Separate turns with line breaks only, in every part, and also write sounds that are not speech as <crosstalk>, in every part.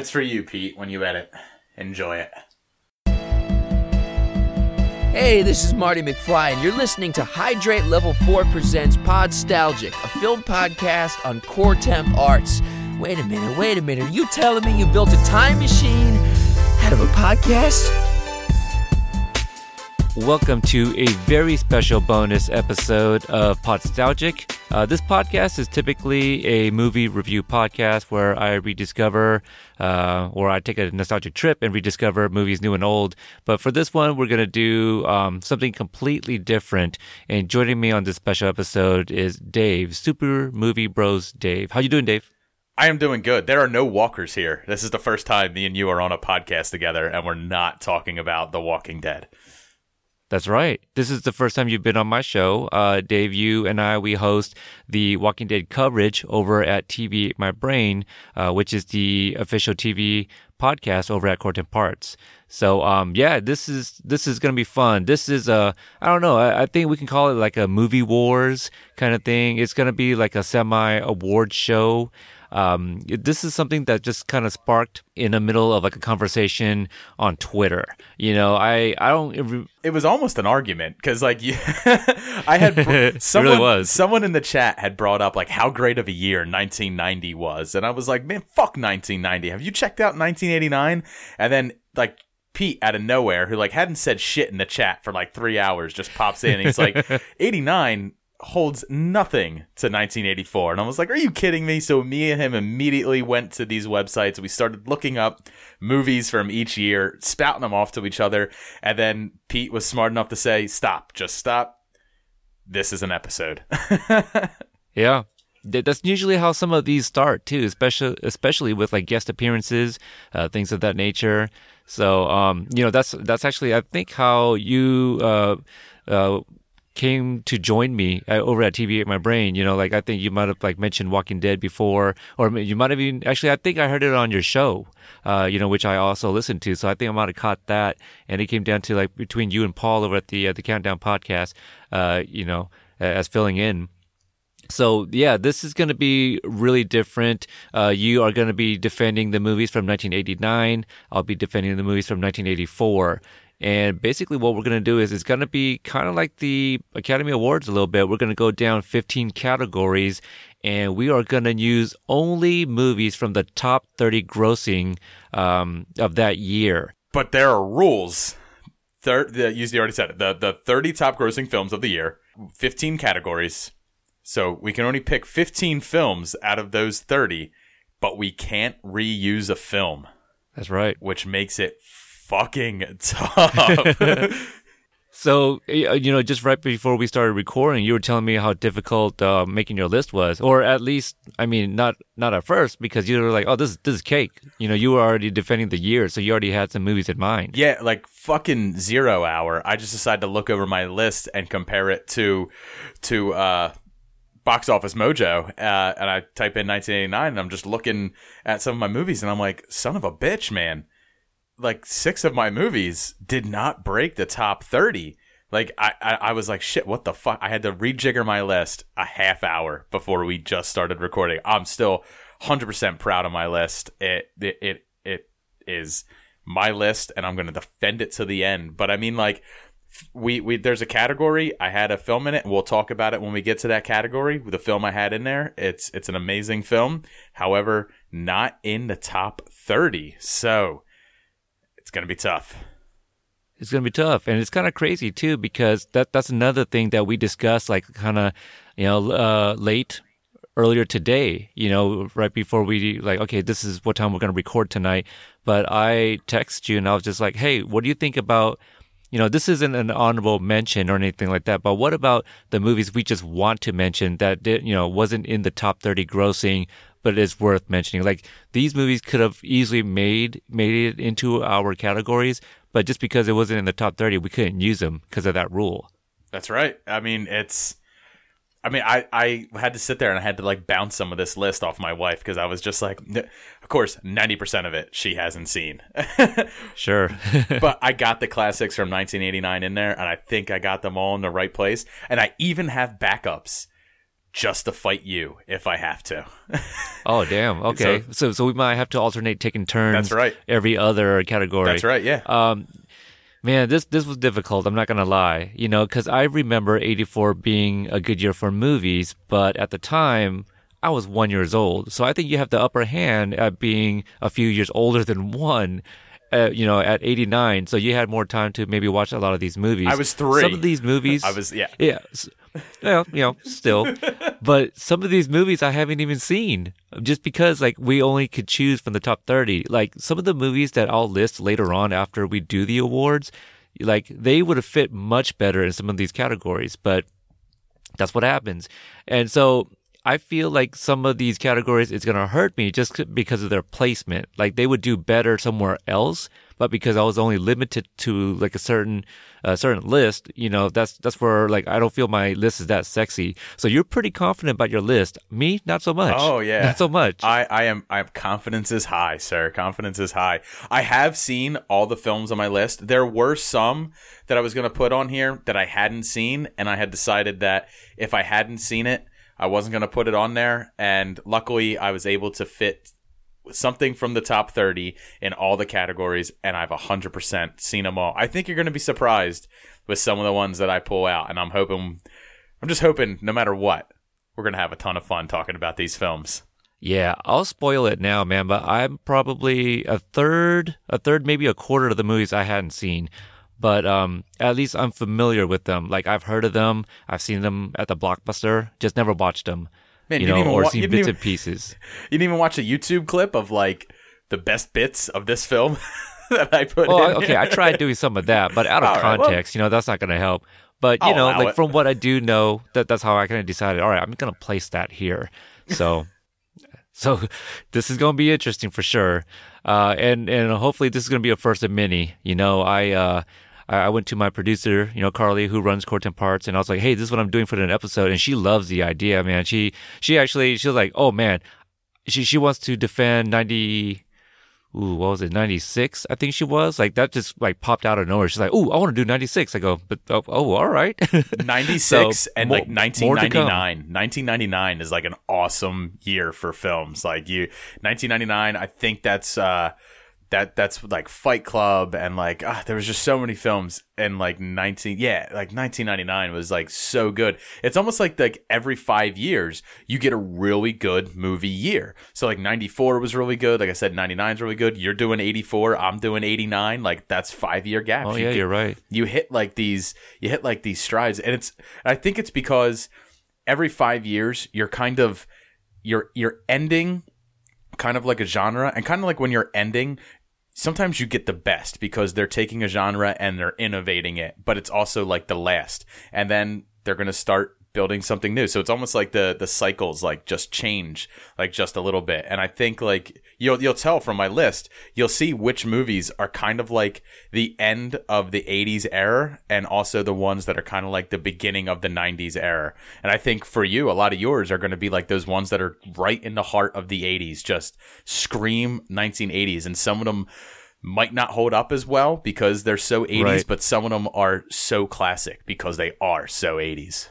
That's for you, Pete, when you edit. Enjoy it.
Hey, this is Marty McFly, and you're listening to Hydrate Level 4 Presents Podstalgic, a film podcast on Core Temp Arts. Wait a minute, wait a minute. Are you telling me you built a time machine out of a podcast?
Welcome to a very special bonus episode of Podstalgic. Uh, this podcast is typically a movie review podcast where I rediscover uh, or I take a nostalgic trip and rediscover movies new and old. But for this one, we're going to do um, something completely different. And joining me on this special episode is Dave, Super Movie Bros Dave. How you doing, Dave?
I am doing good. There are no walkers here. This is the first time me and you are on a podcast together, and we're not talking about The Walking Dead.
That's right. This is the first time you've been on my show. Uh, Dave, you and I, we host the Walking Dead coverage over at TV My Brain, uh, which is the official TV podcast over at Core Temp Arts. So, um, yeah, this is, this is going to be fun. This is a, I don't know, I, I, think we can call it like a movie wars kind of thing. It's going to be like a semi award show. Um, this is something that just kind of sparked in the middle of like a conversation on Twitter. You know, I I don't.
It was almost an argument because like you, <laughs> I had <laughs> someone really someone in the chat had brought up like how great of a year 1990 was, and I was like, man, fuck 1990. Have you checked out 1989? And then like Pete out of nowhere, who like hadn't said shit in the chat for like three hours, just pops in. he's like, <laughs> 89 holds nothing to 1984. And I was like, are you kidding me? So me and him immediately went to these websites. We started looking up movies from each year, spouting them off to each other. And then Pete was smart enough to say, stop, just stop. This is an episode. <laughs>
yeah. That's usually how some of these start too, especially especially with like guest appearances, uh, things of that nature. So, um, you know, that's that's actually I think how you uh, uh, came to join me uh, over at TV at my brain. You know, like I think you might have like mentioned Walking Dead before, or you might have even actually I think I heard it on your show. Uh, you know, which I also listened to. So I think I might have caught that. And it came down to like between you and Paul over at the uh, the Countdown podcast. Uh, you know, as filling in. So yeah, this is going to be really different. Uh, you are going to be defending the movies from 1989. I'll be defending the movies from 1984. And basically, what we're going to do is it's going to be kind of like the Academy Awards a little bit. We're going to go down 15 categories, and we are going to use only movies from the top 30 grossing um, of that year.
But there are rules. Third, the, you already said it. The the 30 top grossing films of the year, 15 categories. So we can only pick 15 films out of those 30, but we can't reuse a film.
That's right.
Which makes it fucking <laughs> tough.
so, you know, just right before we started recording, you were telling me how difficult uh, making your list was, or at least, I mean, not not at first because you were like, "Oh, this this is cake." You know, you were already defending the year, so you already had some movies in mind.
Yeah, like fucking zero hour. I just decided to look over my list and compare it to to uh, Box Office Mojo, uh, and I type in 1989, and I'm just looking at some of my movies, and I'm like, "Son of a bitch, man." Like six of my movies did not break the top 30 like I, I, I was like shit what the fuck? I had to rejigger my list a half hour before we just started recording. I'm still 100% proud of my list. It it it, it is my list and i'm going to defend it to the end. But i mean like we, we there's a category. I had a film in it we'll talk about it when we get to that category. The film i had in there it's it's an amazing film. However not in the top 30 so it's going to be tough.
It's going to be tough. And it's kind of crazy too, because that, that's another thing that we discussed, like kind of, you know, uh, late earlier today, you know, right before we like, okay, this is what time we're going to record tonight. But I text you and I was just like, Hey, what do you think about, you know, this isn't an honorable mention or anything like that, but what about the movies we just want to mention that did, you know, wasn't in the top 30 grossing, but it's worth mentioning. Like these movies could have easily made made it into our categories, but just because it wasn't in the top 30, we couldn't use them because of that rule.
That's right. I mean, it's I mean, I, I had to sit there and I had to like bounce some of this list off my wife because I was just like, of course, 90% of it she hasn't seen. <laughs>
sure. <laughs>
but I got the classics from 1989 in there and I think I got them all in the right place. And I even have backups just to fight you if I have to. <laughs>
Oh damn. Okay. So, so we might have to alternate taking turns.
That's right.
Every other category.
That's right. Yeah.
Um, man, this this was difficult. I'm not gonna lie. You know, because I remember '84 being a good year for movies, but at the time. I was one years old, so I think you have the upper hand at being a few years older than one. Uh, you know, at 89, so you had more time to maybe watch a lot of these movies.
I was three.
Some of these movies, <laughs>
I was yeah.
yeah. Well, you know, still. but some of these movies I haven't even seen just because like we only could choose from the top 30. Like some of the movies that I'll list later on after we do the awards, like they would have fit much better in some of these categories, but that's what happens. And so I feel like some of these categories it's going to hurt me just because of their placement. Like they would do better somewhere else, but because I was only limited to like a certain a certain list, you know, that's that's where like I don't feel my list is that sexy. So you're pretty confident about your list. Me, not so much.
Oh yeah,
not so much.
I, I am. I am. Confidence is high, sir. Confidence is high. I have seen all the films on my list. There were some that I was going to put on here that I hadn't seen, and I had decided that if I hadn't seen it, I wasn't going to put it on there. And luckily, I was able to fit something from the top 30 in all the categories, and I've 100% seen them all. I think you're going to be surprised with some of the ones that I pull out, and I'm hoping, I'm just hoping, no matter what, we're going to have a ton of fun talking about these films.
Yeah, I'll spoil it now, man, but I'm probably a third, a third, maybe a quarter of the movies I hadn't seen. But um, at least I'm familiar with them. Like I've heard of them, I've seen them at the blockbuster, just never watched them.
Man,
you
you
know,
didn't even
or
wa-
seen bits
even-
and pieces. <laughs>
You didn't even watch a YouTube clip of like the best bits of this film <laughs> that I put
Well, okay. I tried doing some of that, but out of <laughs>
All right, well-
context, you know, that's not going to help. But you
I'll
know, like
it.
from what I do know, that that's how I kind of decided. All right, I'm going to place that here. So, so this is going to be interesting for sure. Uh, and and hopefully this is going to be a first of many. You know, I uh, I went to my producer, you know, Carly, who runs Core Temp Arts, and I was like, "Hey, this is what I'm doing for an episode," and she loves the idea, man. She she actually she was like, "Oh man," she she wants to defend ninety. Ooh, what was it? Ninety six, I think she was. Like that just like popped out of nowhere. She's like, "Ooh, I want to do ninety six. I go, "But oh, oh all right." <laughs>
96
So,
and
more-
like
more to come.
1999 1999 is like an awesome year for films like you 1999 i think that's uh that that's like fight club and like ah, there was just so many films and like 19 yeah like 1999 was like so good. It's almost like like every five years you get a really good movie year. So like 94 was really good. Like i said 99 is really good. You're doing 84 i'm doing 89 like that's five year gap
oh
You
yeah,
get-
you're right.
you hit like these you hit like these strides. And it's i think it's because every five years you're kind of you're you're ending kind of like a genre. And kind of like when you're ending sometimes you get the best because they're taking a genre and they're innovating it but it's also like the last. And then they're going to start building something new. So it's almost like the the cycles like just change like just a little bit. And i think like you'll you'll tell from my list you'll see which movies are kind of like the end of the 80s era and also the ones that are kind of like the beginning of the 90s era. And i think for you a lot of yours are going to be like those ones that are right in the heart of the 80s just scream 1980s and some of them might not hold up as well because they're so 80s
Right.
but some of them are so classic because they are so 80s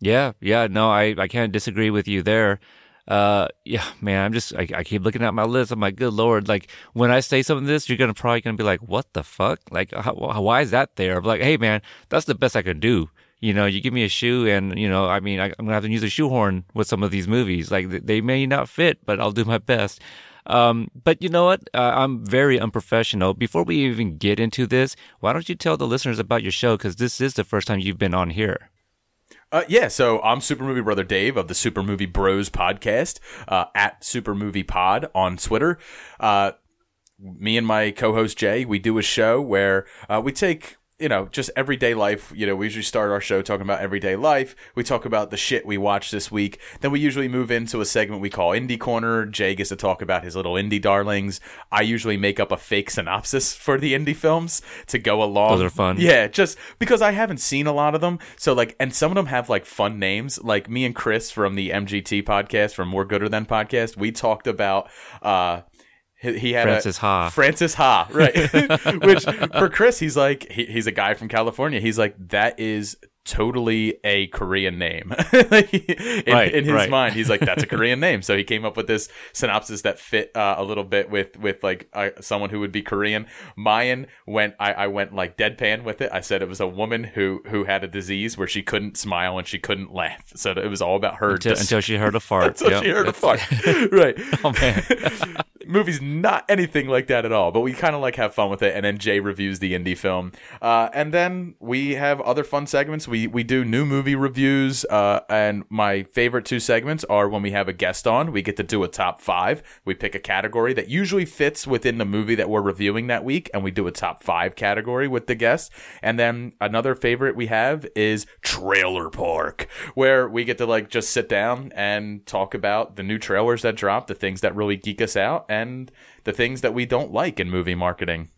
Yeah, yeah, no, I, I can't disagree with you there. Uh, yeah, man, I'm just, I, I keep looking at my list. I'm like, good lord, like when I say some of this, you're gonna probably gonna be like, what the fuck? Like, how, why is that there? I'm like, hey, man, that's the best I can do. You know, you give me a shoe, and you know, I mean, I, I'm gonna have to use a shoehorn with some of these movies. Like, they may not fit, but I'll do my best. Um, but you know what? Uh, I'm very unprofessional. Before we even get into this, why don't you tell the listeners about your show? Because this is the first time you've been on here.
Uh, yeah, so I'm Super Movie Brother Dave of the Super Movie Bros podcast uh, at Super Movie Pod on Twitter. Uh, me and my co-host Jay, we do a show where uh, we take you know just everyday life. You know, we usually start our show talking about everyday life. We talk about the shit we watched this week. Then we usually move into a segment we call Indie Corner. Jay gets to talk about his little indie darlings. I usually make up a fake synopsis for the indie films to go along.
Those are fun.
Yeah, just because I haven't seen a lot of them. So like, and some of them have like fun names. Like me and Chris from the MGT podcast, from More Gooder Than podcast, we talked about. uh he, had
Frances
a,
Ha.
Frances Ha, right? <laughs> <laughs> Which for Chris, he's like he, he's a guy from California. He's like that is totally a Korean name. <laughs> in,
Right,
in his
right.
mind, he's like, that's a Korean <laughs> name. So he came up with this synopsis that fit uh, a little bit with with like uh, someone who would be Korean. Mayan went, I, I went like deadpan with it. I said it was a woman who who had a disease where she couldn't smile and she couldn't laugh. So it was all about her
until,
dis-
until she heard a <laughs> fart.
until
Yep.
she heard a fart. right.
Oh man.
Movie's not anything like that at all, but we kind of like have fun with it. And then Jay reviews the indie film, uh, and then we have other fun segments. We we do new movie reviews, uh, and my favorite two segments are when we have a guest on. We get to do a top five. We pick a category that usually fits within the movie that we're reviewing that week, and we do a top five category with the guest. And then another favorite we have is Trailer Park, where we get to like just sit down and talk about the new trailers that drop, the things that really geek us out, and the things that we don't like in movie marketing.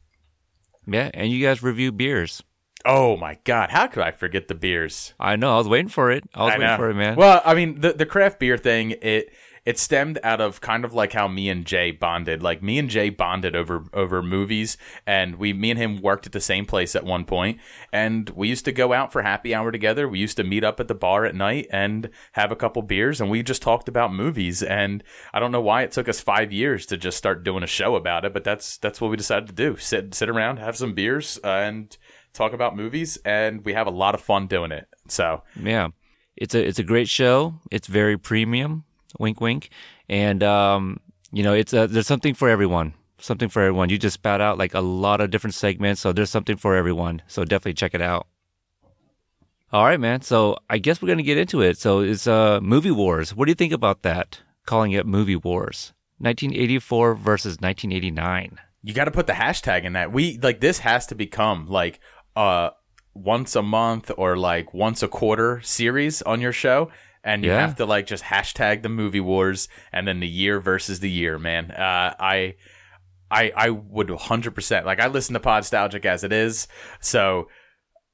yeah, and you guys review beers.
Oh my god, how could I forget the beers?
I know. I was waiting for it. I was
I
waiting
know.
for it, man.
Well, I mean, the the craft beer thing it it stemmed out of kind of like how me and Jay bonded. Like me and Jay bonded over over movies, and we me and him worked at the same place at one point, and we used to go out for happy hour together. We used to meet up at the bar at night and have a couple beers, and we just talked about movies. And I don't know why it took us five years to just start doing a show about it, but that's that's what we decided to do: sit sit around, have some beers, uh, and talk about movies, and we have a lot of fun doing it. So
Yeah, it's a it's a great show. It's very premium. Wink, wink. And um, you know, it's a, there's something for everyone. Something for everyone. You just spout out like a lot of different segments, so there's something for everyone. So definitely check it out. All right, man. So I guess we're gonna get into it. So it's uh movie wars. What do you think about that? Calling it movie wars. 1984 versus 1989.
you got to put the hashtag in that. We like this has to become like uh once a month or like once a quarter series on your show. And you
Yeah.
have to like just hashtag the movie wars and then the year versus the year, man. Uh, I, I, I would 100% like I listen to Podstalgic as it is, so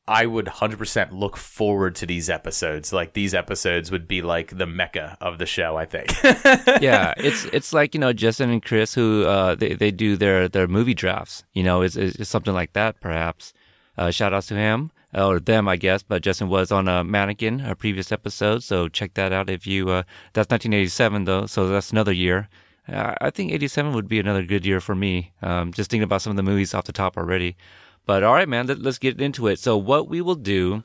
I would 100% look forward to these episodes. Like these episodes would be like the mecca of the show, I think. <laughs>
yeah, it's it's like you know Justin and Chris who uh, they they do their their movie drafts. You know, it's, it's something like that perhaps. Uh, shout outs to him uh, or them, I guess. But Justin was on a Mannequin, a previous episode, so check that out if you. Uh, that's 1987 though, so that's another year. Uh, I think 87 would be another good year for me. Um, just thinking about some of the movies off the top already. But all right, man, let, let's get into it. So what we will do.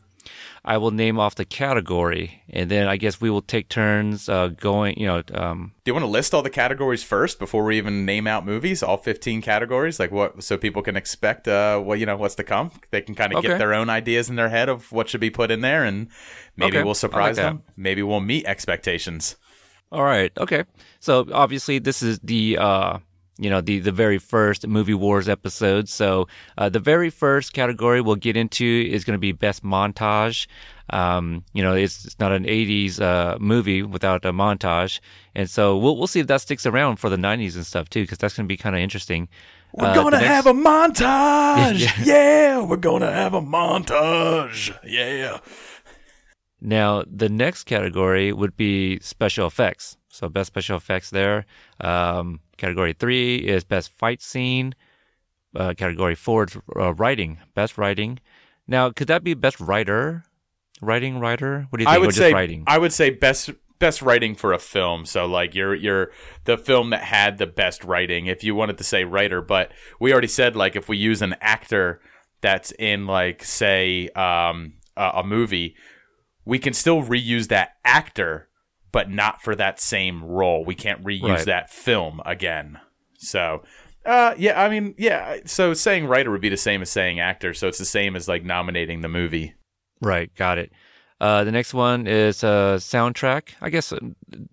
I will name off the category, and then I guess we will take turns uh, going. You know, um,
Do you want to list all the categories first before we even name out movies? All fifteen categories, like what, so people can expect uh, what you know what's to come. They can kind of
Okay.
get their own ideas in their head of what should be put in there, and maybe
Okay.
we'll surprise
like
them. Maybe we'll meet expectations.
All right. Okay. So obviously this is the uh you know the the very first movie wars episode. So uh, the very first category we'll get into is going to be best montage. Um, you know, it's, it's not an '80s uh, movie without a montage, and so we'll we'll see if that sticks around for the '90s and stuff too, because that's going to be kind of interesting.
We're
Uh,
gonna
next-
have a montage. <laughs>
Yeah.
yeah, we're gonna have a montage. Yeah.
Now, the next category would be special effects. So, best special effects there. Um, category three is best fight scene. Uh, category four is uh, writing, best writing. Now, could that be best writer? Writing, writer? What do you think?
I would say
writing.
I would say best best writing for a film. So like you're you're the film that had the best writing. If you wanted to say writer, but we already said like if we use an actor that's in like say um, a, a movie, we can still reuse that actor, but not for that same role. We can't reuse
Right.
that film again. So. Uh yeah, I mean yeah. So saying writer would be the same as saying actor. So it's the same as like nominating the movie.
Right, got it. Uh, the next one is uh, soundtrack. I guess uh,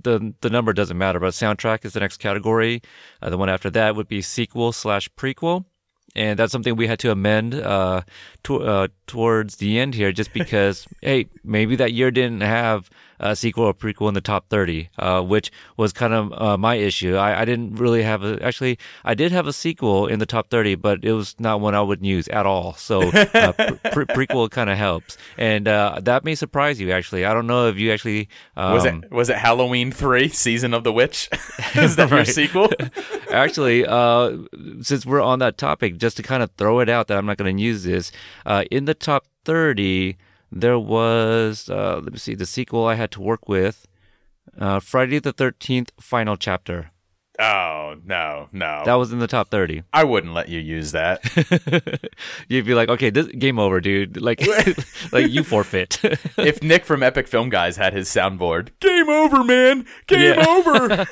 the the number doesn't matter, but soundtrack is the next category. Uh, the one after that would be sequel slash prequel, and that's something we had to amend uh, to, uh, towards the end here, just because <laughs> hey, maybe that year didn't have a sequel or prequel in the top thirty, uh, which was kind of uh, my issue. I, I didn't really have a actually I did have a sequel in the top thirty, but it was not one I would use at all. So uh, pre- prequel kind of helps, and uh, that may surprise you. Actually, I don't know if you actually um,
Was it was it Halloween three, Season of the Witch? <laughs> Is that your <laughs> sequel? <laughs>
actually, uh, since we're on that topic, just to kind of throw it out that I'm not going to use this, uh, in the top 30, there was uh, let me see the sequel I had to work with, uh, Friday the Thirteenth Final Chapter.
Oh no, no.
That was in the top thirty.
I wouldn't let you use that. <laughs>
You'd be like, okay, this game over, dude. Like, <laughs> <laughs> like you forfeit.
if Nick from Epic Film Guys had his soundboard, game over, man, game
Yeah.
over.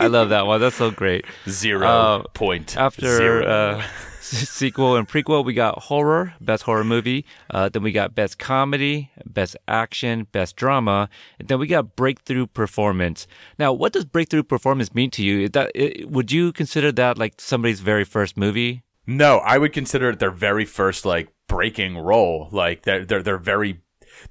I love that one. That's so great.
Zero
Uh,
point
After
zero.
uh, sequel and prequel, we got horror, best horror movie. Uh, then we got best comedy, best action, best drama, and then we got breakthrough performance. Now, what does breakthrough performance mean to you? Is that i would you consider that like somebody's very first movie?
No, I would consider it their very first like breaking role. Like they're they're they're very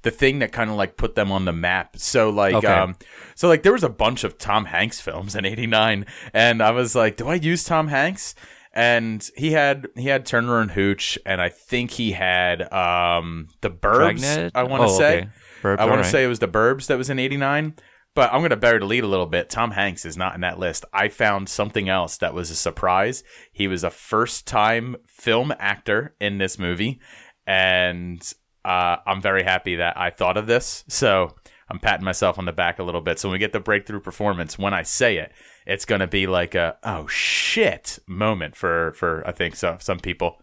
the thing that kind of like put them on the map. So like
Okay.
um so like there was a bunch of Tom Hanks films in 89 and I was like, do I use Tom Hanks? And he had he had Turner and Hooch and I think he had um The Burbs
Dragnet?
I want to
Oh,
say.
okay. Burbs,
I want to say it was The Burbs that was in 89. But I'm going to bury the lead a little bit. Tom Hanks is not in that list. I found something else that was a surprise. He was a first time film actor in this movie. And uh, I'm very happy that I thought of this. So I'm patting myself on the back a little bit. So when we get the breakthrough performance, when I say it, it's going to be like a, oh shit moment for, for I think, some, some people.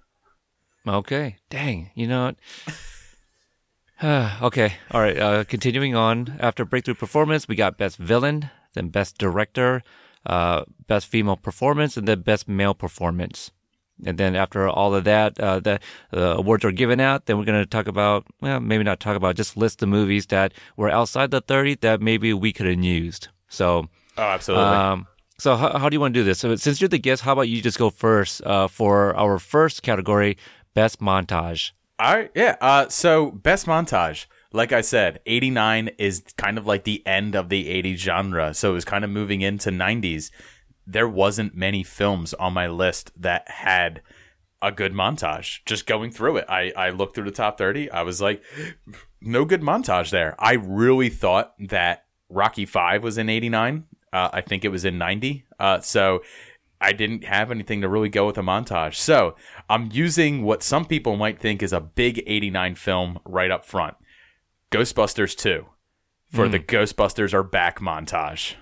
Okay. Dang. You know what? <sighs> okay. All right. Uh, continuing on. After breakthrough performance, we got best villain, then best director, uh, best female performance, and then best male performance. And then after all of that, uh, the uh, awards are given out. Then we're going to talk about, well, maybe not talk about, just list the movies that were outside the 30 that maybe we could have used. So,
Oh, absolutely.
um, so how, how do you want to do this? So since you're the guest, how about you just go first uh, for our first category, best montage?
All right, yeah. Uh, so best montage, like I said, '89 is kind of like the end of the '80s genre, so it was kind of moving into '90s. There wasn't many films on my list that had a good montage. Just going through it, I I looked through the top 30. I was like, no good montage there. I really thought that Rocky Five was in '89. Uh, I think it was in '90. Uh, so I didn't have anything to really go with a montage. So I'm using what some people might think is a big 89 film right up front Ghostbusters 2 for the Ghostbusters are back montage.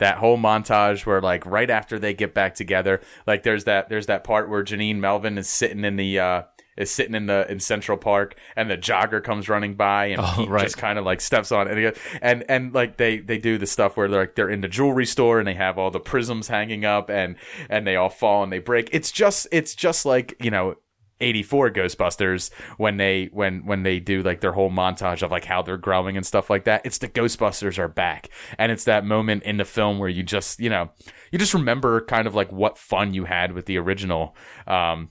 That whole montage where like right after they get back together, like there's that there's that part where Janine Melvin is sitting in the uh is sitting in the in Central Park and the jogger comes running by and
Oh, right.
just kind of like steps on it and, and and like they they do the stuff where they're like they're in the jewelry store and they have all the prisms hanging up and and they all fall and they break it's just it's just like you know 84 ghostbusters when they when when they do like their whole montage of like how they're growing and stuff like that. It's the ghostbusters are back. And it's that moment in the film where you just you know you just remember kind of like what fun you had with the original. Um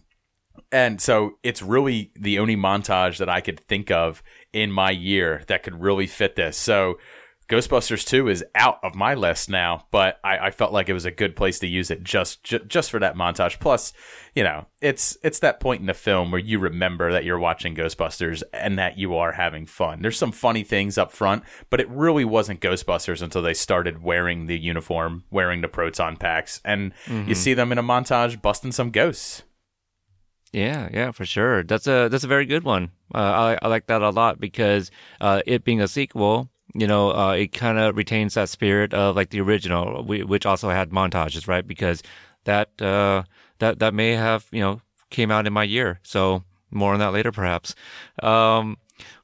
and so it's really the only montage that I could think of in my year that could really fit this. So Ghostbusters 2 is out of my list now, but I, I felt like it was a good place to use it just, ju- just for that montage. Plus, you know, it's it's that point in the film where you remember that you're watching Ghostbusters and that you are having fun. There's some funny things up front, but it really wasn't Ghostbusters until they started wearing the uniform, wearing the proton packs, and you see them in a montage busting some ghosts.
Yeah, yeah, for sure. That's a that's a very good one. Uh, I I like that a lot because uh, it being a sequel, you know, uh, it kind of retains that spirit of like the original, which also had montages, right? Because that uh, that that may have you know came out in my year. So more on that later, perhaps. Um,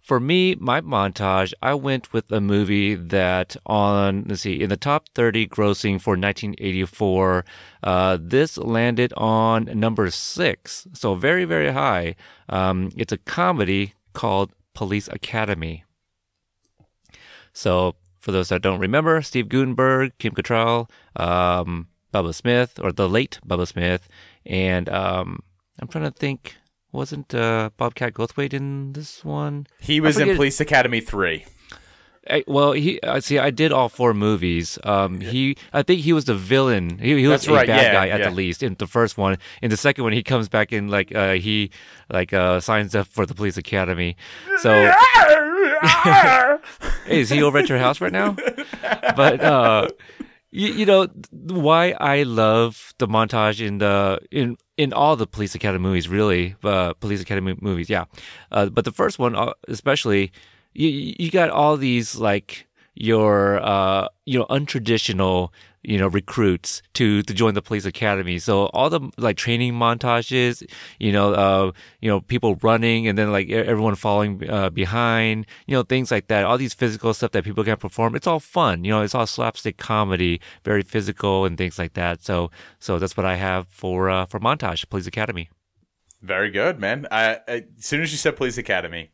for me, my montage, I went with a movie that on, let's see, in the top 30 grossing for 1984, uh, this landed on number six. So very, very high. Um, it's a comedy called Police Academy. So for those that don't remember, Steve Guttenberg, Kim Cattrall, um, Bubba Smith, or the late Bubba Smith, and um, I'm trying to think, wasn't uh, Bobcat Goldthwait in this one?
He was in Police Academy 3.
I, well, he I see. I did all four movies. Um, he, I think he was the villain. He, he was
That's
a bad
yeah,
guy at
yeah.
the least in the first one. In the second one, he comes back in like uh, he like uh, signs up for the police academy. So, <laughs> hey, is he over at your house right now? But uh, you, you know why I love the montage in the in in all the Police Academy movies, really, uh, Police Academy movies, yeah. Uh, but the first one, uh, especially, you you got all these like your uh, you know untraditional you know recruits to to join the police academy. So all the like training montages you know uh you know people running and then like everyone following uh, behind you know things like that. All these physical stuff that people can perform it's all fun you know it's all slapstick comedy very physical and things like that. So so that's what i have for uh for montage police academy.
Very good, man. I, I, as soon as you said Police Academy,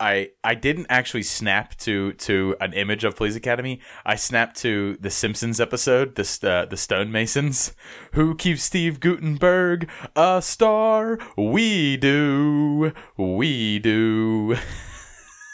I I didn't actually snap to to an image of Police Academy. I snapped to the Simpsons episode, the uh, the Stonemasons, <laughs> who keeps Steve Guttenberg a star. We do, we do. <laughs>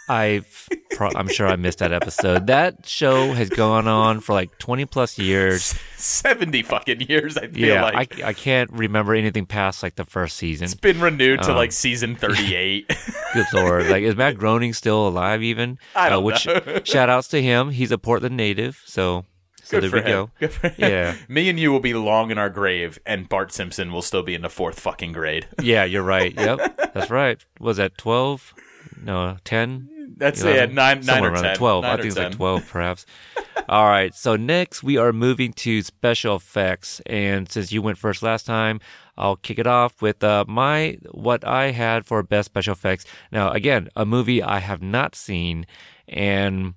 I've, pro- I'm sure I missed that episode. That show has gone on for like 20 plus years. <laughs>
Seventy fucking years. I feel
Yeah,
like
I, I can't remember anything past like the first season.
it's been renewed to
Um,
like season thirty eight. <laughs> <laughs>
Good lord! Like, is Matt Groening still alive? Even? Uh,
I don't
which
know.
shout outs to him. He's a Portland native, so so
Good
there we
him.
go.
Good for him.
Yeah.
Me and you will be long in our grave, and Bart Simpson will still be in the fourth fucking grade.
Yeah, you're right. Yep, that's right. Was that twelve? No, ten.
That's
11?
yeah, nine, nine
Somewhere
or
around
ten.
Twelve.
Nine
I think it's like twelve, perhaps. <laughs> All right. So next we are moving to special effects, and since you went first last time, I'll kick it off with uh, my what I had for best special effects. Now, again, a movie I have not seen, and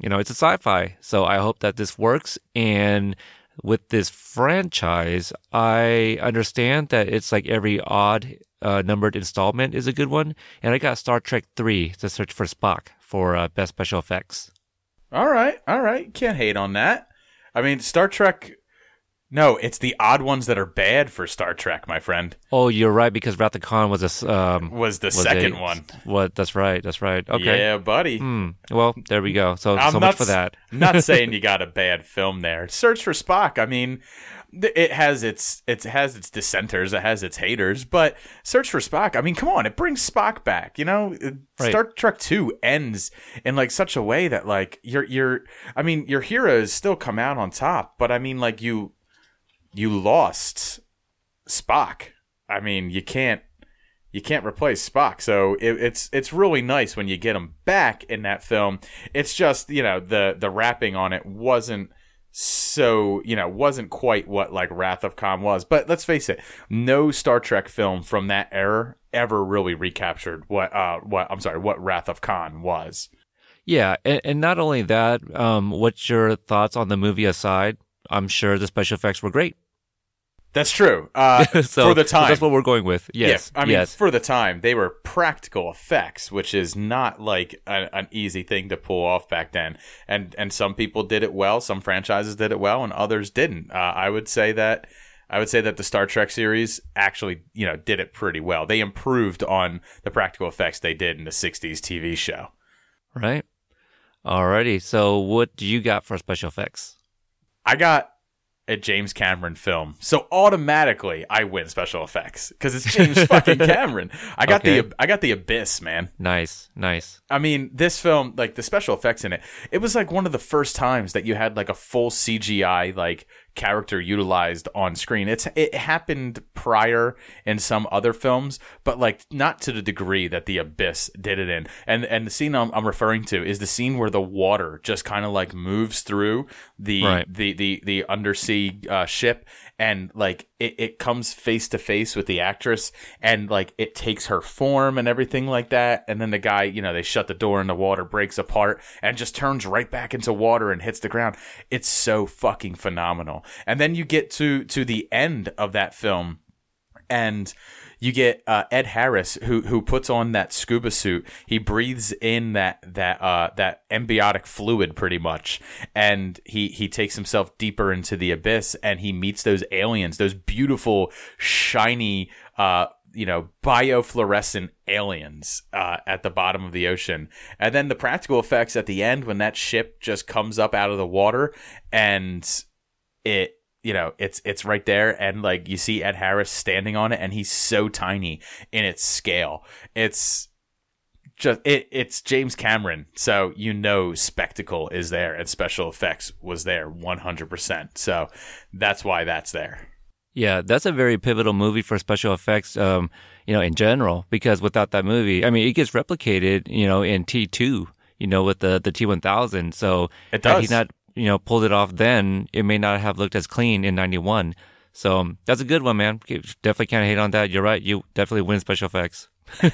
you know it's a sci-fi, so I hope that this works. And with this franchise, I understand that it's like every odd uh, numbered installment is a good one, and I got Star Trek Three: to Search for Spock for uh, best special effects.
All right, all right. Can't hate on that. I mean, Star Trek. No, it's the odd ones that are bad for Star Trek, my friend.
Oh, you're right because Wrath of Khan was a um,
Was the
was
second
a-
one?
What? That's right. That's right. Okay.
Yeah, buddy.
Hmm. Well, there we go. So
I'm
so
not
much for that.
not <laughs> saying you got a bad film there. Search for Spock. I mean, it has its it has its dissenters, it has its haters, but Search for Spock. I mean, come on, it brings Spock back. You know,
Right.
Star Trek Two ends in like such a way that like your your I mean your heroes still come out on top, but I mean like you you lost Spock. I mean, you can't you can't replace Spock. So it, it's it's really nice when you get him back in that film. It's just you know the the wrapping on it wasn't so you know wasn't quite what like Wrath of Khan was. But let's face it, no Star Trek film from that era ever really recaptured what uh what I'm sorry what Wrath of Khan was.
Yeah, and, and not only that, um, what's your thoughts on the movie aside? I'm sure the special effects were great.
That's true. Uh, <laughs>
so
for the time,
that's what we're going with. Yes.
Yeah, I mean,
yes.
for the time, they were practical effects, which is not like a, an easy thing to pull off back then. And and some people did it well, some franchises did it well, and others didn't. Uh, I would say that I would say that the Star Trek series actually, you know, did it pretty well. They improved on the practical effects they did in the '60s TV show.
Right. Alrighty. So what do you got for special effects?
I got a James Cameron film, so automatically I win special effects because it's James <laughs> fucking Cameron. I got
Okay.
the I got the Abyss, man.
Nice. Nice.
I mean, this film, like the special effects in it, it was like one of the first times that you had like a full CGI like character utilized on screen. It's it happened prior in some other films, but like not to the degree that The Abyss did it in. And and the scene I'm, I'm referring to is the scene where the water just kind of like moves through the
Right.
the the the undersea uh, ship and like it, it comes face to face with the actress and like it takes her form and everything like that and then the guy you know they shut the door and the water breaks apart and just turns right back into water and hits the ground. It's so fucking phenomenal. And then you get to to the end of that film and you get uh, Ed Harris who who puts on that scuba suit. He breathes in that that uh, that embiotic fluid pretty much, and he he takes himself deeper into the abyss, and he meets those aliens, those beautiful shiny. Uh, you know, biofluorescent aliens uh, at the bottom of the ocean. And then the practical effects at the end when that ship just comes up out of the water and it you know it's it's right there. And like you see Ed Harris standing on it and he's so tiny in its scale. It's just it, it's James Cameron. So you know spectacle is there and special effects was there 100% so that's why that's there.
Yeah, that's a very pivotal movie for special effects, um, you know, in general, because without that movie, I mean, it gets replicated, you know, in T2, you know, with the, the T1000. So
It
had he not, you know, pulled it off then, it may not have looked as clean in 91. So um, that's a good one, man. Definitely can't hate on that. You're right. You definitely win special effects. <laughs> I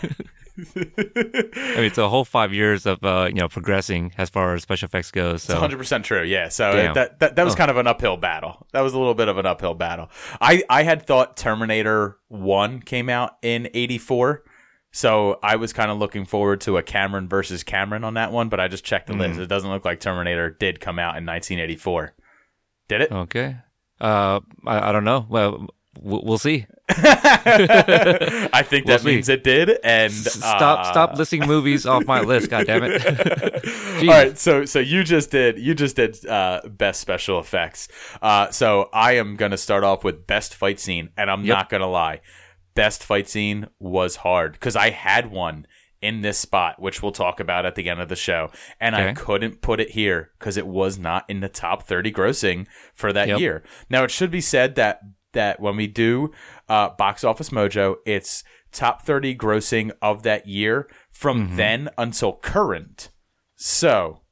mean, it's a whole five years of, uh, you know, progressing as far as special effects goes. So,
100% true. Yeah. So
Damn.
that, that that was
Oh.
kind of an uphill battle. That was a little bit of an uphill battle. I I had thought Terminator 1 came out in 84. So I was kind of looking forward to a Cameron versus Cameron on that one, but I just checked the
Mm.
list. It doesn't look like Terminator did come out in 1984. Did it?
okay. Uh, I, I don't know. Well, we'll, see. <laughs>
I think
We'll
that
see.
means it did. And
S- Stop,
uh,
stop listing movies off my list. God damn it.
All right, so so you just did you just did uh, best special effects. Uh, so I am gonna start off with best fight scene, and I'm
Yep.
not gonna lie, best fight scene was hard because I had one in this spot, which we'll talk about at the end of the show, and I couldn't put it here because it was not in the top 30 grossing for that
Yep.
year. Now it should be said that that when we do uh, box office mojo, it's top 30 grossing of that year from then until current. So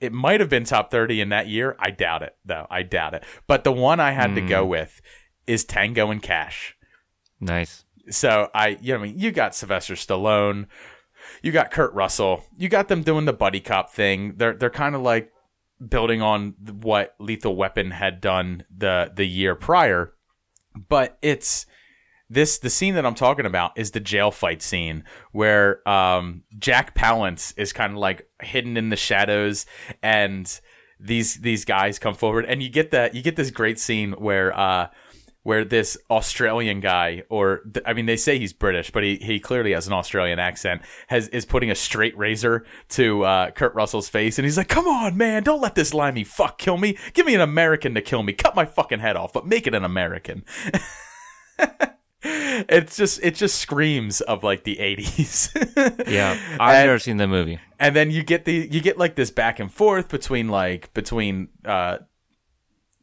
it might have been top 30 in that year. I doubt it, though. I doubt it. But the one I had to go with is Tango and Cash.
Nice.
So I, you know, I mean, you got Sylvester Stallone, you got Kurt Russell, you got them doing the buddy cop thing. They're they're kind of like building on what Lethal Weapon had done the the year prior, but it's this the scene that I'm talking about is the jail fight scene where um, Jack Palance is kind of like hidden in the shadows and these these guys come forward and you get that you get this great scene where uh where this Australian guy or I mean they say he's British but he, he clearly has an Australian accent has is putting a straight razor to uh, Kurt Russell's face and he's like come on man don't let this limey fuck kill me give me an American to kill me cut my fucking head off but make it an American <laughs> it's just it just screams of like the 80s <laughs>
Yeah. I've
And-
never seen the movie.
and then you get the you get like this back and forth between like between uh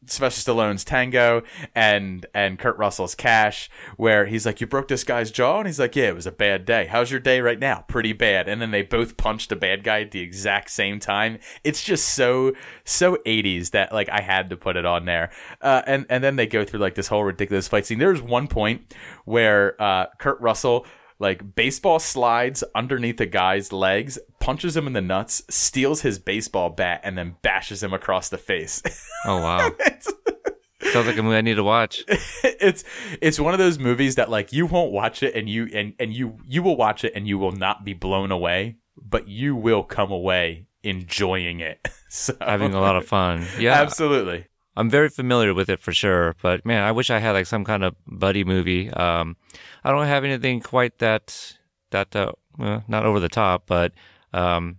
Sylvester Stallone's Tango and and Kurt Russell's Cash, where he's like, "You broke this guy's jaw," and he's like, "Yeah, it was a bad day. How's your day right now? Pretty bad." And then they both punched a bad guy at the exact same time. It's just so so 80s that like I had to put it on there. Uh, and and then they go through like this whole ridiculous fight scene. There's one point where uh, Kurt Russell like baseball slides underneath a guy's legs, punches him in the nuts, steals his baseball bat, and then bashes him across the face.
Oh, wow. <laughs> Sounds like a movie I need to watch. <laughs>
it's it's one of those movies that like you won't watch it and you and and you you will watch it and you will not be blown away, but you will come away enjoying it. <laughs> So
Having a lot of fun. Yeah.
absolutely.
I'm very familiar with it for sure, but man, I wish I had like some kind of buddy movie. Um, I don't have anything quite that that uh, well, not over the top, but um,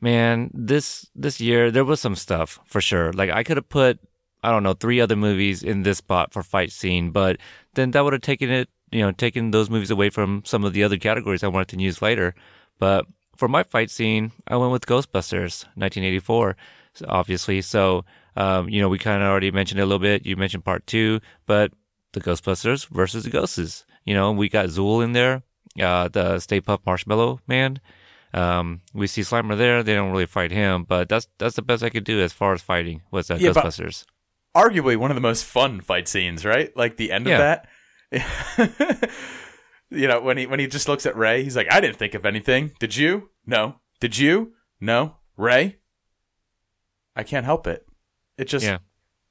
man, this this year there was some stuff for sure. Like I could have put I don't know three other movies in this spot for fight scene, but then that would have taken it, you know, taken those movies away from some of the other categories I wanted to use later. But for my fight scene, I went with Ghostbusters, 1984, obviously. So, um, you know, we kind of already mentioned it a little bit. You mentioned part two, but the Ghostbusters versus the Ghosts. You know, we got Zuul in there, uh, the Stay Puft Marshmallow Man. Um, we see Slimer there. They don't really fight him, but that's that's the best I could do as far as fighting was uh,
Yeah,
Ghostbusters.
Arguably one of the most fun fight scenes, right? Like the end
Yeah.
of that. <laughs> you know, when he when he just looks at Ray, he's like, I didn't think of anything. Did you? No. Did you? No. Ray? I can't help it. It just
Yeah.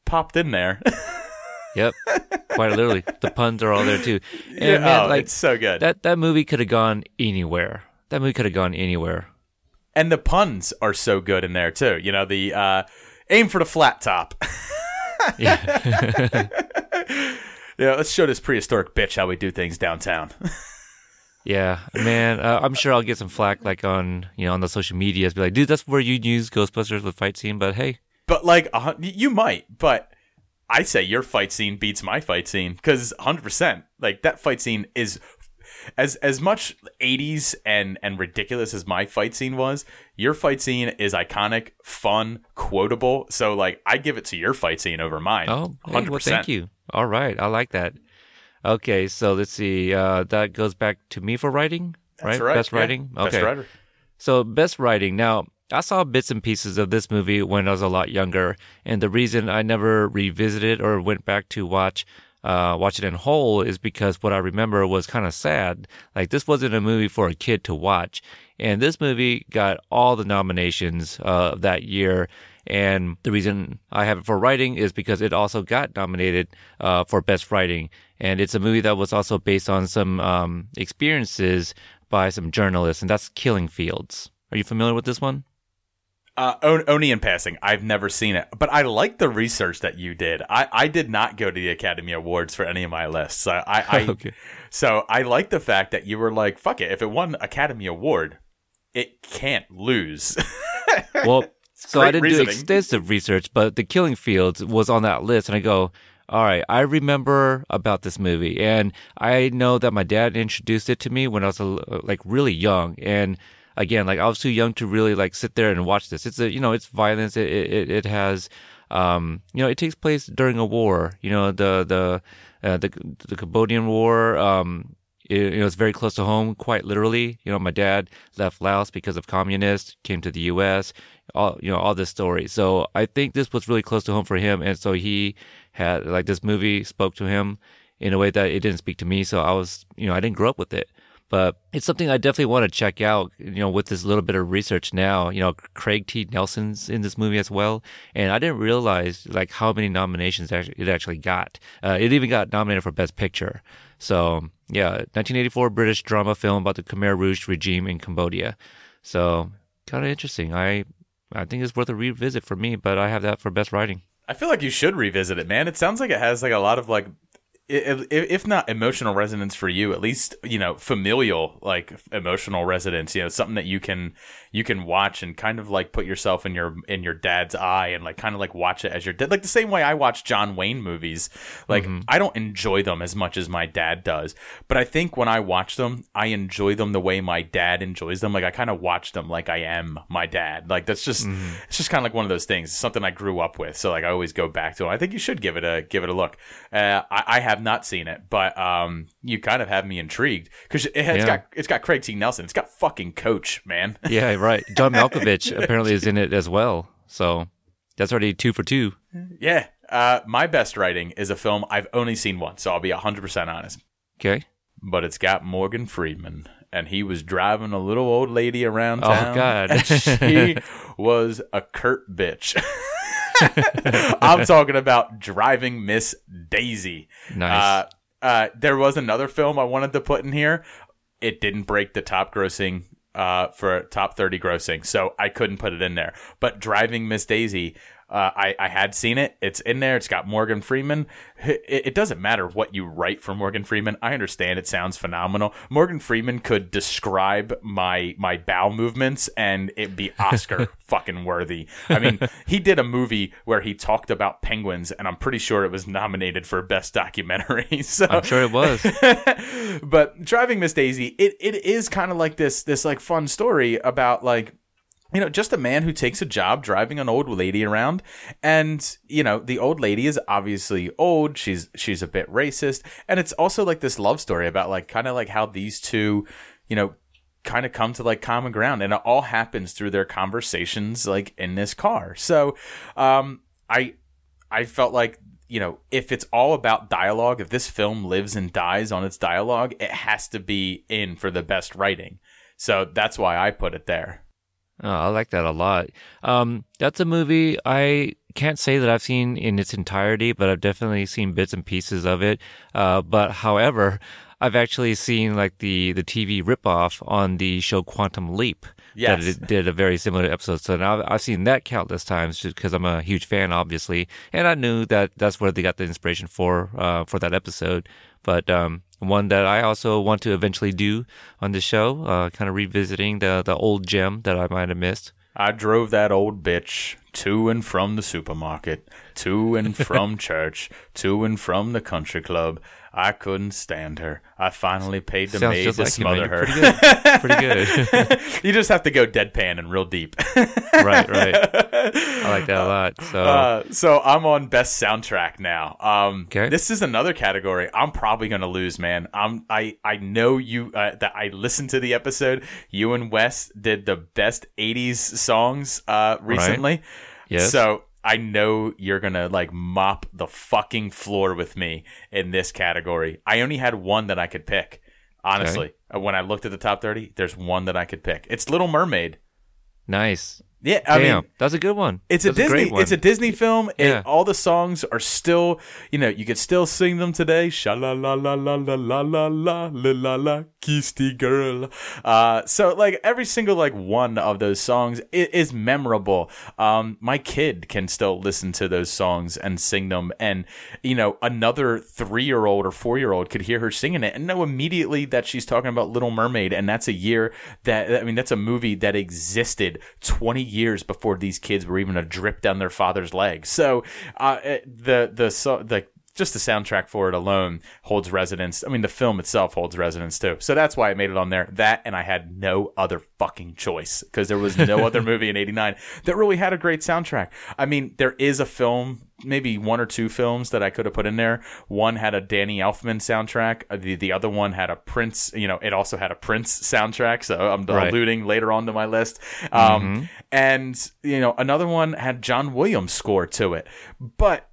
popped in there. <laughs>
Yep, quite literally. The puns are all there too. And
Yeah,
man,
oh,
like
it's so good.
that that movie could have gone anywhere. That movie could have gone anywhere.
and the puns are so good in there too. You know, the uh, aim for the flat top. <laughs>
Yeah.
yeah, let's show this prehistoric bitch how we do things downtown. <laughs>
Yeah, man, uh, I'm sure I'll get some flack like on you know on the social medias, be like, dude, that's where you use Ghostbusters with fight scene. But hey,
but like, hun- you might, but I say your fight scene beats my fight scene because 100. percent Like that fight scene is as as much 80s and and ridiculous as my fight scene was, your fight scene is iconic, fun, quotable. So like I give it to your fight scene over mine.
Oh, hey,
100%.
well, thank you. All right, I like that. Okay, so let's see. Uh, that goes back to me for writing,
That's
right?
right.
Best
yeah.
writing. Okay.
Best writer.
So best writing. Now I saw bits and pieces of this movie when I was a lot younger, and the reason I never revisited or went back to watch uh, watch it in whole is because what I remember was kind of sad. Like this wasn't a movie for a kid to watch, and this movie got all the nominations uh, of that year. And the reason I have it for writing is because it also got nominated uh, for best writing, and it's a movie that was also based on some um, experiences by some journalists, and that's Killing Fields. Are you familiar with this one?
Uh, on- only in passing. I've never seen it, but I like the research that you did. I, I did not go to the Academy Awards for any of my lists. So I, I <laughs>
Okay.
so I like the fact that you were like, "Fuck it! If it won Academy Award, it can't lose." <laughs>
Well, so I didn't do extensive research, but the Killing Fields was on that list, and I go, all right, I remember about this movie, and I know that my dad introduced it to me when I was like really young, and again, like I was too young to really like sit there and watch this. It's a you know, it's violence. It it, it has. Um, you know, it takes place during a war. You know, the the uh, the the Cambodian War. Um, it, you know, it's very close to home, quite literally. You know, my dad left Laos because of communists, came to the U.S. All you know, all this story. So I think this was really close to home for him, and so he had like this movie spoke to him in a way that it didn't speak to me. So I was, you know, I didn't grow up with it, but it's something I definitely want to check out. You know, with this little bit of research now, you know, Craig T. Nelson's in this movie as well, and I didn't realize like how many nominations it actually got. Uh, it even got nominated for Best Picture. So yeah, 1984 British drama film about the Khmer Rouge regime in Cambodia. So kind of interesting. I I think it's worth a revisit for me, but I have that for best writing.
I feel like you should revisit it, man. It sounds like it has like a lot of like, i- i- if not emotional resonance for you, at least you know familial like emotional resonance. You know, something that you can you can watch and kind of like put yourself in your in your dad's eye and like kind of like watch it as your dad. Like the same way I watch John Wayne movies. Like I don't enjoy them as much as my dad does, but I think when I watch them, I enjoy them the way my dad enjoys them. Like I kind of watch them like I am my dad. Like that's just it's just kind of like one of those things. It's something I grew up with, so like I always go back to it. I think you should give it a give it a look. Uh, I, I have not seen it, but um, you kind of have me intrigued because it has
Yeah.
got it's got Craig T. Nelson. It's got fucking Coach, man. <laughs>
Yeah, right. John Malkovich apparently is in it as well. So that's already two for two.
yeah. Uh, my best writing is a film I've only seen once, so I'll be hundred percent honest.
Okay.
But it's got Morgan Freeman, and he was driving a little old lady around
Oh,
town.
God. <laughs>
and she <laughs> was a curt bitch. <laughs> I'm talking about driving Miss Daisy.
Nice.
Uh, uh, there was another film I wanted to put in here. It didn't break the top grossing uh, for top 30 grossing, so I couldn't put it in there. But Driving Miss Daisy, uh, I, I had seen it. It's in there. It's got Morgan Freeman. It, it doesn't matter what you write for Morgan Freeman. I understand it sounds phenomenal. Morgan Freeman could describe my my bowel movements and it'd be <laughs> Oscar fucking worthy. I mean, he did a movie where he talked about penguins, and I'm pretty sure it was nominated for best documentary. <laughs> So
I'm sure it was. <laughs>
but driving Miss Daisy, it, it is kind of like this this like fun story about like you know just a man who takes a job driving an old lady around. And you know the old lady is obviously old. She's she's a bit racist. And it's also like this love story about like kind of like how these two you know kind of come to like common ground. And it all happens through their conversations like in this car. So um i i felt like you know if it's all about dialogue if this film lives and dies on its dialogue it has to be in for the best writing. So that's why i put it there
Oh, I like that a lot. Um, that's a movie I can't say that I've seen in its entirety, but I've definitely seen bits and pieces of it. Uh, but however, I've actually seen like the the TV ripoff on the show Quantum Leap.
Yes.
That it did a very similar episode. So now I've seen that countless times just because I'm a huge fan, obviously, and I knew that that's where they got the inspiration for uh, for that episode. But um, one that I also want to eventually do on the show, uh, kind of revisiting the the old gem that I might have missed.
I drove that old bitch to and from the supermarket, to and from <laughs> church, to and from the country club. I couldn't stand her. I finally paid the
Sounds
maid to
like
smother her.
Pretty good. Pretty good. <laughs>
you just have to go deadpan and real deep. <laughs>
right, right. I like that a lot. So
Uh, so I'm on best soundtrack now. Um,
Okay.
This is another category I'm probably gonna lose, man. I'm I I know you uh, that I listened to the episode. You and Wes did the best '80s songs uh, recently.
Yes.
So I know you're gonna like mop the fucking floor with me in this category. I only had one that I could pick. Honestly, Uh, when I looked at the top 30, there's one that I could pick. It's Little Mermaid.
nice.
Yeah, I
Damn,
mean,
that's a good one.
it's a
That's
Disney.
great one.
it's a Disney film. and
Yeah.
all the songs are still, you know, you could still sing them today. Sha la la la la la la la la la la la Kisty girl. Uh, so like every single like one of those songs is, is memorable. Um, my kid can still listen to those songs and sing them, and you know, another three year old or four year old could hear her singing it and know immediately that she's talking about Little Mermaid, and that's a year that I mean, that's a movie that existed twenty years before these kids were even a drip down their father's leg. So, uh, the the so the just the soundtrack for it alone holds resonance. I mean, the film itself holds resonance too. So that's why I made it on there. That and I had no other fucking choice because there was no <laughs> other movie in '89 that really had a great soundtrack. I mean, there is a film, maybe one or two films that I could have put in there. One had a Danny Elfman soundtrack. Uh, The the other one had a Prince. You know, it also had a Prince soundtrack. So I'm
Right.
alluding later on to my list. Um, And you know, another one had John Williams score to it, but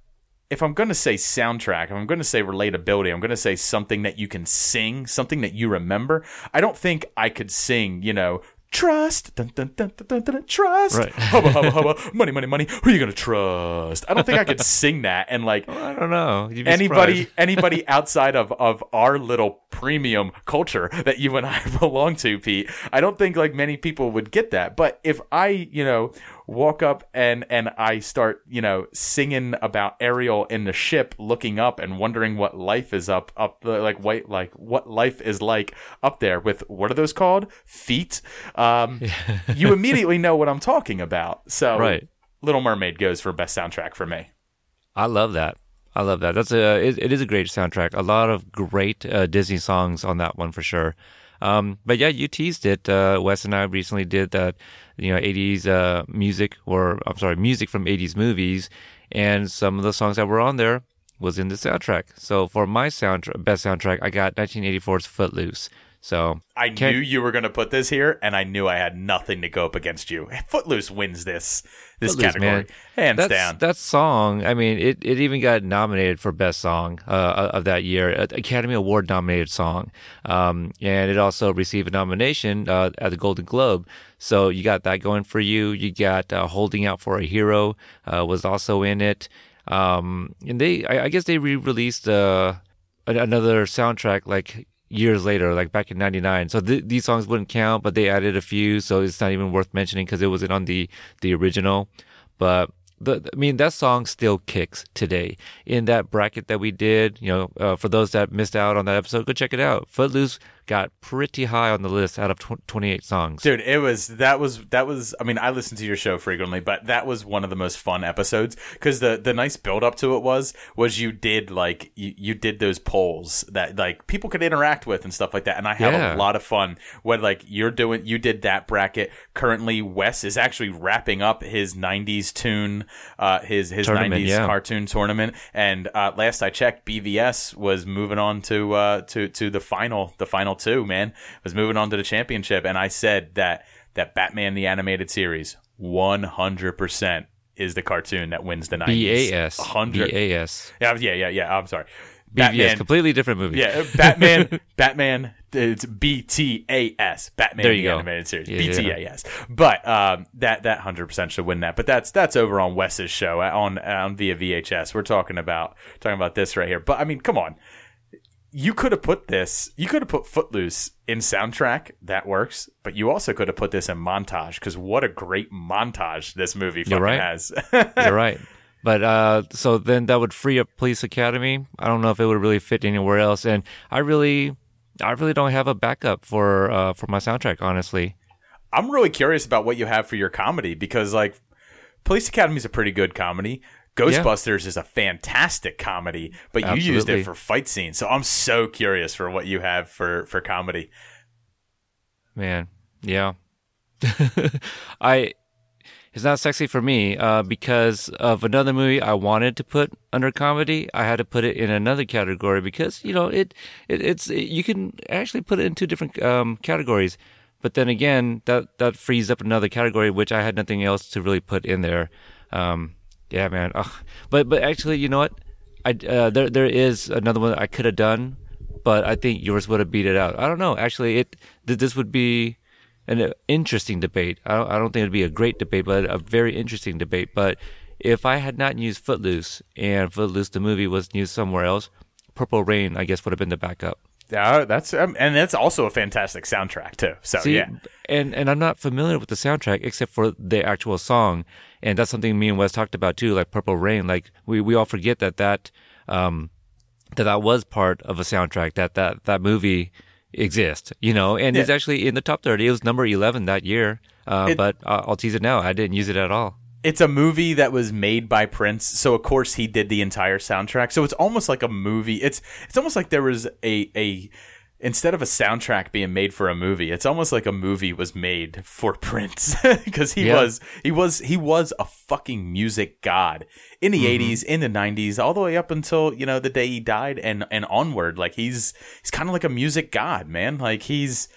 if I'm going to say soundtrack, if I'm going to say relatability, I'm going to say something that you can sing, something that you remember. I don't think I could sing, you know, trust, dun, dun, dun, dun, dun, dun, trust,
Right. <laughs>
hubba, hubba, hubba, <laughs> money, money, money. Who are you going to trust? I don't think I could <laughs> sing that. And like,
I don't know.
Anybody
surprised.
anybody outside of of our little premium culture that you and I <laughs> belong to, Pete, I don't think like many people would get that. But if I, you know, walk up and and I start, you know, singing about Ariel in the ship looking up and wondering what life is up up the like white like what life is like up there with what are those called? Feet. Um <laughs> you immediately know what I'm talking about. So
Right.
Little Mermaid goes for best soundtrack for me.
I love that. I love that. That's a it, it is a great soundtrack. A lot of great uh, Disney songs on that one for sure. Um, but yeah, you teased it. Uh, Wes and I recently did that, you know, 80s uh, music, or I'm sorry, music from 80s movies, and some of the songs that were on there was in the soundtrack. So for my soundtrack, best soundtrack, I got 1984's Footloose. So
I knew you were going to put this here, and I knew I had nothing to go up against you. <laughs> Footloose wins this this
Footloose,
category,
man.
hands
That's,
down.
That song, I mean, it, it even got nominated for best song uh, of that year, uh, Academy Award nominated song, um, and it also received a nomination uh, at the Golden Globe. So you got that going for you. You got uh, Holding Out for a Hero uh, was also in it, um, and they, I, I guess, they re-released uh, another soundtrack like years later, like back in '99. So th- these songs wouldn't count, but they added a few, so it's not even worth mentioning because it wasn't on the the original. But the, I mean, that song still kicks today. In that bracket that we did, you know, uh, for those that missed out on that episode, go check it out. Footloose got pretty high on the list out of tw- 28 songs.
Dude, it was that was that was. I mean, I listen to your show frequently, but that was one of the most fun episodes because the the nice build up to it was was you did like you, you did those polls that like people could interact with and stuff like that, and I had
Yeah.
a lot of fun when like you're doing you did that bracket. Currently, Wes is actually wrapping up his '90s tune, uh, his his
Tournament,
'90s
yeah.
cartoon tournament, and uh, last I checked, BVS was moving on to uh, to to the final the final two. Man was moving on to the championship, and I said that that Batman the animated series 100 percent is the cartoon that wins the 90s.
BAS.
100.
BAS.
Yeah, yeah, yeah, yeah. I'm sorry.
BVS,
Batman.
completely different movie.
Yeah, Batman. <laughs> Batman. It's B T A S. Batman
There you
the
go.
animated series.
Yeah,
B T A S. But um, that that hundred percent should win that. But that's that's over on Wes's show uh, on on via VHS. We're talking about talking about this right here. But I mean, come on. You could have put this. You could have put Footloose in soundtrack. That works. But you also could have put this in montage because what a great montage this movie fucking
right.
has. <laughs>
You're right. But uh, so then that would free up Police Academy. I don't know if it would really fit anywhere else, and I really, I really don't have a backup for uh, for my soundtrack. Honestly,
I'm really curious about what you have for your comedy because like Police Academy is a pretty good comedy. Ghostbusters is a fantastic comedy, but you used it for fight scenes. So I'm so curious for what you have for for comedy.
Man, yeah. <laughs> I it's not sexy for me uh, because of another movie I wanted to put under comedy. I had to put it in another category because you know it, it it's you can actually put it in two different um, categories. But then again, that that frees up another category which I had nothing else to really put in there. Um, yeah, man. Ugh. But but actually, you know what? I uh, there there is another one I could have done, but I think yours would have beat it out. I don't know. Actually, it th- this would be an uh, interesting debate. I don't, I don't think it'd be a great debate, but a very interesting debate. But if I had not used Footloose and Footloose the movie was used somewhere else, Purple Rain I guess would have been the backup.
Yeah, that's um, and that's also a fantastic soundtrack too. So
See,
yeah,
and and I'm not familiar with the soundtrack except for the actual song, and that's something me and Wes talked about too, like Purple Rain. Like we, we all forget that that um that that was part of a soundtrack that that that movie exists, you know, and it's actually in the top thirty. It was number eleven that year, uh,
It-
but I'll, I'll tease it now. I didn't use it at all.
it's a movie that was made by Prince, so of course he did the entire soundtrack. So it's almost like a movie. It's it's almost like there was a a instead of a soundtrack being made for a movie, it's almost like a movie was made for Prince <laughs> because he
Yeah.
was he was he was a fucking music god in the 80s, in the 90s, all the way up until, you know, the day he died and and onward. Like he's he's kind of like a music god, man. Like he's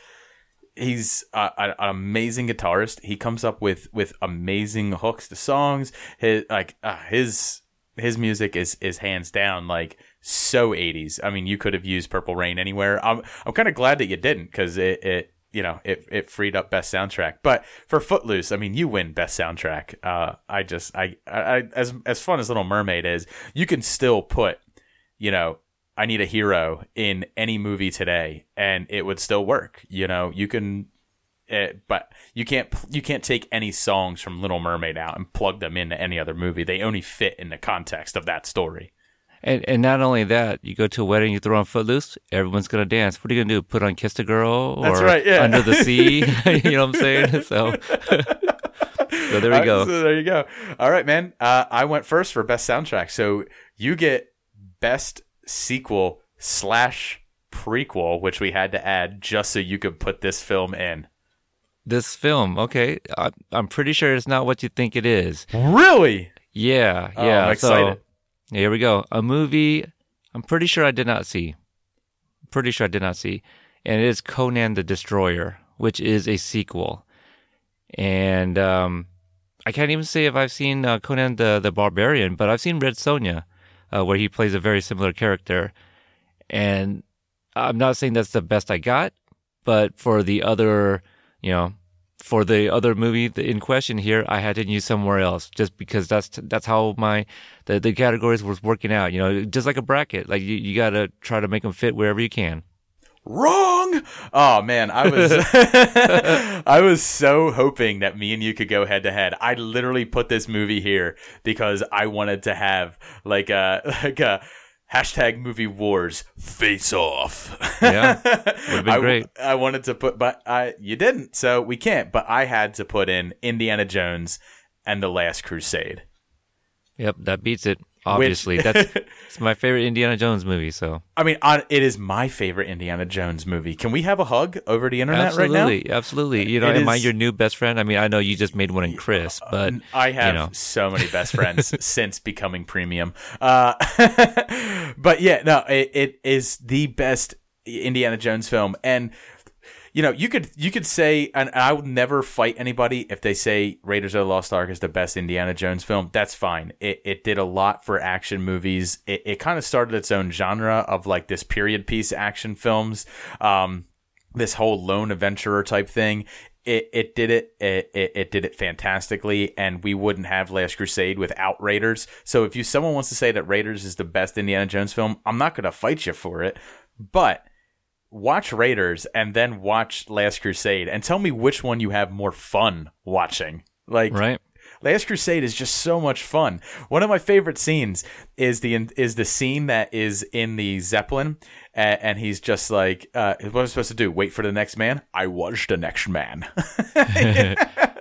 he's a, a, an amazing guitarist. He comes up with with amazing hooks to songs. His like uh, his his music is is hands down like so 80s. I mean, you could have used Purple Rain anywhere. I'm I'm kind of glad that you didn't because it it you know it it freed up best soundtrack. But for Footloose, I mean, you win best soundtrack. Uh, I just I, I I as as fun as Little Mermaid is, you can still put you know I need a hero in any movie today, and it would still work. You know, you can, uh, but you can't you can't take any songs from Little Mermaid out and plug them into any other movie. They only fit in the context of that story.
And and not only that, you go to a wedding, you throw on Footloose, everyone's gonna dance. What are you gonna do? Put on Kiss the Girl or
That's right, yeah.
Under the Sea? <laughs> <laughs> you know what I'm saying? <laughs> So, so there we
All right,
go.
so there you go. All right, man. Uh, I went first for best soundtrack, so you get best sequel slash prequel, which we had to add just so you could put this film in.
This film, okay, I, I'm pretty sure it's not what you think it is.
Really?
Yeah,
Oh,
yeah.
Excited.
So here we go. A movie I'm pretty sure I did not see. Pretty sure I did not see. And it is Conan the Destroyer, which is a sequel. And um, I can't even say if I've seen uh, Conan the, the Barbarian, but I've seen Red Sonja, uh, where he plays a very similar character. And I'm not saying that's the best I got, but for the other, you know, for the other movie in question here, I had to use somewhere else just because that's that's how my the, the categories was working out. You know, just like a bracket, like you, you got to try to make them fit wherever you can.
wrong. Oh man, I was <laughs> <laughs> I was so hoping that me and you could go head to head. I literally put this movie here because I wanted to have like a <laughs> like a hashtag movie wars face off.
Yeah, would've <laughs> been
I,
great.
I wanted to put, but I you didn't, so we can't. But I had to put in Indiana Jones and the Last Crusade.
Yep, that beats it. Obviously, that's <laughs> it's my favorite Indiana Jones movie. So
I mean, on, it is my favorite Indiana Jones movie. Can we have a hug over the internet right now?
absolutely, absolutely. You know,
It
am I
is-
your new best friend? I mean, I know you just made one in Chris, but
I have
know.
so many best <laughs> friends since becoming premium. Uh, <laughs> but yeah, no, it, it is the best Indiana Jones film, and you know, you could you could say, and I would never fight anybody if they say Raiders of the Lost Ark is the best Indiana Jones film. That's fine. It it did a lot for action movies. It it kind of started its own genre of like this period piece action films. Um, this whole lone adventurer type thing. It, it did it, it it did it fantastically, and we wouldn't have Last Crusade without Raiders. So if you someone wants to say that Raiders is the best Indiana Jones film, I'm not gonna fight you for it. But watch Raiders and then watch Last Crusade and tell me which one you have more fun watching. Like
right.
Last Crusade is just so much fun. One of my favorite scenes is the is the scene that is in the Zeppelin, and, and he's just like, uh, "What am I supposed to do? Wait for the next man? I was the next man." <laughs> <laughs> <laughs>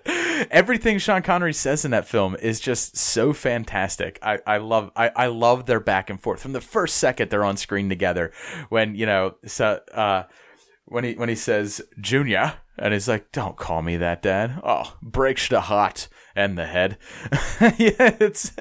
everything Sean Connery says in that film is just so fantastic. I, I love I, I love their back and forth from the first second they're on screen together. When you know, so uh, when he when he says Junior, and he's like, "Don't call me that, Dad." Oh, breaks the heart and the head. <laughs> yeah, it's,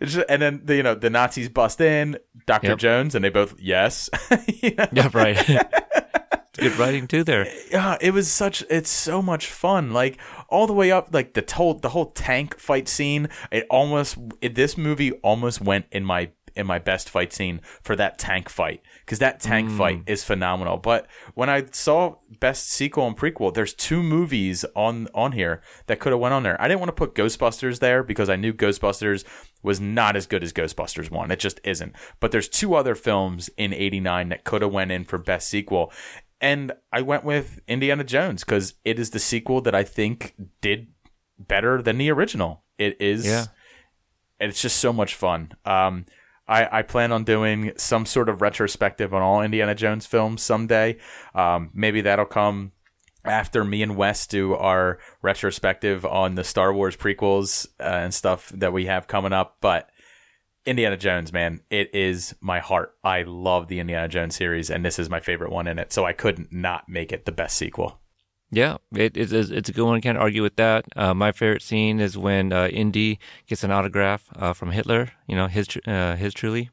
it's just, and then the, you know the Nazis bust in, Doctor
Yep.
Jones, and they both yes. <laughs> You know?
Yeah, right. <laughs> Good writing too there.
yeah, it was such it's so much fun. Like all the way up like the whole the whole tank fight scene, it almost it, this movie almost went in my in my best fight scene for that tank fight cuz that tank hmm. fight is phenomenal. But when I saw best sequel and prequel, there's two movies on on here that could have went on there. I didn't want to put Ghostbusters there because I knew Ghostbusters was not as good as Ghostbusters 1. It just isn't. But there's two other films in 89 that could have went in for best sequel and I went with Indiana Jones because it is the sequel that I think did better than the original. It is,
Yeah.
and it's just so much fun. Um, I, I plan on doing some sort of retrospective on all Indiana Jones films someday. Um, maybe that'll come after me and Wes do our retrospective on the Star Wars prequels uh, and stuff that we have coming up. But Indiana Jones, man, it is my heart. I love the Indiana Jones series, and this is my favorite one in it. So I couldn't not make it the best sequel.
Yeah, it, it is. It's a good one. Can't argue with that. Uh, my favorite scene is when uh, Indy gets an autograph uh, from Hitler. You know, his tr- uh, his truly.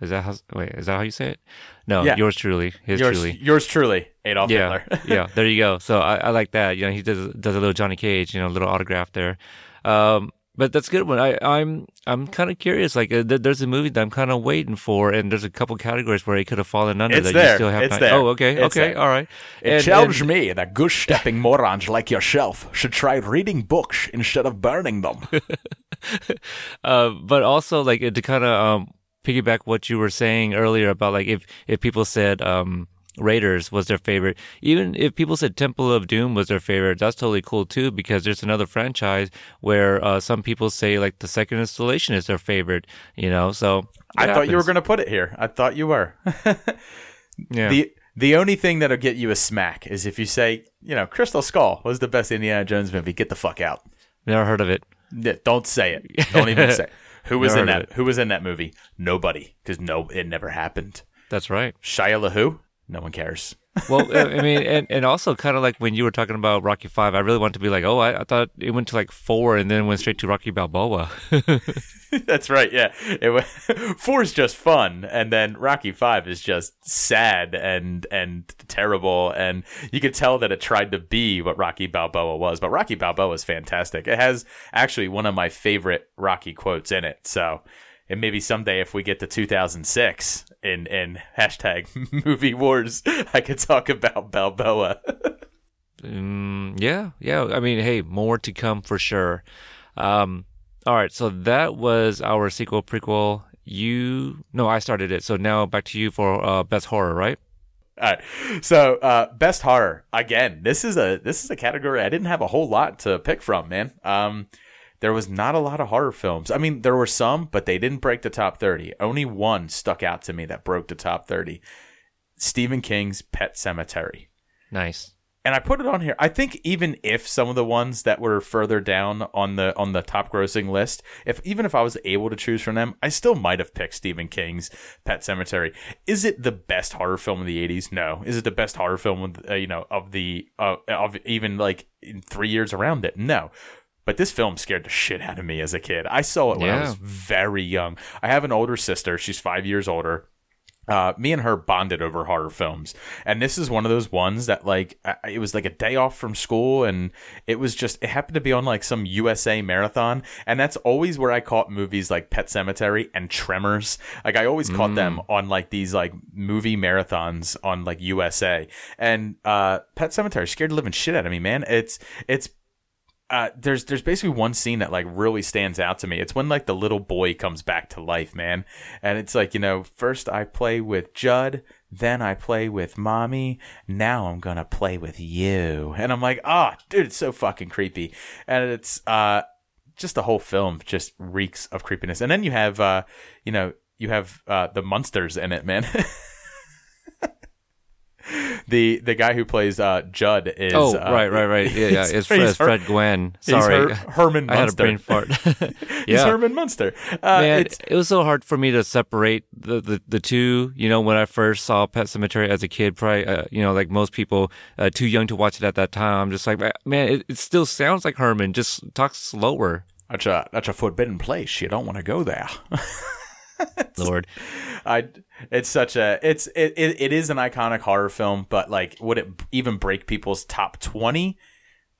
Is that how? Wait, is that how you say it? No,
Yeah.
yours truly. His
yours,
truly.
yours truly, Adolf
yeah,
Hitler. <laughs>
yeah. There you go. So I, I like that. You know, he does does a little Johnny Cage. You know, a little autograph there. Um, but that's a good one. I, I'm I'm kind of curious. Like, uh, there- there's a movie that I'm kind of waiting for, and there's a couple categories where it could have fallen under
It's
that
there.
you still have
It's
not.
there.
Oh, okay,
It's
okay,
there.
all right.
It
And-
challenged
and-
me that goose stepping morons like yourself should try reading books instead of burning them. <laughs>
uh, but also like to kind of um, piggyback what you were saying earlier about like if if people said um, Raiders was their favorite, even if people said Temple of Doom was their favorite, that's totally cool too because there's another franchise where uh, some people say like the second installation is their favorite. You know, so
I
it
thought you were going to put it here. I thought you were. <laughs>
yeah.
The the only thing that'll get you a smack is if you say, you know, Crystal Skull was the best Indiana Jones movie. Get the fuck out.
Never heard of it.
Yeah, Don't say it. Don't even say. It. <laughs> Who was
Never
in that? Who was in that movie? Nobody, because no, it never happened.
That's right.
Shia LaHoo? No one cares.
Well, I mean, <laughs> and, and also kind of like when you were talking about Rocky Five, I really wanted to be like, oh, I, I thought it went to like four and then went straight to Rocky Balboa. <laughs>
That's right. Yeah, it was, <laughs> four is just fun, and then Rocky Five is just sad and and terrible, and you could tell that it tried to be what Rocky Balboa was. But Rocky Balboa is fantastic. It has actually one of my favorite Rocky quotes in it. So, and maybe someday if we get to 2006 in in hashtag <laughs> movie wars, I could talk about Balboa.
Mm, yeah, yeah. I mean, hey, more to come for sure. Um, all right, so that was our sequel prequel. You no, I started it. So now back to you for uh, best horror, right?
All right. So, uh, best horror again. This is a this is a category I didn't have a whole lot to pick from, man. Um, there was not a lot of horror films. I mean, there were some, but they didn't break the top thirty. Only one stuck out to me that broke the top thirty. Stephen King's Pet Sematary.
Nice.
And I put it on here. I think even if some of the ones that were further down on the on the top grossing list, if even if I was able to choose from them, I still might have picked Stephen King's Pet Sematary. Is it the best horror film of the '80s? No. Is it the best horror film of, uh, you know of the uh, of even like in three years around it? No. But this film scared the shit out of me as a kid. I saw it when I was very young. I have an older sister. She's five years older uh, me and her bonded over horror films, and this is one of those ones that like I- it was like a day off from school, and it was just it happened to be on like some USA marathon, and that's always where I caught movies like Pet Sematary and Tremors. Like I always caught them on like these like movie marathons on like USA, and uh, Pet Sematary scared the living shit out of me, man. It's it's uh, there's there's basically one scene that like really stands out to me. It's when like the little boy comes back to life, man, and it's like you know, first I play with Judd, then I play with mommy, now I'm gonna play with you, and I'm like, ah, dude, it's so fucking creepy, and it's uh, just the whole film just reeks of creepiness, and then you have uh, you know, you have uh the monsters in it, man. <laughs> the the guy who plays uh, Judd is
Oh,
uh,
right, right, right. Yeah, yeah. <laughs> It's Fred,
he's
Fred Gwynne.
he's
Sorry,
Her- <laughs> Herman
I had a brain fart. <laughs>
He's
yeah,
Herman Munster. Uh,
man,
it's-
it was so hard for me to separate the, the, the two. You know, when I first saw Pet Sematary as a kid, probably, uh, you know, like most people, uh, too young to watch it at that time. I'm just like, man, it, it still sounds like Herman. Just talk slower,
that's a that's a forbidden place. You don't want to go there.
Lord.
I it's such a it's it, it it is an iconic horror film, but like would it even break people's top twenty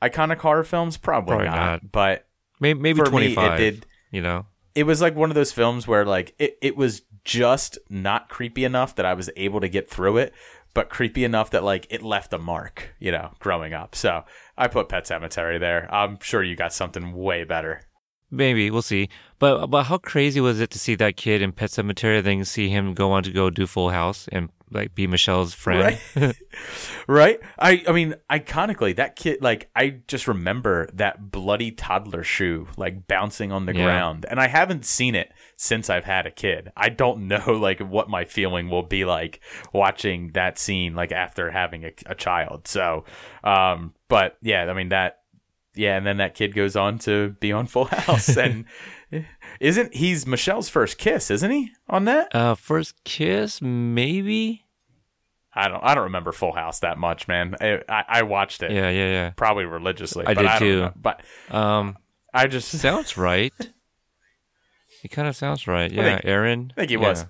iconic horror films? Probably,
Probably
not.
not.
But
Maybe, maybe
For me, it
25.
did-
You know,
it was like one of those films where like it, it was just not creepy enough that I was able to get through it, but creepy enough that like it left a mark, you know, growing up. So I put Pet Sematary there. I'm sure you got something way better.
Maybe we'll see. But but how crazy was it to see that kid in Pet Sematary, then see him go on to go do Full House and like be Michelle's friend?
Right. <laughs> right? I I mean, iconically, that kid like I just remember that bloody toddler shoe like bouncing on the
Yeah.
ground. And I haven't seen it since I've had a kid. I don't <laughs> know like what my feeling will be like watching that scene like after having a, a child. So, um but yeah, I mean that yeah, and then that kid goes on to be on Full <laughs> House and isn't he's Michelle's first kiss, isn't he? On that?
Uh, first kiss, maybe.
I don't I don't remember Full House that much, man. I I, I watched it.
Yeah, yeah, yeah.
probably religiously.
I
but
did
I don't
too.
know. But.
Um,
I just <laughs>
sounds right. It kind of sounds right. Yeah,
think-
Aaron.
think he
yeah.
was.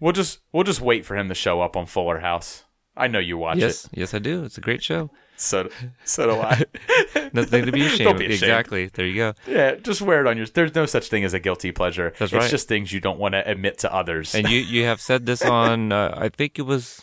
We'll just we'll just wait for him to show up on Fuller House. I know you watch
Yes,
it.
yes, I do. It's a great show.
So so do I. <laughs>
Nothing to be ashamed. <laughs>
Don't
of.
be ashamed.
Exactly. There you go.
yeah, just wear it on your. There's no such thing as a guilty pleasure.
That's right.
it's just things you don't want to admit to others.
And you <laughs> you have said this on. Uh, I think it was.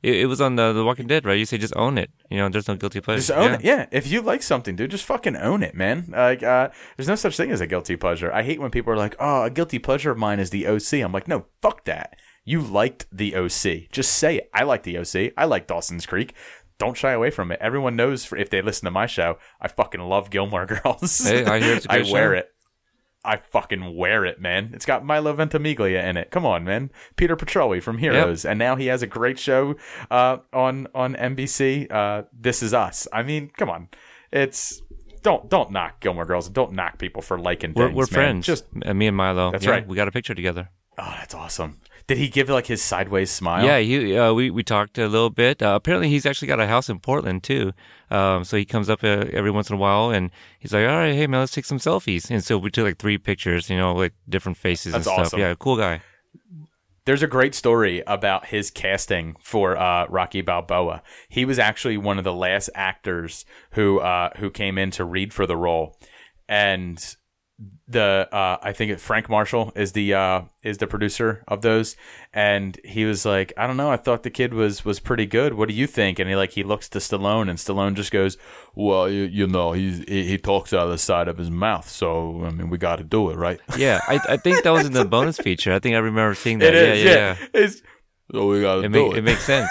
It, it was on the The Walking Dead, right? You say just own it. You know, there's no guilty pleasure.
just own
yeah.
it. Yeah, if you like something, dude, just fucking own it, man. Like, uh, there's no such thing as a guilty pleasure. I hate when people are like, "Oh, a guilty pleasure of mine is the OC." I'm like, no, fuck that. You liked the OC. Just say it. I like the OC. I like Dawson's Creek. Don't shy away from it. Everyone knows for, if they listen to my show, I fucking love Gilmore <laughs> Girls.
Hey, I hear it's a <laughs>
I
great
wear
show.
it. I fucking wear it, man. It's got Milo Ventimiglia in it. Come on, man. Peter Petrelli from Heroes, and now he has a great show uh, on on NBC. Uh, this is Us. I mean, come on. It's don't don't knock Gilmore Girls. Don't knock people for liking
We're,
things.
we're
man.
friends.
Just
Uh, me and Milo.
That's
Yeah,
right.
We got a picture together.
oh, that's awesome. Did he give like his sideways smile?
Yeah, he uh, we we talked a little bit. Uh, apparently, he's actually got a house in Portland too. Um, so he comes up uh, every once in a while, and he's like, "All right, hey man, let's take some selfies." And so we took like three pictures, you know, like different faces
That's
and stuff.
awesome.
Yeah, cool guy.
There's a great story about his casting for uh, Rocky Balboa. He was actually one of the last actors who uh, who came in to read for the role, and the uh, I think it, Frank Marshall is the uh, is the producer of those, and he was like, I don't know, I thought the kid was was pretty good. What do you think? And he like he looks to Stallone, and Stallone just goes, Well, you, you know, he's, he he talks out of the side of his mouth, so I mean, we got to do it, right? <laughs>
Yeah, I I think that was in the <laughs> bonus feature. I think I remember seeing that.
It is,
yeah, yeah,
yeah. It's, so we got to
It,
do
make,
it.
it makes sense.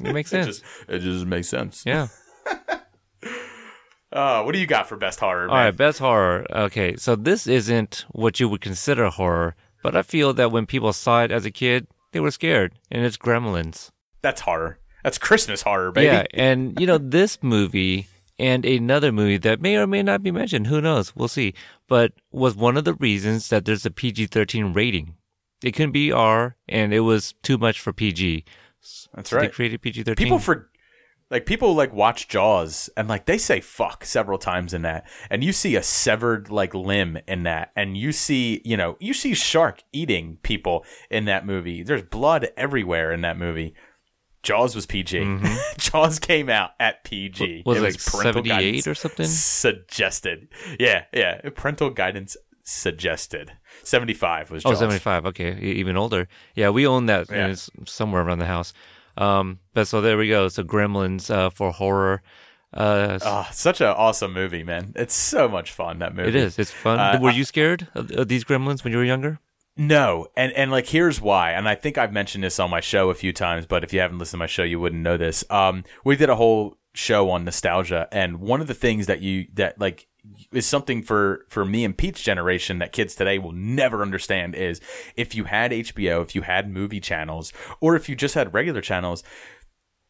It makes <laughs>
It
sense.
just, it just makes sense.
Yeah.
Uh, what do you got for best horror?
All
man?
right, best horror. Okay, so this isn't what you would consider horror, but I feel that when people saw it as a kid, they were scared, and it's Gremlins.
That's horror. That's Christmas horror, baby.
Yeah, and you know <laughs> this movie and another movie that may or may not be mentioned, who knows? We'll see. But was one of the reasons that there's a PG-13 rating. It couldn't be R, and it was too much for PG.
That's
So They
right.
created PG-13.
People for like people like watch Jaws and like they say fuck several times in that, and you see a severed like limb in that, and you see you know you see shark eating people in that movie. There's blood everywhere in that movie. Jaws was PG. <laughs> Jaws came out at PG.
Mm-hmm. was
it
it like 78
guidance
or something?
Suggested. Yeah, yeah. Parental guidance suggested. 75 was
Oh, 75. Okay, even older. Yeah, we own that.
Yeah.
and It's somewhere around the house. Um, but so there we go. So Gremlins uh, for horror. Uh,
Oh, such an awesome movie, man. It's so much fun, that movie.
it is. It's fun.
Uh,
Were you scared of, of these Gremlins when you were younger?
No, and and like here's why, and I think I've mentioned this on my show a few times, but if you haven't listened to my show, you wouldn't know this. Um, we did a whole show on nostalgia, and one of the things that you that like is something for for me and Pete's generation that kids today will never understand is if you had HBO, if you had movie channels, or if you just had regular channels,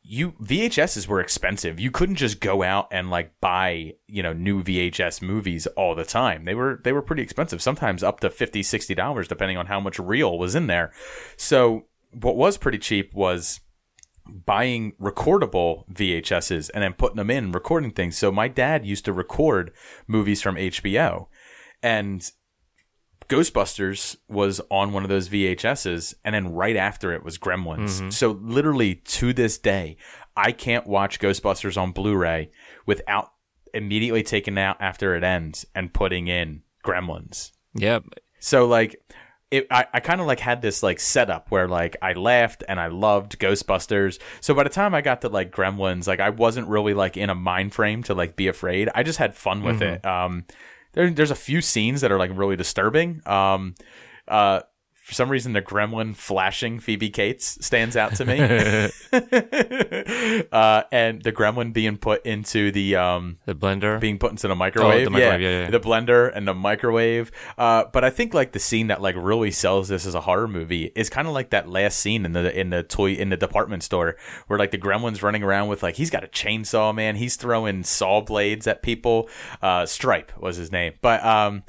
you VHSs were expensive. You couldn't just go out and like buy, you know, new VHS movies all the time. They were they were pretty expensive, sometimes up to 50 60 dollars depending on how much reel was in there. So, what was pretty cheap was buying recordable VHSs and then putting them in recording things. So my dad used to record movies from HBO and Ghostbusters was on one of those VHSs, and then right after it was Gremlins. Mm-hmm. So literally to this day, I can't watch Ghostbusters on Blu-ray without immediately taking out after it ends and putting in Gremlins.
Yep.
So like it I, I kind of like had this like setup where like I laughed and I loved Ghostbusters. So by the time I got to like Gremlins, like I wasn't really like in a mind frame to like be afraid. I just had fun with it. Um there, there's a few scenes that are like really disturbing. Um uh for some reason the gremlin flashing Phoebe Cates stands out to me. <laughs> <laughs> uh and the gremlin being put into the um
The blender.
being put into the microwave.
Oh, the microwave, yeah, yeah.
The blender and the microwave. Uh, but I think like the scene that like really sells this as a horror movie is kind of like that last scene in the in the toy in the department store where like the gremlin's running around with like he's got a chainsaw, man. He's throwing saw blades at people. Uh, Stripe was his name, but um.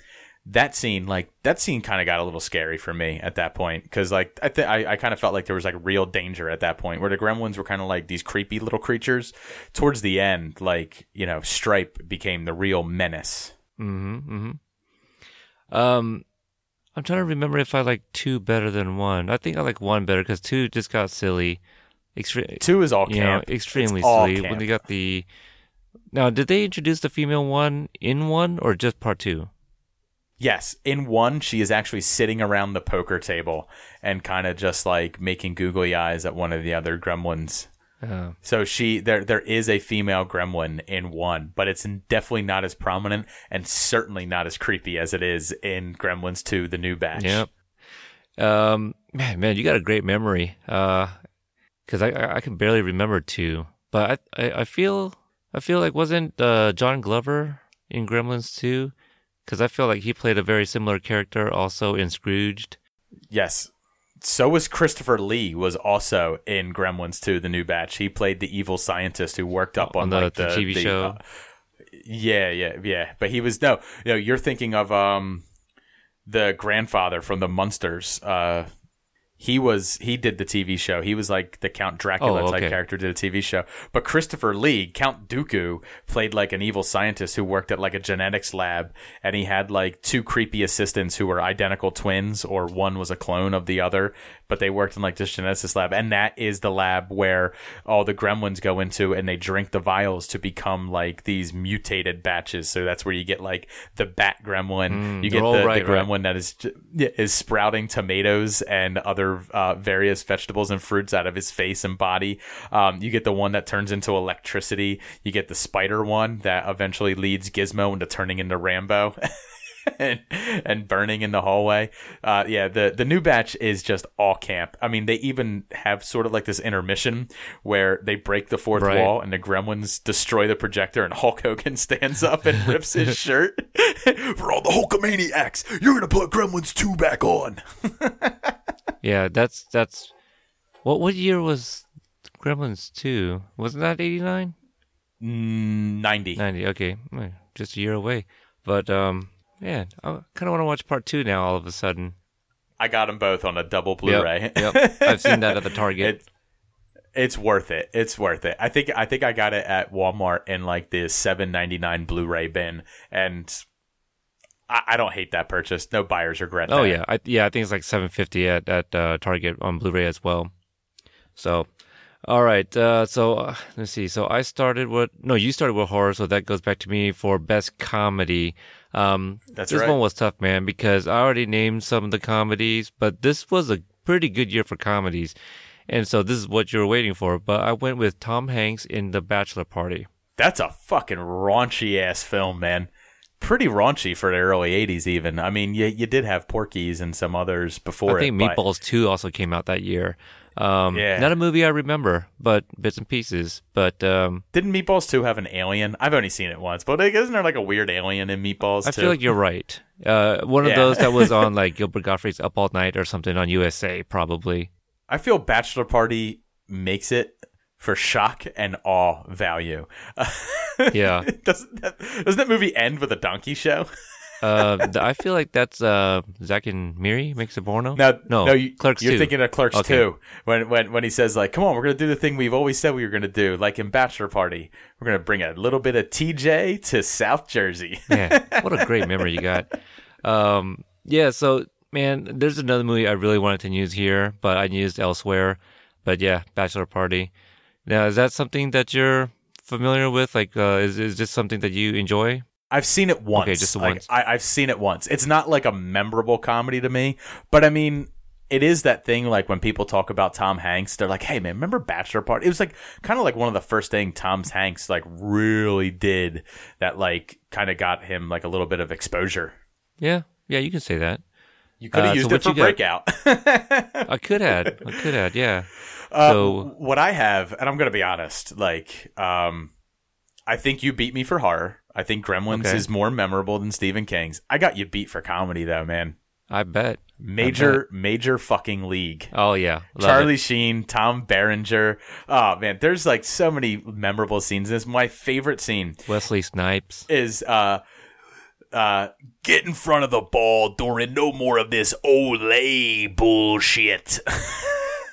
That scene, like that scene, kind of got a little scary for me at that point because, like, I, th- I I kind of felt like there was like real danger at that point where the gremlins were kind of like these creepy little creatures. Towards the end, like you know, Stripe became the real menace.
Mm-hmm. Mm-hmm. Um, I'm trying to remember if I like two better than one. I think I like one better because two just got silly. Extre-
Two is all
you know,
camp.
extremely
all
silly when they got the. Now, did they introduce the female one in one or just part two?
Yes, in one, she is actually sitting around the poker table and kind of just like making googly eyes at one of the other gremlins.
Uh,
So she there there is a female gremlin in one, but it's definitely not as prominent and certainly not as creepy as it is in Gremlins 2, the new batch.
Yep. Um, man, man, you got a great memory. Uh, cause I, I, I can barely remember two, but I, I, I feel, I feel like wasn't, uh, John Glover in Gremlins 2? Cause I feel like he played a very similar character also in Scrooged.
Yes. So was Christopher Lee was also in Gremlins 2, the new batch. He played the evil scientist who worked up on,
On the-
like,
the TV show?
uh, yeah, yeah, yeah. But he was no, no. You're thinking of um the grandfather from the Munsters. Uh, he was he did the TV show. He was like the Count Dracula
Oh,
type character did a TV show. But Christopher Lee, Count Dooku, played like an evil scientist who worked at like a genetics lab, and he had like two creepy assistants who were identical twins, or one was a clone of the other. But they worked in like this geneticist lab, and that is the lab where all the gremlins go into, and they drink the vials to become like these mutated batches. So that's where you get like the bat gremlin, you get the,
right,
the
right.
gremlin that is is sprouting tomatoes and other uh, various vegetables and fruits out of his face and body. Um, you get the one that turns into electricity. You get the spider one that eventually leads Gizmo into turning into Rambo. <laughs> <laughs> And, and burning in the hallway. Uh, yeah, the the new batch is just all camp. I mean, they even have sort of like this intermission where they break the fourth
Right.
wall and the gremlins destroy the projector, and Hulk Hogan <laughs> stands up and rips his <laughs> shirt. For all the Hulkamaniacs, you're gonna put Gremlins two back on.
Yeah, that's, that's, what, what year was Gremlins 2? Wasn't that 89?
Mm, Ninety.
90, okay. Eh, Just a year away. But, um, yeah, I kind of want to watch part two now all of a sudden.
I got them both on a double Blu-ray.
Yep, yep. I've seen that at the Target. <laughs>
It, it's worth it. It's worth it. I think I think I got it at Walmart in like the seven ninety nine Blu-ray bin, and I, I don't hate that purchase. No buyer's regret. That.
Oh
that.
yeah, I, yeah. I think it's like seven fifty at at uh, Target on Blu-ray as well. So, all right. Uh, so uh, let's see. So I started with no, you started with horror, so that goes back to me for best comedy. Um,
That's
this
right.
one was tough, man, because I already named some of the comedies, but this was a pretty good year for comedies, and so this is what you were waiting for. But I went with Tom Hanks in The Bachelor Party.
That's a fucking raunchy ass film, man. Pretty raunchy for the early '80s, even. I mean, you you did have Porky's and some others before
I think
it. but-
Meatballs 2 also came out that year. Um,
Yeah.
Not a movie I remember, but bits and pieces. But um,
Didn't Meatballs 2 have an alien? I've only seen it once, but like, isn't there like a weird alien in Meatballs
I
too?
feel like you're right. Uh, one of those that was on <laughs> like Gilbert Gottfried's Up All Night or something on USA, probably.
I feel Bachelor Party makes it for shock and awe value. <laughs>
Yeah.
doesn't that, doesn't that movie end with a donkey show? <laughs>
Uh, th- I feel like that's uh, Zach and Miri makes a porno.
No,
no,
no. You,
Clerks
You're
2.
thinking of Clerks
Okay.
Two when when when he says like, "Come on, we're gonna do the thing we've always said we were gonna do." Like in Bachelor Party, we're gonna bring a little bit of TJ to South Jersey. <laughs>
man, what a great memory you got. Um, yeah, so man, there's another movie I really wanted to use here, but I used elsewhere. But yeah, Bachelor Party. Now, is that something that you're familiar with? Like, uh, is is this something that you enjoy?
I've seen it once.
Okay, just
Like,
once.
I, I've seen it once. It's not like a memorable comedy to me, but I mean, it is that thing. Like when people talk about Tom Hanks, they're like, "Hey, man, remember Bachelor Party?" It was like kind of like one of the first thing Tom Hanks like really did that like kind of got him like a little bit of exposure.
Yeah, yeah, you can say that.
You could have
Uh,
used
what
it for? Breakout. <laughs>
I could add, I could add, yeah.
Uh,
So-
what I have, and I'm gonna be honest, like, um, I think you beat me for horror. I think Gremlins
Okay.
is more memorable than Stephen King's. I got you beat for comedy though, man.
I bet.
Major, major fucking league.
Oh yeah, Love
Charlie
it.
Sheen, Tom Berenger. Oh man, there's like so many memorable scenes. in This my favorite scene
Wesley Snipes.
is uh uh get in front of the ball, Dorn. No more of this Olay bullshit. <laughs>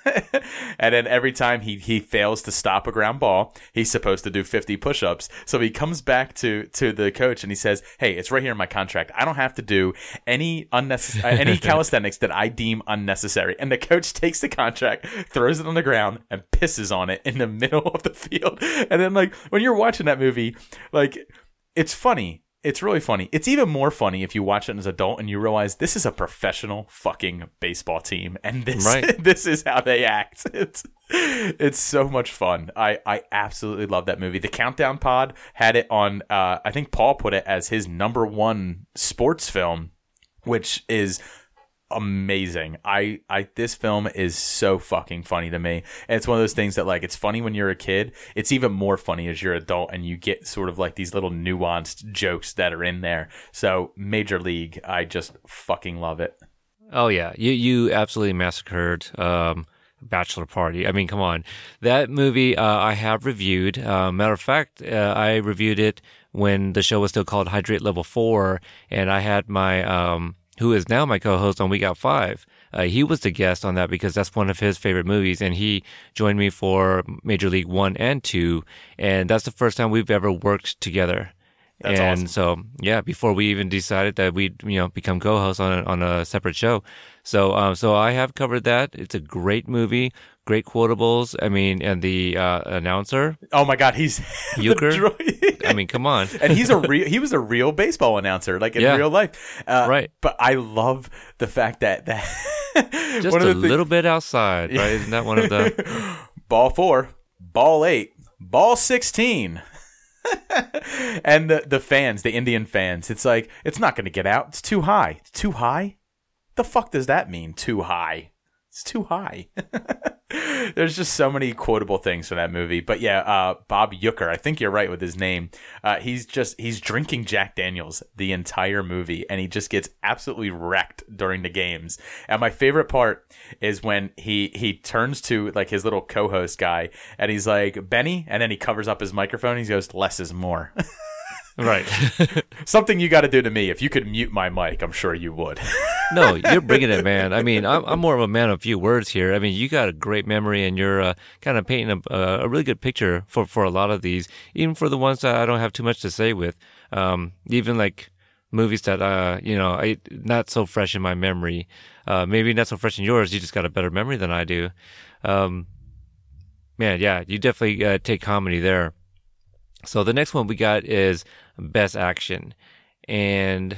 <laughs> and then every time he he fails to stop a ground ball, he's supposed to do 50 push-ups. So he comes back to to the coach and he says, "Hey, it's right here in my contract. I don't have to do any unnecessary uh, any <laughs> calisthenics that I deem unnecessary." And the coach takes the contract, throws it on the ground, and pisses on it in the <laughs> middle of the field. And then like when you're watching that movie, like it's funny. It's really funny. It's even more funny if you watch it as an adult and you realize this is a professional fucking baseball team, and this
Right. <laughs>
this is how they act. <laughs> It's it's so much fun. I I absolutely love that movie. The Countdown Pod had it on. Uh, I think Paul put it as his number one sports film, which is amazing. I I this film is so fucking funny to me. And it's one of those things that like it's funny when you're a kid. It's even more funny as you're an adult and you get sort of like these little nuanced jokes that are in there. So Major League, I just fucking love it.
Oh yeah, you you absolutely massacred um, Bachelor Party. I mean, come on, that movie uh, I have reviewed. Uh, matter of fact, uh, I reviewed it when the show was still called Hydrate Level Four, and I had my um, who is now my co-host on Week Out Five. Uh, he was the guest on that because that's one of his favorite movies, and he joined me for Major League One and Two, and that's the first time we've ever worked together.
That's
and
awesome.
so yeah, before we even decided that we'd you know become co-hosts on a, on a separate show, so um, so I have covered that. It's a great movie, great quotables. I mean, and the uh, announcer,
Oh my god, he's <laughs> Uecker?
I mean, come on,
and he's a <laughs> real he was a real baseball announcer like in
Yeah.
real life uh,
Right.
but i love the fact that that <laughs>
just
one
a
of the thi-
little bit outside, right? Isn't that one of the?
ball four ball eight ball 16 and the, the fans the indian fans it's like it's not going to get out it's too high it's too high the fuck does that mean too high it's too high. <laughs> There's just so many quotable things from that movie. But yeah uh, bob uecker i think you're right with his name. Uh, he's just he's drinking jack daniels the entire movie and he just gets absolutely wrecked during the games. And my favorite part is when he he turns to like his little co-host guy and he's like benny? And then he covers up his microphone he goes less is more <laughs>
right. <laughs>
something you got to do to me if you could mute my mic i'm sure you would <laughs>
no, you're bringing it, man. I mean, I'm, I'm <laughs> more of a man of few words here. I mean, you got a great memory, and you're uh, kind of painting a, a really good picture for, for a lot of these, even for the ones that I don't have too much to say with. Um, even like movies that uh, you know, I not so fresh in my memory. Uh, maybe not so fresh in yours. You just got a better memory than I do. Um, man, yeah, you definitely uh, take comedy there. So the next one we got is best action, and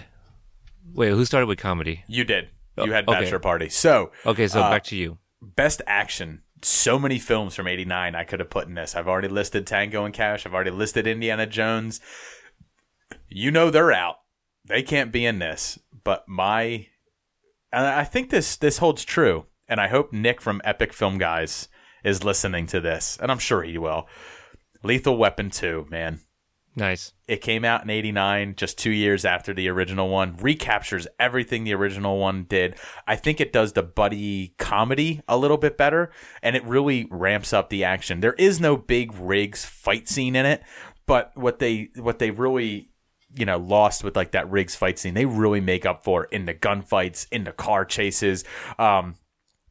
wait, who started with comedy?
you did. You had
Oh, okay.
bachelor party. So
Okay, so
Uh,
back to you.
best action. So many films from 89 i could have put in this. I've already listed tango and cash. I've already listed indiana jones. You know they're out. They can't be in this. But my and i think this this holds true. And i hope nick from epic film guys is listening to this. And i'm sure he will. Lethal weapon 2 man
Nice.
It came out in 89, just two years after the original one. Recaptures everything the original one did. I think it does the buddy comedy a little bit better, and it really ramps up the action. There is no big Riggs fight scene in it, but what they what they really you know lost with like that Riggs fight scene, they really make up for in the gunfights, in the car chases. Um,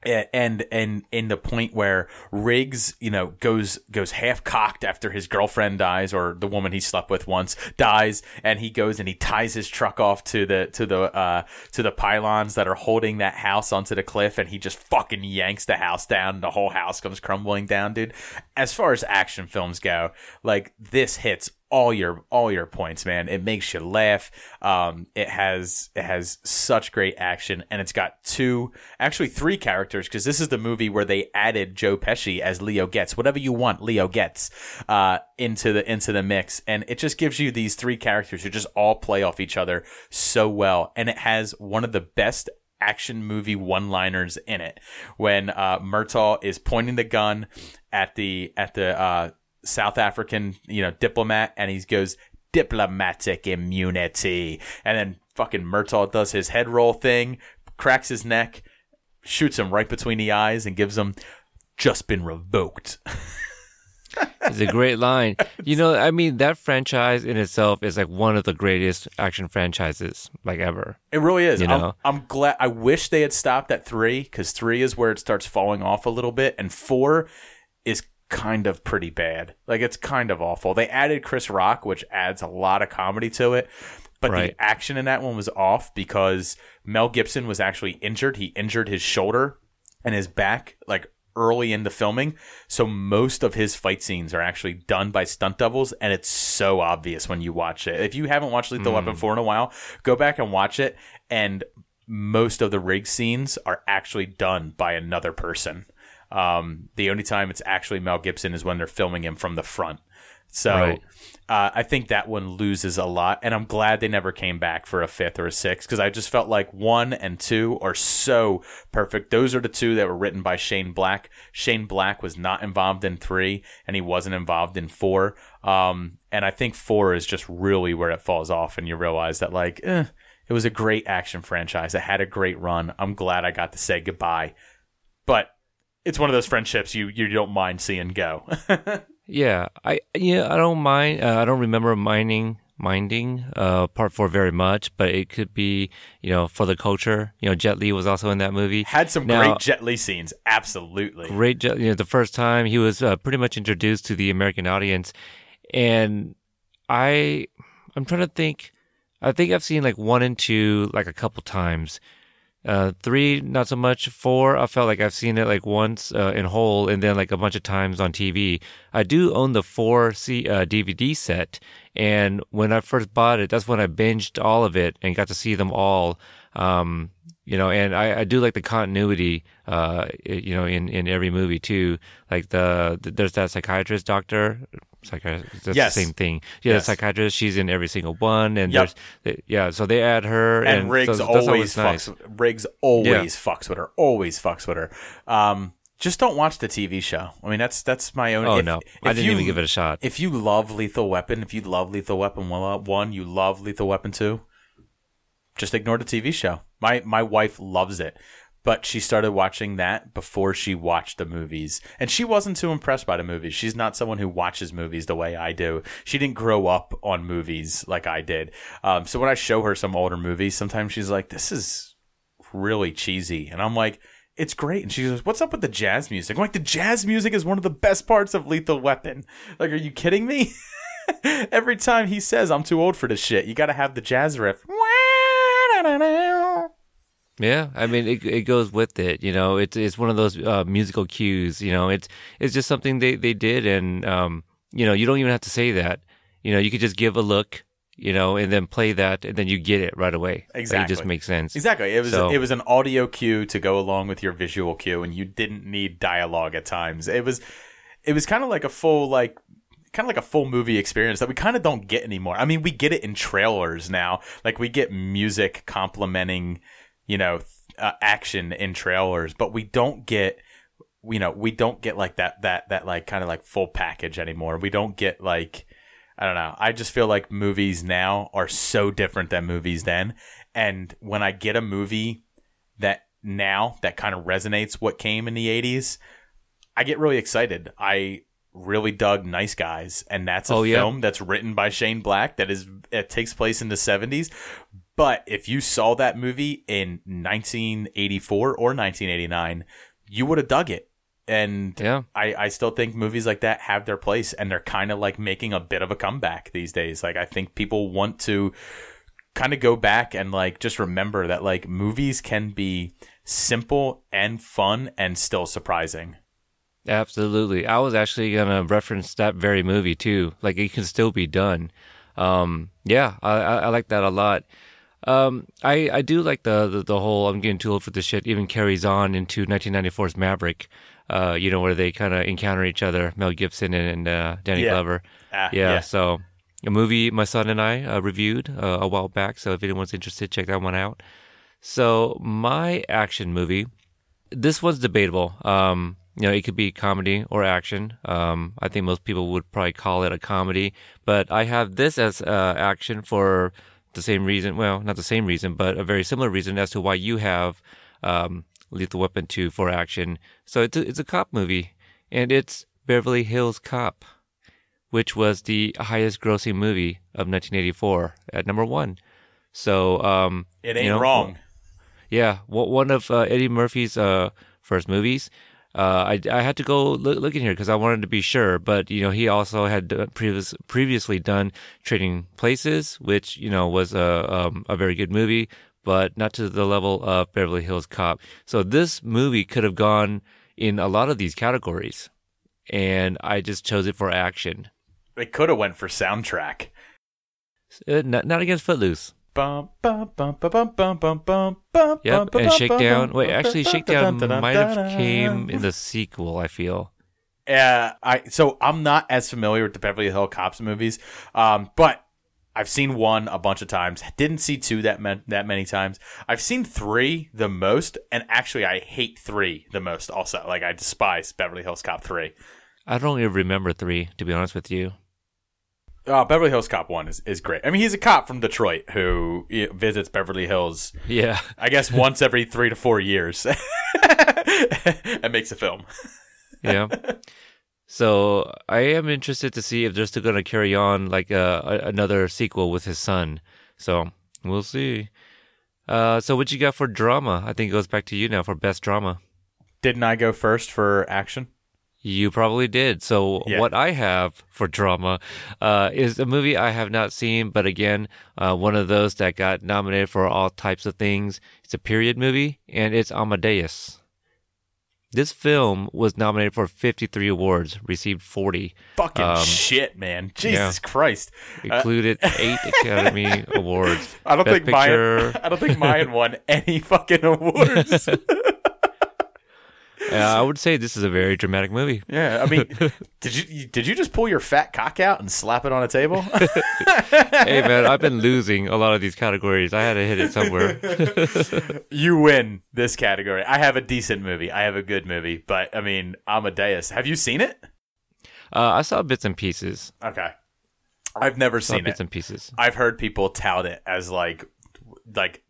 and and in the point where Riggs, you know, goes goes half cocked after his girlfriend dies or the woman he slept with once dies, and he goes and he ties his truck off to the to the uh, to the pylons that are holding that house onto the cliff, and he just fucking yanks the house down. And the whole house comes crumbling down, dude. As far as action films go, like this hits all your all your points, man. It makes you laugh. Um, it has it has such great action, and it's got two, actually three characters because this is the movie where they added Joe Pesci as Leo Getz. Whatever you want, Leo Getz uh, into the into the mix, and it just gives you these three characters who just all play off each other so well, and it has one of the best action movie one liners in it when uh, Murtaugh is pointing the gun at the at the uh, South African, you know, diplomat, and he goes diplomatic immunity, and then fucking Murtaugh does his head roll thing, cracks his neck, shoots him right between the eyes, and gives him just been revoked. <laughs>
It's a great line. You know, I mean, that franchise in itself is like one of the greatest action franchises like ever.
It really is.
You
I'm,
know?
I'm glad. I wish they had stopped at three because three is where it starts falling off a little bit, and four is kind of pretty bad. Like it's kind of awful. They added Chris Rock, which adds a lot of comedy to it. But
Right.
the action in that one was off because Mel Gibson was actually injured. He injured his shoulder and his back like early in the filming. So most of his fight scenes are actually done by stunt doubles and it's so obvious when you watch it. If you haven't watched Lethal Weapon hmm. 4 in a while, go back and watch it and most of the rig scenes are actually done by another person. Um, the only time it's actually Mel Gibson is when they're filming him from the front. So
Right.
uh, I think that one loses a lot, and I'm glad they never came back for a fifth or a sixth because I just felt like one and two are so perfect. Those are the two that were written by Shane Black. Shane Black was not involved in three, and he wasn't involved in four. Um, and I think four is just really where it falls off, and you realize that like, eh, it was a great action franchise. It had a great run. I'm glad I got to say goodbye, but it's one of those friendships you you don't mind seeing go. <laughs>
Yeah, I yeah I don't mind. Uh, I don't remember minding minding uh, part four very much, but it could be you know for the culture. You know, Jet Li was also in that movie.
Had some
Now-
great Jet Li scenes, absolutely.
great Jet- you know the first time he was uh, pretty much introduced to the American audience and I I'm trying to think I think I've seen like one and two like a couple times uh three not so much. Four I felt like I've seen it like once uh, in whole and then like a bunch of times on TV I do own the four C uh, DVD set and when I first bought it that's when I binged all of it and got to see them all. Um you know and I, I do like the continuity uh you know in in every movie too like the, the there's that psychiatrist doctor psychiatrist that's
Yes.
the same thing yeah
Yes.
the psychiatrist she's in every single one and
Yep.
there's yeah so they add her
and,
and,
Riggs
so
always fucks.
nice.
Riggs always fucks with her. Always fucks with her. Um, just don't watch the TV show. I mean, that's that's my own.
oh
if-
no I didn't
you-
even give it a shot
If you love Lethal Weapon, if you love Lethal Weapon one, you love Lethal Weapon two. Just ignore a TV show. My my wife loves it, but she started watching that before she watched the movies, and she wasn't too impressed by the movies. She's not someone who watches movies the way I do. She didn't grow up on movies like I did. Um, so when I show her some older movies, sometimes she's like, "This is really cheesy," and I'm like. It's great. And she goes, What's up with the jazz music? I'm like, The jazz music is one of the best parts of Lethal Weapon. Like, are you kidding me? <laughs> Every time he says, I'm too old for this shit, you got to have the jazz riff.
Yeah, I mean it. It goes with it. You know, it's it's one of those uh, musical cues. You know, it's it's just something they they did, and um, you know, you don't even have to say that. You know, you could just give a look. You know, and then play that, and then you get it right away. Like,
Exactly.
it just makes sense.
Exactly. It was
So-
it was an audio cue to go along with your visual cue, and you didn't need dialogue at times. It was it was kind of like a full like kind of like a full movie experience that we kind of don't get anymore. I mean, we get it in trailers now. Like we get music complementing, you know, uh, action in trailers, but we don't get you know, we don't get like that that that like kind of like full package anymore. We don't get like I don't know. I just feel like movies now are so different than movies then. And when I get a movie that now that kind of resonates what came in the 80s, I get really excited. I really dug Nice Guys, and that's a
Oh, yeah.
film that's written by Shane Black that is it takes place in the 70s. But if you saw that movie in 1984 or 1989, you would have dug it. And
Yeah.
I, I still think movies like that have their place and they're kind of like making a bit of a comeback these days. Like I think people want to kind of go back and like just remember that like movies can be simple and fun and still surprising.
Absolutely. I was actually gonna reference that very movie too. Like it can still be done. Um, yeah, I, I, I like that a lot. Um, I, I do like the, the the whole I'm getting too old for this shit. Even carries on into 1994's Maverick. Uh, you know where they kind of encounter each other, Mel Gibson and, and uh, Danny
Yeah.
Glover.
Ah,
yeah,
yeah.
So a movie my son and I uh, reviewed uh, a while back. So if anyone's interested, check that one out. So my action movie, this one's debatable. Um, you know, it could be comedy or action. Um, I think most people would probably call it a comedy, but I have this as uh, action for the same reason. Well, not the same reason, but a very similar reason as to why you have um, Lethal Weapon 2 for action. So it's a, it's a cop movie, and it's Beverly Hills Cop, which was the highest grossing movie of 1984 at number one. So um,
It ain't
you know,
wrong.
yeah, one one of uh, Eddie Murphy's uh, first movies. Uh, I, I had to go look, look in here because I wanted to be sure, but you know he also had previous, previously done Trading Places, which you know was a um, a very good movie, but not to the level of Beverly Hills Cop. So this movie could have gone in a lot of these categories, and I just chose it for action.
They could have went for soundtrack.
Uh, not, not against Footloose. Yep, and Shakedown. Wait, actually, Shakedown might have came in the sequel. I feel.
Yeah, uh, I so I'm not as familiar with the Beverly Hill Cops movies, um, but I've seen one a bunch of times. Didn't see two that man- that many times. I've seen three the most, and actually, I hate three the most. Also, like I despise Beverly Hills Cop three.
I don't even remember three, to be honest with you.
Uh, Beverly Hills Cop one is, is great. I mean, he's a cop from Detroit who visits Beverly Hills,
Yeah.
I guess, <laughs> once every three to four years, <laughs> and makes a film.
Yeah. so I am interested to see if they're still going to carry on like uh, a, another sequel with his son. So we'll see. Uh, so what you got for drama? I think it goes back to you now for best drama.
Didn't I go first for action?
You probably did. So
Yeah.
what I have for drama uh, is a movie I have not seen, but again, uh, one of those that got nominated for all types of things. It's a period movie, and it's Amadeus. This film was nominated for 53 awards, received 40,
Fucking
Um,
shit, man! Jesus Christ!
included eight <laughs> Academy Awards.
I don't
Best
think Mayan. <laughs> I don't think Mayan won any fucking <laughs> awards.
Uh, I would say this is a very dramatic movie.
yeah, I mean, <laughs> did you did you just pull your fat cock out and slap it on a table? <laughs>
hey man, I've been losing a lot of these categories. I had to hit it somewhere. <laughs>
you win this category. I have a decent movie. I have a good movie, but I mean, Amadeus. Have you seen it?
Uh, I saw bits and pieces.
Okay, I've never seen
bits
it.
and pieces.
I've heard people tout it as like like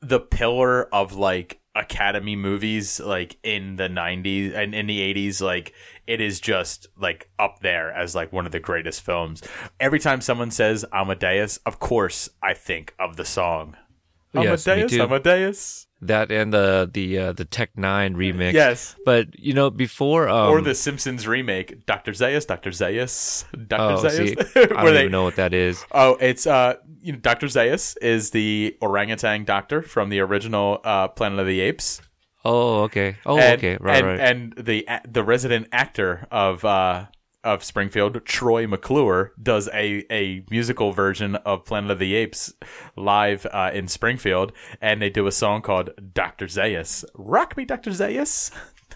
the pillar of like academy movies like in the 90s and in the 80s like it is just like up there as like one of the greatest films. Every time someone says amadeus of course i think of the song.
Yes,
amadeus amadeus.
That and the the uh, the Tech Nine remix.
yes.
But you know, before um,
or the simpsons remake dr zaius dr zaius dr
oh,
zaius.
See, <laughs> I don't
they-
even know what that is.
Oh, it's uh, you know, Dr. Zaius is the orangutan doctor from the original uh, Planet of the Apes.
Oh, okay. Oh,
and,
okay. Right,
and,
right.
And the the resident actor of uh of Springfield, Troy McClure, does a a musical version of Planet of the Apes live uh, in Springfield, and they do a song called Dr. Zaius. Rock me, Dr. Zaius.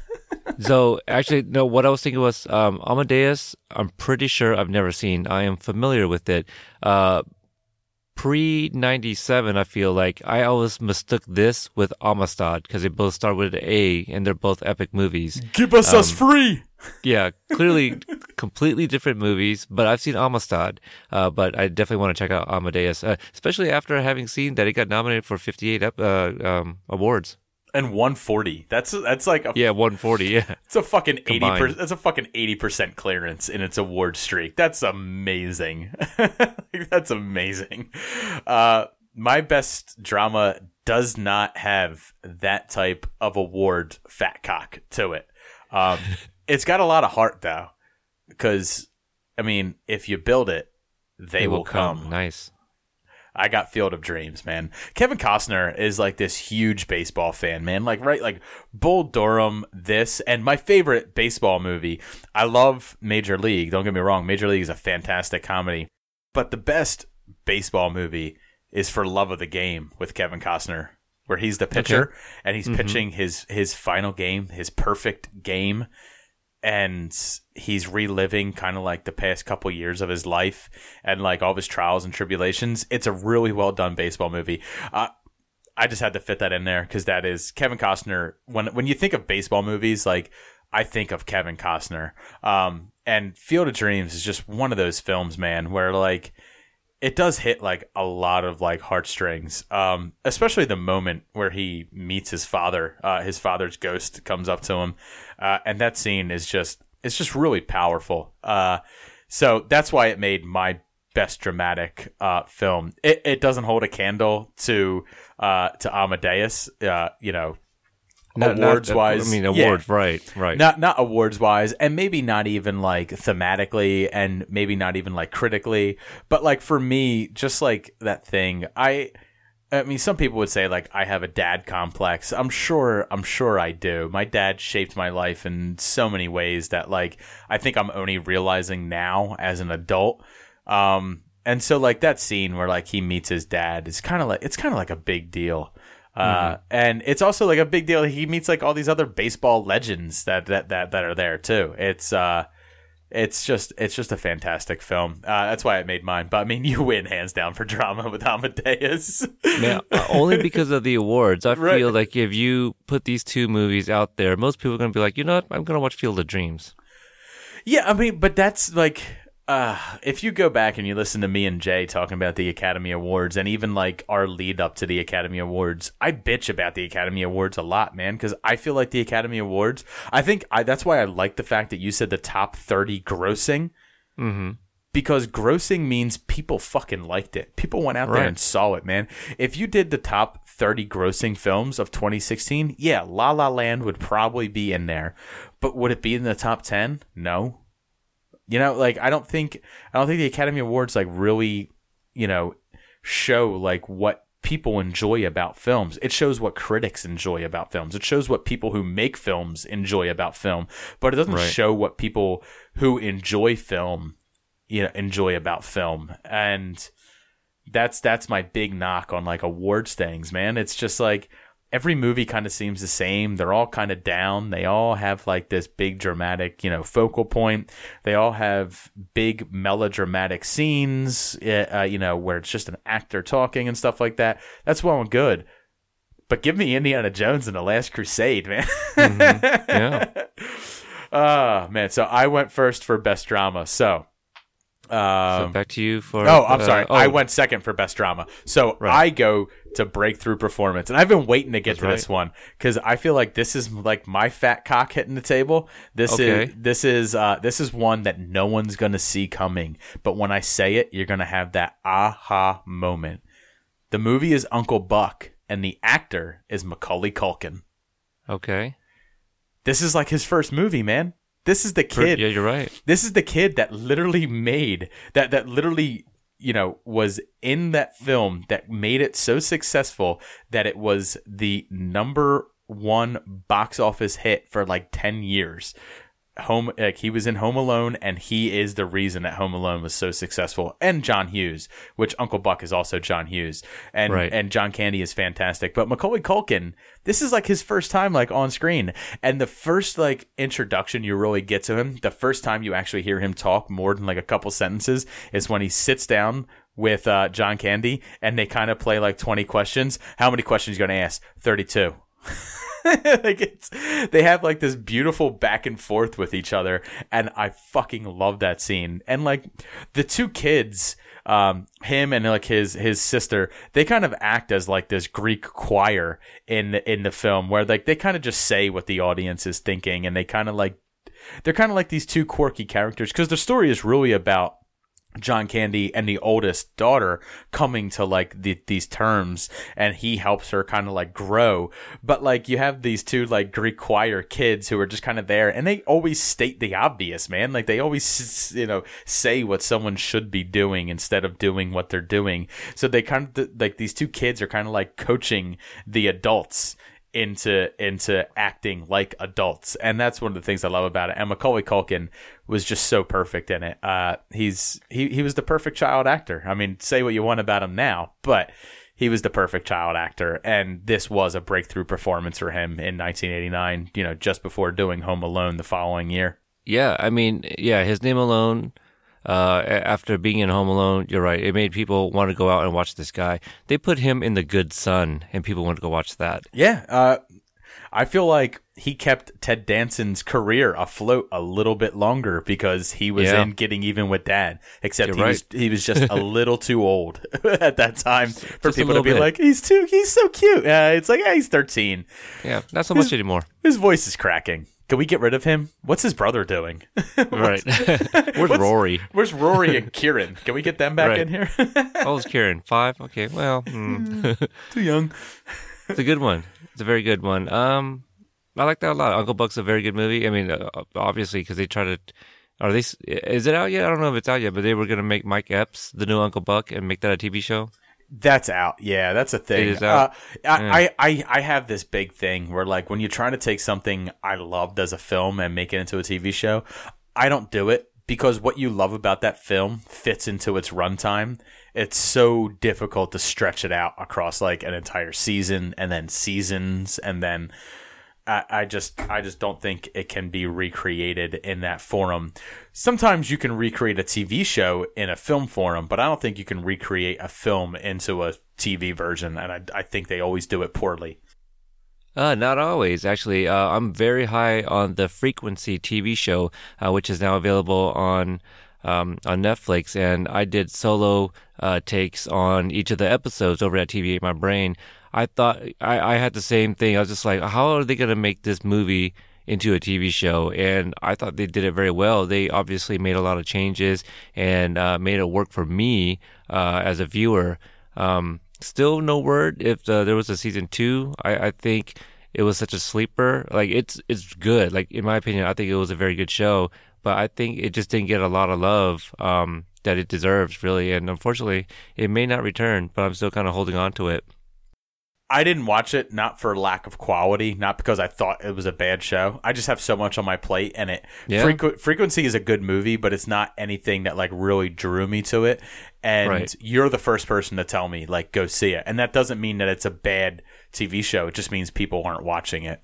<laughs>
so actually, no. What I was thinking was um, Amadeus. I'm pretty sure I've never seen. I am familiar with it. Uh, pre 97, I feel like I always mistook this with Amistad because they both start with an A and they're both epic movies.
Give us us free.
Yeah, clearly <laughs> completely different movies, but I've seen Amistad. Uh, but I definitely want to check out Amadeus, uh, especially after having seen that it got nominated for 58 ep- uh, um, awards.
And 140. That's that's like a
Yeah, 140. Yeah.
It's a fucking eighty
Combined.
percent. That's a fucking eighty percent clearance in its award streak. That's amazing. <laughs> that's amazing. Uh, my best drama does not have that type of award fat cock to it. Um, <laughs> it's got a lot of heart though, because I mean, if you build it, they
It
will come.
Nice.
I got Field of Dreams, man. Kevin Costner is like this huge baseball fan, man. Like right, like Bull Durham, this, and my favorite baseball movie. I love Major League. Don't get me wrong, Major League is a fantastic comedy, but the best baseball movie is For Love of the Game with Kevin Costner, where he's the pitcher and he's mm-hmm. pitching his his final game, his perfect game, and he's reliving kind of like the past couple years of his life and like all his trials and tribulations. It's a really well done baseball movie. Uh, I just had to fit that in there because that is Kevin Costner. When when you think of baseball movies, like I think of Kevin Costner. Um, and Field of Dreams is just one of those films, man, where like it does hit like a lot of like heartstrings. Um, especially the moment where he meets his father. Uh, his father's ghost comes up to him, uh, and that scene is just it's just really powerful. Uh, so that's why it made my best dramatic uh, film. It, it doesn't hold a candle to uh, to Amadeus. Uh, you know,
Not- not-
awards wise.
I mean, awards, right, right.
Not not awards wise, and maybe not even like thematically, and maybe not even like critically. But like for me, just like that thing, I. I mean, some people would say like I have a dad complex. I'm sure. I'm sure I do. My dad shaped my life in so many ways that like I think I'm only realizing now as an adult. Um, and so like that scene where like he meets his dad is kind of like it's kind of like a big deal. Uh, and it's also like a big deal. He meets like all these other baseball legends that that that, that are there too. It's uh, it's just it's just a fantastic film. Uh, that's why I made mine. But I mean, <laughs> you win hands down for drama with Amadeus.
Yeah, uh, only because of the awards. I <laughs>
Right.
feel like if you put these two movies out there, most people are going to be like, you know what? I'm going to watch Field of Dreams.
Yeah, I mean, but that's like uh if you go back and you listen to me and Jay talking about the Academy Awards and even like our lead up to the Academy Awards, I bitch about the Academy Awards a lot, man, cuz I feel like the Academy Awards, I think I that's why I like the fact that you said the top 30 grossing
Mm-hmm.
because grossing means people fucking liked it. People went out there and saw it, man. If you did the top 30 grossing films of 2016, yeah, La La Land would probably be in there. But would it be in the top 10? No. You know, like I don't think I don't think the Academy Awards like really, you know, show like what people enjoy about films. It shows what critics enjoy about films. It shows what people who make films enjoy about film, but it doesn't
Right.
show what people who enjoy film you know enjoy about film and that's that's my big knock on like awards things man it's just like every movie kind of seems the same they're all kind of down they all have like this big dramatic you know focal point they all have big melodramatic scenes uh, uh, you know where it's just an actor talking and stuff like that that's well and good but give me Indiana Jones and the Last Crusade, man.
Yeah. <laughs>
Ah, man. So I went first for best drama. So,
so
um,
back to you for.
oh, I'm
uh,
sorry.
oh,
I went second for best drama. So
Right.
I go to breakthrough performance, and I've been waiting to get
That's
to this one because I feel like this is like my fat cock hitting the table. This
Okay.
is this is uh, this is one that no one's gonna see coming, but when I say it, you're gonna have that aha moment. The movie is Uncle Buck, and the actor is Macaulay Culkin.
Okay.
This is like his first movie, man. This is the kid.
Yeah, you're right.
This is the kid that literally made that that literally you know was in that film that made it so successful that it was the number one box office hit for like 10 years home like he was in home alone and he is the reason that home alone was so successful and john hughes which uncle buck is also john hughes and
Right.
and john candy is fantastic but macaulay culkin this is like his first time like on screen and the first like introduction you really get to him the first time you actually hear him talk more than like a couple sentences is when he sits down with uh, John Candy, and they kind of play like twenty questions. How many questions you going to ask? Thirty-two. <laughs> like it's, they have like this beautiful back and forth with each other, and I fucking love that scene. And like the two kids, um, him and like his his sister, they kind of act as like this Greek choir in the, in the film, where like they kind of just say what the audience is thinking, and they kind of like they're kind of like these two quirky characters because the story is really about John Candy and the oldest daughter coming to like the, these terms and he helps her kind of like grow. But like you have these two like Greek choir kids who are just kind of there and they always state the obvious, man. Like they always, you know, say what someone should be doing instead of doing what they're doing. So they kind of like these two kids are kind of like coaching the adults into into acting like adults, and that's one of the things I love about it. And Macaulay Culkin was just so perfect in it. Uh, he's he he was the perfect child actor. I mean, say what you want about him now, but he was the perfect child actor, and this was a breakthrough performance for him in 1989. You know, just before doing Home Alone the following year.
Yeah, I mean, yeah, his name alone uh, after being in Home Alone, you're right. It made people want to go out and watch this guy. They put him in The Good Son, and people want to go watch that.
Yeah, uh, I feel like he kept Ted Danson's career afloat a little bit longer because he was
Yeah.
in Getting Even with Dad. Except
You're
he was he was just a <laughs> little too old <laughs> at that time for
Just
people to be
bit.
like, he's too he's so cute. Uh, it's like, yeah, he's thirteen.
Yeah, not so much anymore.
His voice is cracking. Can we get rid of him? What's his brother doing? <laughs>
right. Where's Rory?
Where's Rory and Kieran? Can we get them back
Right.
in here?
How old's Kieran? Five? Okay, well, hmm.
too young.
it's a good one. It's a very good one. Um, I like that a lot. Uncle Buck's a very good movie. I mean, uh, obviously, because they try to. Are they? Is it out yet? I don't know if it's out yet, but they were gonna make Mike Epps the new Uncle Buck and make that a TV show.
That's out. Yeah, that's a thing.
It is out?
Uh, I, I, I, I have this big thing where, like, when you're trying to take something I loved as a film and make it into a TV show, I don't do it because what you love about that film fits into its runtime. It's so difficult to stretch it out across like an entire season and then seasons and then. I, I just I just don't think it can be recreated in that forum. Sometimes you can recreate a TV show in a film forum, but I don't think you can recreate a film into a TV version, and I, I think they always do it poorly.
Uh, not always, actually. Uh, I'm very high on the Frequency TV show, uh, which is now available on um, on Netflix, and I did solo uh, takes on each of the episodes over at TV8 My Brain. I thought I, I had the same thing. I was just like, how are they going to make this movie into a TV show? And I thought they did it very well. They obviously made a lot of changes and uh, made it work for me uh, as a viewer. Um, still no word if uh, there was a season two. I, I think it was such a sleeper. Like it's it's good. Like in my opinion, I think it was a very good show. But I think it just didn't get a lot of love um, that it deserves, really. And unfortunately, it may not return. But I'm still kind of holding on to it.
I didn't watch it not for lack of quality, not because I thought it was a bad show. I just have so much on my plate, and it
Yeah.
Frequ- frequency is a good movie, but it's not anything that like really drew me to it. And
Right.
you're the first person to tell me like go see it, and that doesn't mean that it's a bad TV show. It just means people aren't watching it.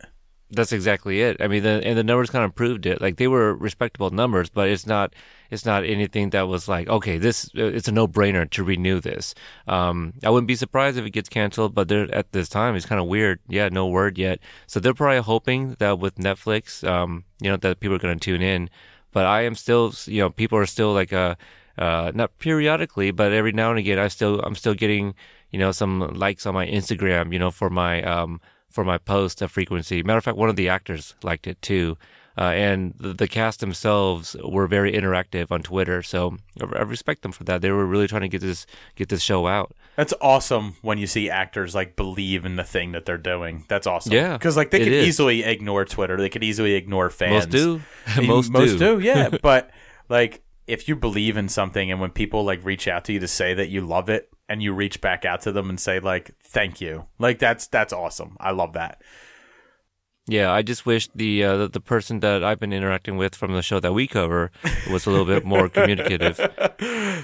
That's exactly it. I mean, the, and the numbers kind of proved it. Like they were respectable numbers, but it's not it's not anything that was like okay, this it's a no brainer to renew this. Um, I wouldn't be surprised if it gets canceled, but they're at this time it's kind of weird. Yeah, no word yet. So they're probably hoping that with Netflix, um, you know, that people are going to tune in. But I am still, you know, people are still like uh, uh, not periodically, but every now and again, I still I'm still getting you know some likes on my Instagram, you know, for my um for my post of frequency. Matter of fact, one of the actors liked it too. Uh, and the, the cast themselves were very interactive on Twitter, so I I respect them for that. They were really trying to get this get this show out.
That's awesome when you see actors like believe in the thing that they're doing. That's awesome.
Yeah,
because like they could
is.
easily ignore Twitter. They could easily ignore fans.
Most do, <laughs> most,
most
do.
do, yeah. <laughs> but like, if you believe in something, and when people like reach out to you to say that you love it, and you reach back out to them and say like, "Thank you," like that's that's awesome. I love that.
Yeah, I just wish the, uh, the person that I've been interacting with from the show that we cover was a little bit more <laughs> communicative.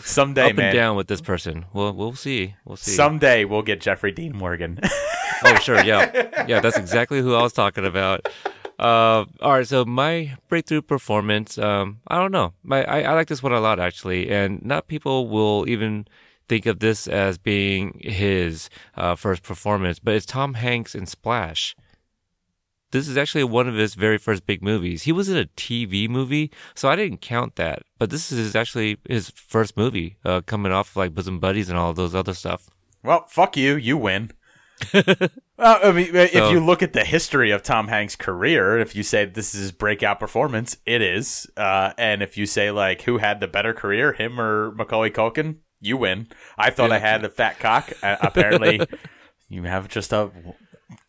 Someday,
Up
man.
and down with this person. Well, we'll see. We'll see.
Someday we'll get Jeffrey Dean Morgan. <laughs>
Oh, sure. Yeah. Yeah, that's exactly who I was talking about. Uh, all right. So my breakthrough performance, um, I don't know. My, I, I like this one a lot, actually. And not people will even think of this as being his uh, first performance, but it's Tom Hanks in Splash. This is actually one of his very first big movies. He was in a TV movie, so I didn't count that. But this is actually his first movie, uh, coming off like Bosom Buddies and all those other stuff.
Well, fuck you. You win. <laughs> well, I mean, if
So-
you look at the history of Tom Hanks' career, if you say this is his breakout performance, it is. Uh, and if you say like who had the better career, him or Macaulay Culkin, you win. I thought I had a fat cock. Uh, apparently, <laughs> you have just a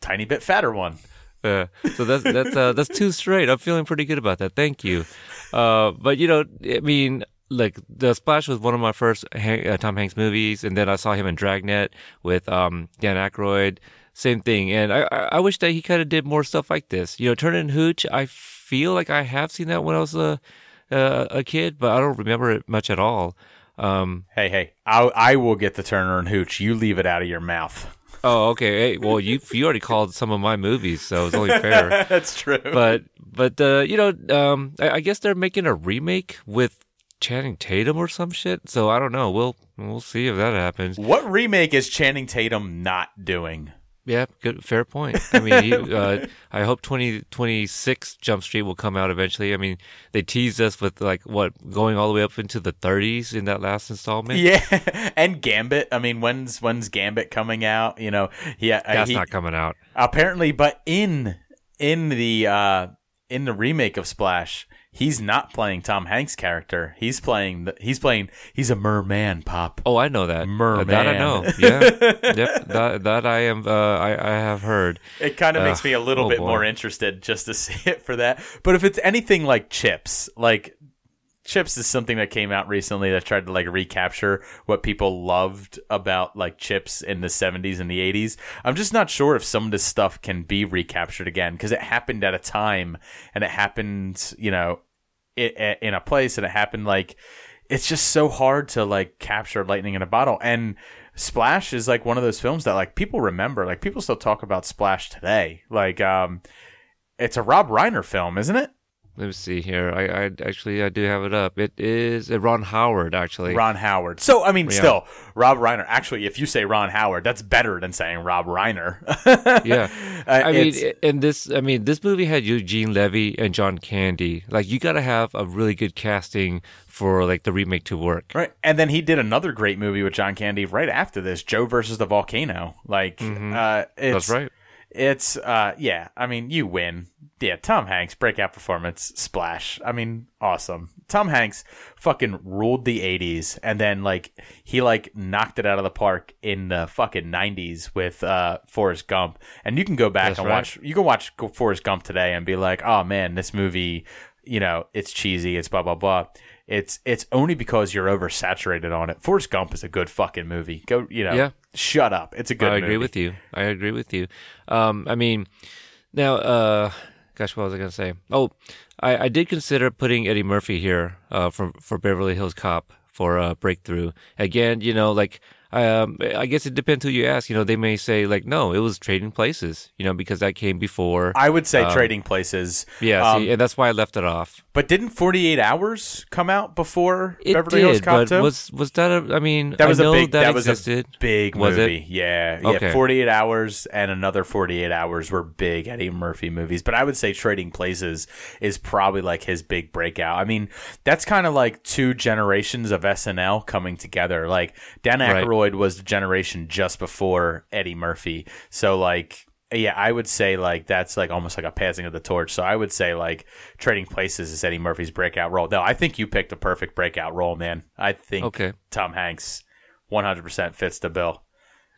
tiny bit fatter one.
Uh, so that's that's uh, that's two straight. I'm feeling pretty good about that. Thank you. Uh, but you know, I mean, like the Splash was one of my first Han- uh, Tom Hanks movies, and then I saw him in Dragnet with um, Dan Aykroyd. Same thing, and I I wish that he kind of did more stuff like this. You know, Turner and Hooch. I feel like I have seen that when I was a a, a kid, but I don't remember it much at all. Um,
Hey, hey, I, I will get the Turner and Hooch. You leave it out of your mouth.
oh, okay. Hey, well, you you already called some of my movies, so it's only fair. <laughs>
That's true.
but but uh, you know, um, I, I guess they're making a remake with Channing Tatum or some shit. So I don't know. We'll we'll see if that happens.
what remake is Channing Tatum not doing?
Yeah, good, fair point. I mean, he, uh, I hope twenty twenty six Jump Street will come out eventually. I mean, they teased us with like what going all the way up into the 30s in that last installment.
Yeah, <laughs> and Gambit. I mean, when's when's Gambit coming out? You know, yeah, uh,
That's
he-
not coming out.
apparently, but in in the uh in the remake of Splash, he's not playing Tom Hanks' character. He's playing the, he's playing he's a merman pop.
Oh, I know that.
Merman.
That I know. <laughs> Yeah. yep. That that I am. Uh, I I have heard.
It kind of makes me a little
oh
bit
boy.
more interested just to <laughs> see it for that. But if it's anything like Chips, like Chips is something that came out recently that tried to like recapture what people loved about like Chips in the 70s and the 80s. I'm just not sure if some of this stuff can be recaptured again because it happened at a time and it happened, you know, i in a place and it happened like it's just so hard to like capture lightning in a bottle and Splash is like one of those films that like people remember. Like people still talk about Splash today. Like um it's a Rob Reiner film, isn't it?
Let me see here. I, I actually I do have it up. It is uh, Ron Howard actually.
Ron Howard. So I mean
Yeah.
still Rob Reiner. Actually, if you say Ron Howard, that's better than saying Rob Reiner. <laughs>
Yeah.
Uh,
I mean, and this, I mean, this movie had Eugene Levy and John Candy. Like, you got to have a really good casting for like the remake to work.
Right. And then he did another great movie with John Candy right after this, Joe versus the Volcano. Like uh it's
Mm-hmm. That's right.
It's uh yeah, I mean you win. Yeah, Tom Hanks breakout performance splash. I mean, awesome. Tom Hanks fucking ruled the 80s and then like he like knocked it out of the park in the fucking 90s with uh Forrest Gump. And you can go back
That's
and
right.
watch you can watch Forrest Gump today and be like, "Oh man, this movie, you know, it's cheesy, it's blah blah blah." It's it's only because you're oversaturated on it. Forrest Gump is a good fucking movie. Go, you know,
Yeah.
shut up. It's a good
I agree
movie.
with you. I agree with you. Um, I mean, now, uh, gosh, what was I going to say? Oh, I, I did consider putting Eddie Murphy here uh, for for Beverly Hills Cop for a breakthrough. Again, you know, like um, I guess it depends who you ask. You know, they may say like, no, it was Trading Places. You know, because that came before.
I would say Trading Places.
yeah,
Um,
see, and that's why I left it off.
but didn't 48 Hours come out before
It
Beverly
did,
Hills Cop
but
2?
was was that a? I mean,
that was
I know
a big
that,
that, was
existed.
a big
Was it?
movie. Yeah. Yeah,
Okay.
48 Hours and another 48 Hours were big Eddie Murphy movies, but I would say Trading Places is probably like his big breakout. I mean, that's kind of like two generations of SNL coming together. Like Dan
Right.
Aykroyd was the generation just before Eddie Murphy. So like yeah, I would say like that's like almost like a passing of the torch. So I would say like Trading Places is Eddie Murphy's breakout role. No, I think you picked a perfect breakout role, man. I think
Okay.
Tom Hanks 100% fits the bill.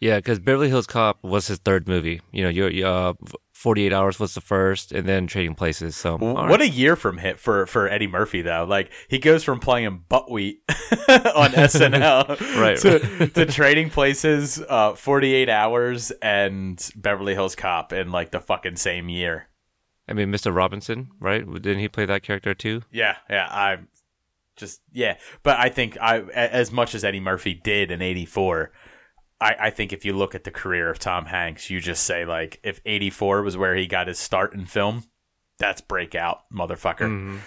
Yeah, because Beverly Hills Cop was his third movie. You know, your uh, Forty Eight Hours was the first, and then Trading Places. So
what
right.
a year from hit for for Eddie Murphy though. Like he goes from playing buckwheat <laughs> on SNL <laughs>
Right,
to, <laughs> to Trading Places, uh, 48 Hours, and Beverly Hills Cop in like the fucking same year.
I mean, Mr. Robinson, right? Didn't he play that character too?
Yeah, yeah, I just yeah, but I think I as much as Eddie Murphy did in '84, I, I think if you look at the career of Tom Hanks, you just say like if '84 was where he got his start in film, that's breakout, motherfucker.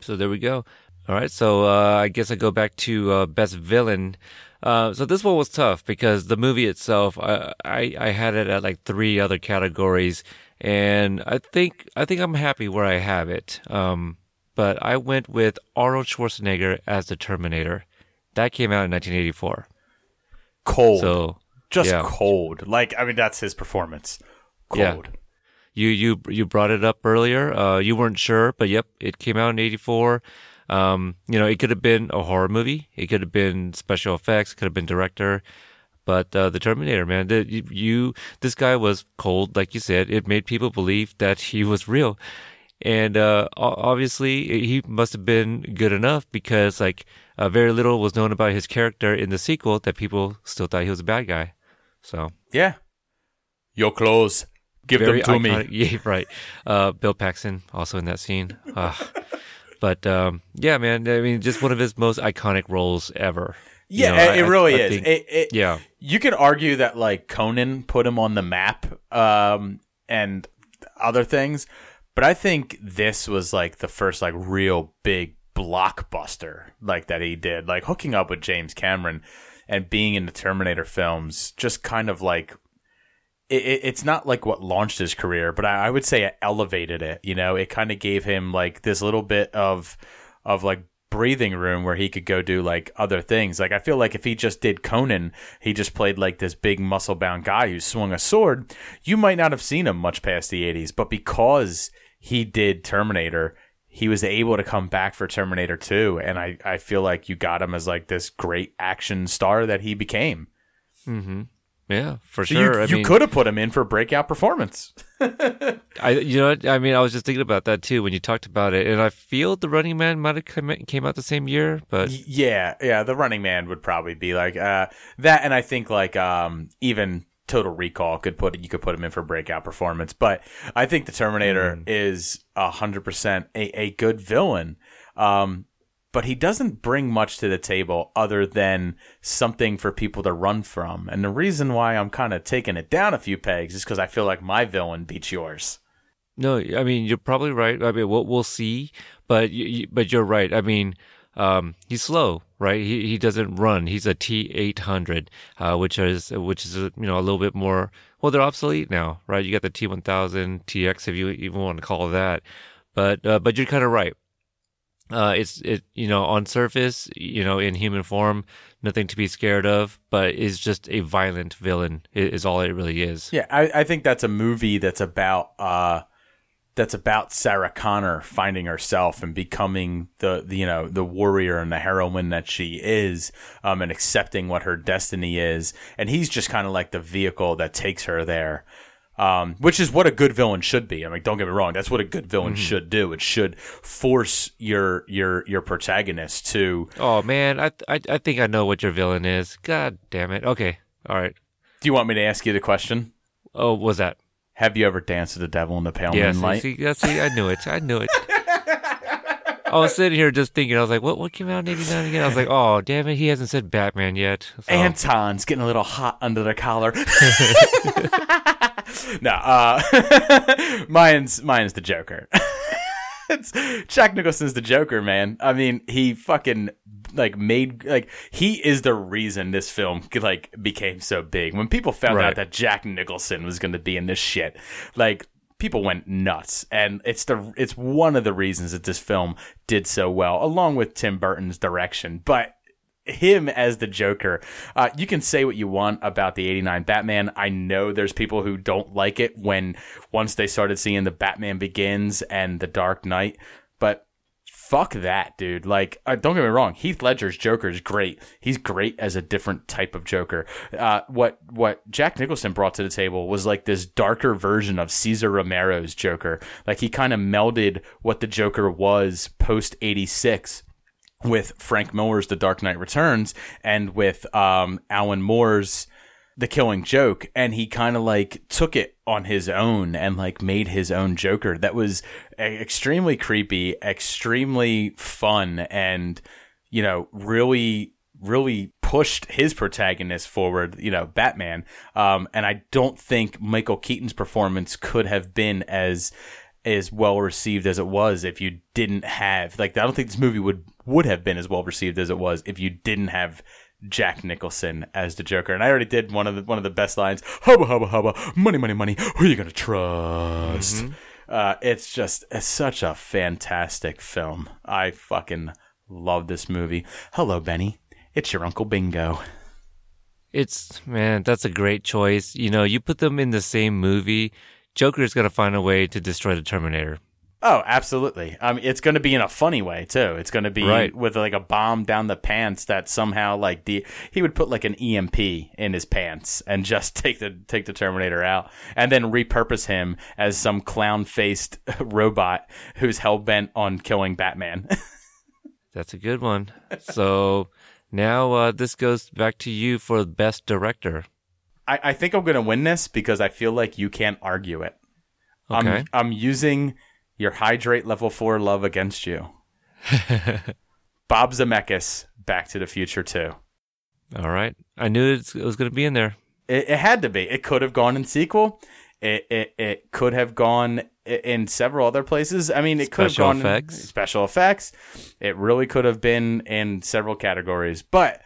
So there we go. All right, so uh, I guess I go back to uh, best villain. Uh, so this one was tough because the movie itself, I, I I had it at like three other categories, and I think I think I'm happy where I have it. Um, but I went with Arnold Schwarzenegger as the Terminator. That came out in 1984.
Cold.
So
just
yeah.
cold. Like I mean, that's his performance.
Yeah.
Cold.
You you you brought it up earlier. Uh, you weren't sure, but yep, it came out in '84. Um, you know, it could have been a horror movie. It could have been special effects. Could have been director. But uh, the Terminator, man, the, you this guy was cold, like you said. It made people believe that he was real, and uh, obviously he must have been good enough because like uh, very little was known about his character in the sequel that people still thought he was a bad guy. So
Yeah. Your clothes. Give them to me. <laughs>
Yeah, right. Uh, Bill Paxton also in that scene. Uh, but um, yeah, man. I mean, just one of his most iconic roles ever. You
Yeah,
know,
it,
I-
it
I-
really
I
is.
think-
it, it,
yeah,
You could argue that like Conan put him on the map, um, and other things, but I think this was like the first like real big blockbuster like that he did, like hooking up with James Cameron and being in the Terminator films, just kind of like it, it, it's not like what launched his career, but I, I would say it elevated it. You know, it kind of gave him like this little bit of of like breathing room where he could go do like other things. Like I feel like if he just did Conan, he just played like this big muscle bound guy who swung a sword, you might not have seen him much past the 80s, but because he did Terminator, he was able to come back for Terminator 2 and I I feel like you got him as like this great action star that he became.
yeah, for
So
sure.
you, you
mean,
could have put him in for breakout performance. <laughs>
I you know. I mean, I was just thinking about that too when you talked about it, and I feel the Running Man might have come, came out the same year, but
Yeah, yeah, the running man would probably be like uh, that, and I think like um, even Total Recall could put you could put him in for breakout performance, but I think the Terminator is a hundred percent a a good villain. Um, but he doesn't bring much to the table other than something for people to run from. And the reason why I'm kind of taking it down a few pegs is because I feel like my villain beats yours.
No, I mean you're probably right. I mean we'll we'll see, but you, you, but you're right. I mean, um, he's slow, right? He he doesn't run. He's a T eight hundred, uh, which is which is you know a little bit more. Well, they're obsolete now, right? You got the T one thousand TX if you even want to call that, but uh, but you're kind of right. Uh, it's it you know on surface you know in human form nothing to be scared of, but is just a violent villain i- is all it really is.
Yeah, I, I think that's a movie that's about uh that's about Sarah Connor finding herself and becoming the, the you know the warrior and the heroine that she is, um, and accepting what her destiny is, and he's just kind of like the vehicle that takes her there. Um, which is what a good villain should be. I mean, don't get me wrong. That's what a good villain should do. It should force your your your protagonist to.
Oh man, I, I I think I know what your villain is. God damn it. Okay, all right.
Do you want me to ask you the question?
Oh, was that?
Have you ever danced with the devil in the pale
Yeah, see,
moonlight?
see, yeah, see, I knew it. I knew it. I was sitting here just thinking. I was like, "What? What came out in '89 again?" I was like, "Oh, damn it, he hasn't said Batman yet." So,
Anton's getting a little hot under the collar. <laughs> no, uh, <laughs> mine's mine's the Joker. <laughs> it's Jack Nicholson's the Joker, man. I mean, he fucking like made like he is the reason this film like became so big. When people found
Right.
out that Jack Nicholson was going to be in this shit, like people went nuts and it's the it's one of the reasons that this film did so well along with Tim Burton's direction but him as the Joker. Uh, you can say what you want about the 89 Batman. I know there's people who don't like it when once they started seeing the Batman Begins and the Dark Knight, but fuck that, dude. Like, uh, don't get me wrong, Heath Ledger's Joker is great. He's great as a different type of Joker. Uh, what what Jack Nicholson brought to the table was like this darker version of Cesar Romero's Joker. Like he kind of melded what the Joker was post 86 with Frank Miller's The Dark Knight Returns and with um, Alan Moore's The Killing Joke, and he kind of like took it on his own and like made his own Joker that was extremely creepy, extremely fun, and you know really really pushed his protagonist forward, you know, Batman. Um, and I don't think Michael Keaton's performance could have been as as well received as it was if you didn't have like I don't think this movie would would have been as well received as it was if you didn't have Jack Nicholson as the Joker. And I already did one of the one of the best lines. Hubba hubba hubba, money money money. Who are you gonna trust? Uh, it's just it's such a fantastic film. I fucking love this movie. Hello, Benny. It's your Uncle Bingo.
It's man, that's a great choice. You know, you put them in the same movie, Joker's gonna find a way to destroy the Terminator.
Oh, absolutely. I mean, it's going to be in a funny way too. It's going to be
Right.
with like a bomb down the pants that somehow like the he would put like an EMP in his pants and just <laughs> take the take the Terminator out and then repurpose him as some clown faced <laughs> robot who's hell bent on killing Batman. <laughs>
That's a good one. so now uh, this goes back to you for best director.
I, I think I'm going to win this because I feel like you can't argue it.
Okay.
I'm I'm using your hydrate level four love against you. <laughs> Bob Zemeckis, Back to the Future Two.
All right. I knew it was going to be in there.
It, it had to be. It could have gone in sequel. It it, it could have gone in several other places. I mean, it could have
Special
gone in special effects. It really could have been in several categories, but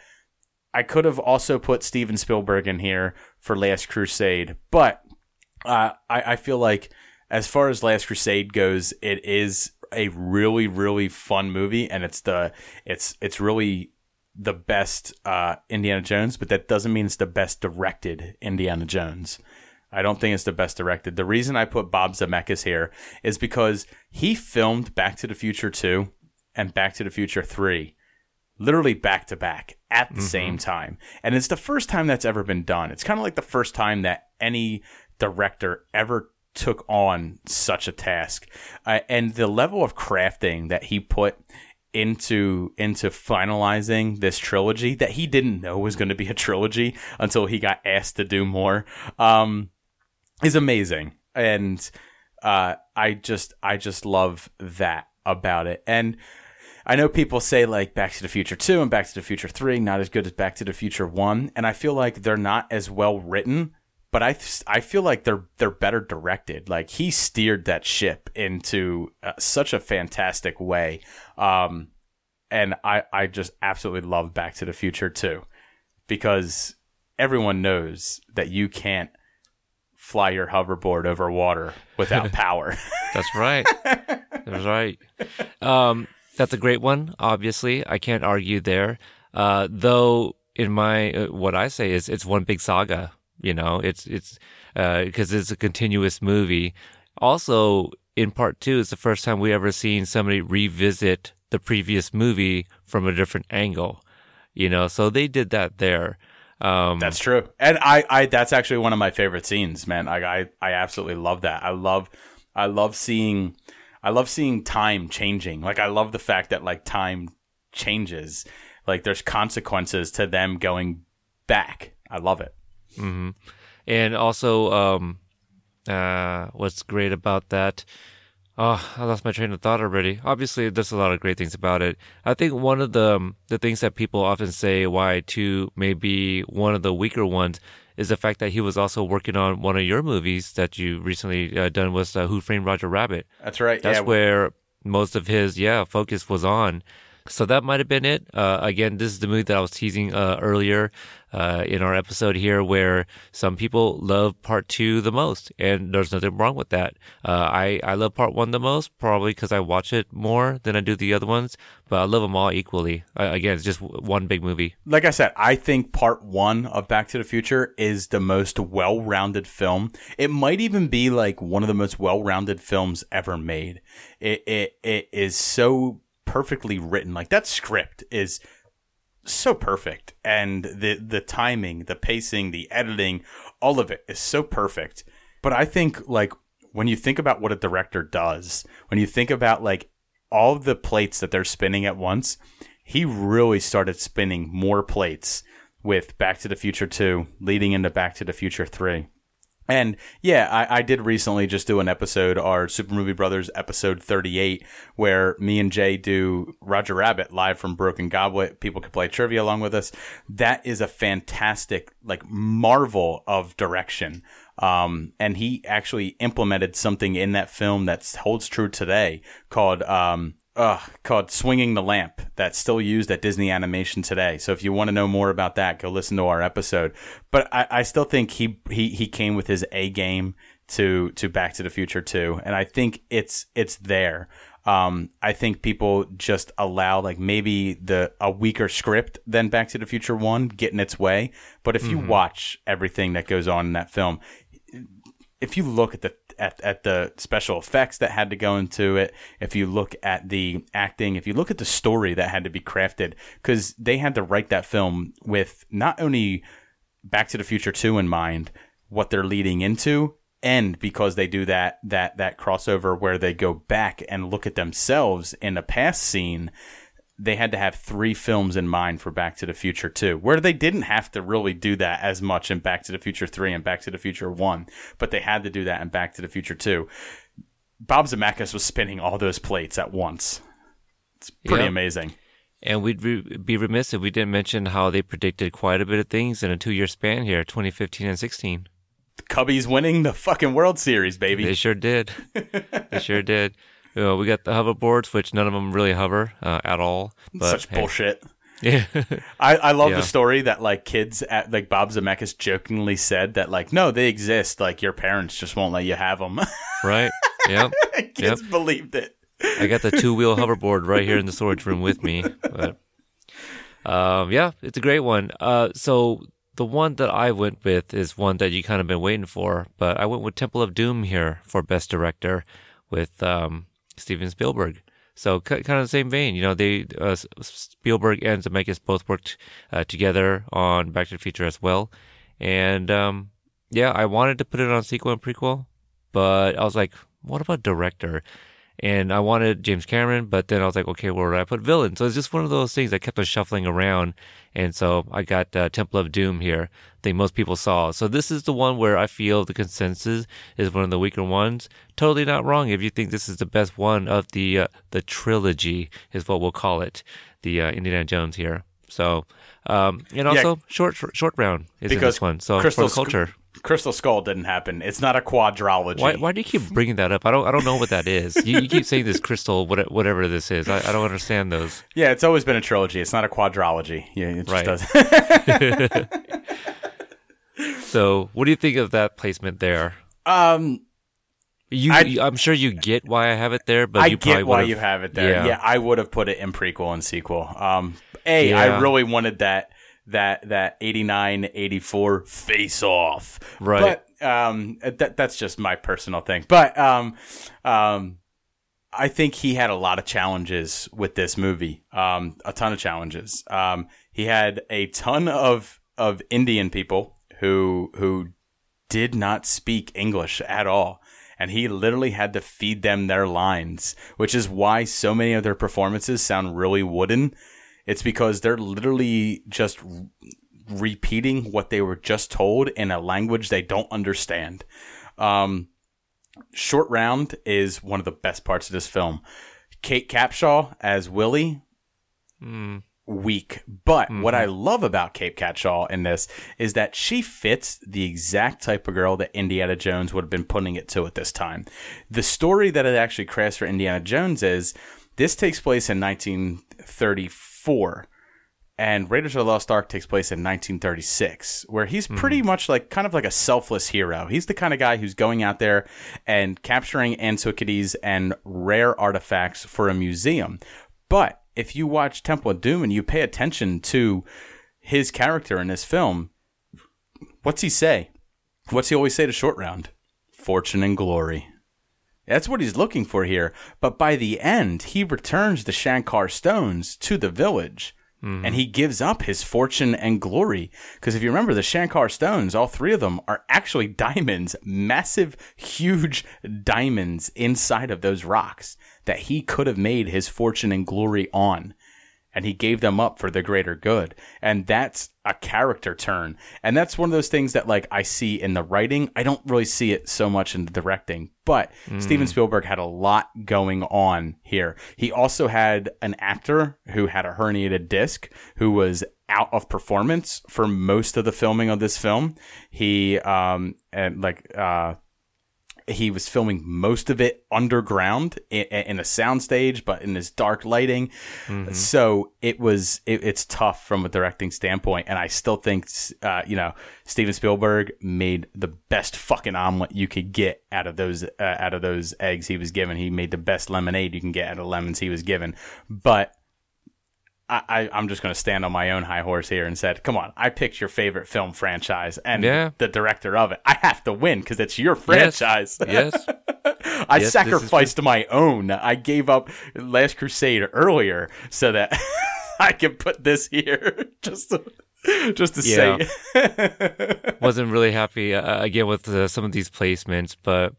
I could have also put Steven Spielberg in here for Last Crusade. But uh, I I feel like as far as Last Crusade goes, it is a really really fun movie, and it's the it's it's really the best uh, Indiana Jones, but that doesn't mean it's the best directed Indiana Jones. I don't think it's the best directed. The reason I put Bob Zemeckis here is because he filmed Back to the Future 2 and Back to the Future 3 literally back to back at the same time. And it's the first time that's ever been done. It's kind of like the first time that any director ever took on such a task. Uh, and the level of crafting that he put into into finalizing this trilogy that he didn't know was going to be a trilogy until he got asked to do more um is amazing. And uh i just i just love that about it. And I know people say like Back to the Future 2 and Back to the Future 3 not as good as Back to the Future 1 and I feel like they're not as well written but I I feel like they're they're better directed like he steered that ship into uh, such a fantastic way um and I I just absolutely love Back to the Future too, because everyone knows that you can't fly your hoverboard over water without <laughs> power
That's <laughs> right. That's right. Um, that's a great one. Obviously, I can't argue there. Uh, though, in my uh, what I say is, it's one big saga. You know, it's it's because it's a continuous movie. Also, in part two, it's the first time we ever seen somebody revisit the previous movie from a different angle. You know, so they did that there. Um,
That's true, and I, I that's actually one of my favorite scenes, man. I, I, I absolutely love that. I love, I love seeing, I love seeing time changing. Like I love the fact that like time changes. Like there's consequences to them going back. I love it.
And also, um, uh, what's great about that? Oh, I lost my train of thought already. Obviously, there's a lot of great things about it. I think one of the um, the things that people often say why two may be one of the weaker ones is the fact that he was also working on one of your movies that you recently uh, done was uh, Who Framed Roger Rabbit.
That's right.
That's
yeah,
where most of his yeah focus was on. So that might have been it. Uh, again, this is the movie that I was teasing uh, earlier uh, in our episode here, where some people love part two the most, and there's nothing wrong with that. Uh, I I love part one the most, probably because I watch it more than I do the other ones, but I love them all equally. Again, it's just one big movie.
like I said, I think part one of Back to the Future is the most well rounded film. It might even be like one of the most well rounded films ever made. It, it, it is so perfectly written. Like that script is so perfect. And the, the timing, the pacing, the editing, all of it is so perfect. But I think like when you think about what a director does, when you think about like all the plates that they're spinning at once, he really started spinning more plates with Back to the Future 2 leading into Back to the Future 3. And yeah, I, I did recently just do an episode, our Super Movie Brothers episode 38, where me and Jay do Roger Rabbit live from Broken Goblet. People can play trivia along with us. That is a fantastic, like, marvel of direction. Um, and he actually implemented something in that film that holds true today called, um, uh, called Swinging the Lamp that's still used at Disney Animation today. So if you want to know more about that, go listen to our episode. But I, I still think he, he he came with his A game to to Back to the Future too, and I think it's it's there. Um, I think people just allow like maybe the a weaker script than Back to the Future One get in its way. But if you watch everything that goes on in that film, if you look at the at, at the special effects that had to go into it, if you look at the acting, if you look at the story that had to be crafted, because they had to write that film with not only Back to the Future 2 in mind, what they're leading into, and because they do that that that crossover where they go back and look at themselves in a past scene, they had to have three films in mind for Back to the Future 2, where they didn't have to really do that as much in Back to the Future 3 and Back to the Future 1, but they had to do that in Back to the Future 2. Bob Zemeckis was spinning all those plates at once. It's pretty
Yeah.
amazing.
And we'd re- be remiss if we didn't mention how they predicted quite a bit of things in a two year span here 2015 and 16.
The Cubbies winning the fucking World Series, baby.
They sure did. <laughs> they sure did. You know, we got the hoverboards, which none of them really hover uh, at all. But
Such
hey.
bullshit. <laughs>
Yeah.
I, I love
Yeah.
the story that like kids at like Bob Zemeckis jokingly said that like no they exist like your parents just won't let you have them. <laughs>
right. Yep.
kids believed it.
I got the <laughs> two wheel hoverboard right here in the storage room with me. But um, yeah, it's a great one. Uh, so the one that I went with is one that you kind of been waiting for, but I went with Temple of Doom here for Best Director with um, Steven Spielberg. So kind of the same vein, you know. They uh, Spielberg and Zemeckis both worked uh, together on Back to the Future as well, and um, yeah, I wanted to put it on sequel and prequel, but I was like, what about director? And I wanted James Cameron, but then I was like, okay, where would I put villain? So it's just one of those things I kept on shuffling around. And so I got uh, Temple of Doom here. I think most people saw. So this is the one where I feel the consensus is one of the weaker ones. Totally not wrong if you think this is the best one of the uh, the trilogy is what we'll call it, the uh, Indiana Jones here. So um, and also short, short short round is in this one. So
Crystal
for culture.
Crystal Skull didn't happen. It's not a quadrology.
Why, why do you keep bringing that up? I don't I don't know what that is. You, you keep saying this crystal, whatever this is. I, I don't understand those.
Yeah, it's always been a trilogy. It's not a quadrology. Yeah, it just
Right.
does. <laughs>
So, what do you think of that placement there?
um,
You,
I,
I'm sure you get why I have it there, but
I
you
get why you have it there.
Yeah.
Yeah, I would have put it in prequel and sequel. Um, a, I
Yeah.
really wanted that that that 89 84 face off.
Right.
But um that that's just my personal thing. But um um I think he had a lot of challenges with this movie. Um a ton of challenges. Um he had a ton of of Indian people who who did not speak English at all. And he literally had to feed them their lines, which is why so many of their performances sound really wooden. It's because they're literally just r- repeating what they were just told in a language they don't understand. Um, Short Round is one of the best parts of this film. Kate Capshaw as Willie, weak. But what I love about Kate Capshaw in this is that she fits the exact type of girl that Indiana Jones would have been putting it to at this time. The story that it actually crafts for Indiana Jones is this takes place in 1934 and Raiders of the Lost Ark takes place in 1936, where he's hmm. pretty much like kind of like a selfless hero. He's the kind of guy who's going out there and capturing antiquities and rare artifacts for a museum. But if you watch Temple of Doom and you pay attention to his character in this film, what's he say? What's he always say to Short Round? Fortune and glory. That's what he's looking for here. But by the end, he returns the Sankara stones to the village. Mm-hmm. And he gives up his fortune and glory. Because if you remember, the Sankara stones, all three of them are actually <laughs> diamonds, massive, huge diamonds inside of those rocks that he could have made his fortune and glory on and he gave them up for the greater good. And that's a character turn. And that's one of those things that like I see in the writing. I don't really see it so much in the directing, but Steven Spielberg had a lot going on here. He also had an actor who had a herniated disc who was out of performance for most of the filming of this film. He um and like uh he was filming most of it underground in, in a soundstage, but in this dark lighting. So it was it, it's tough from a directing standpoint, and I still think uh, you know Steven Spielberg made the best fucking omelet you could get out of those uh, out of those eggs he was given. He made the best lemonade you can get out of lemons he was given, but. I, I, I'm just going to stand on my own high horse here and said, "Come on, I picked your favorite film franchise and
Yeah.
the director of it. I have to win because it's your franchise." <laughs>
Yes.
I
Yes,
sacrificed my own. I gave up Last Crusade earlier so that <laughs> I could put this here <laughs> just to, <laughs> just to
Yeah.
say. <laughs>
wasn't really happy uh, again with uh, some of these placements, but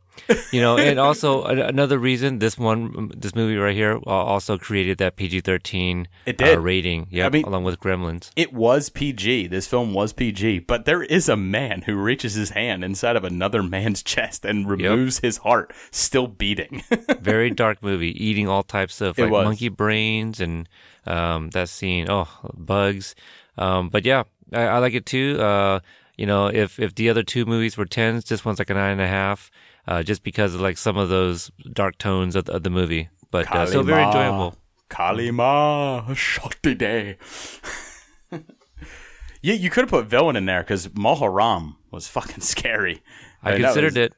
you know, and also <laughs> another reason this one, this movie right here, uh, also created that PG thirteen
It did.
uh, rating. Yeah, I
mean-
along with Gremlins.
it was PG. This film was PG, but there is a man who reaches his hand inside of another man's chest and removes his heart, still beating.
Very dark movie, eating all types of like monkey brains and um, that scene. Oh, bugs. Um, but yeah, I, I like it too. Uh, you know, if if the other two movies were tens, this one's like an eye and a nine and a half. Uh, just because of like some of those dark tones of, of the movie, but uh, still very enjoyable.
Kalima, shot day. <laughs> you you could have put villain in there because Mola Ram was fucking scary.
I considered
was-
it.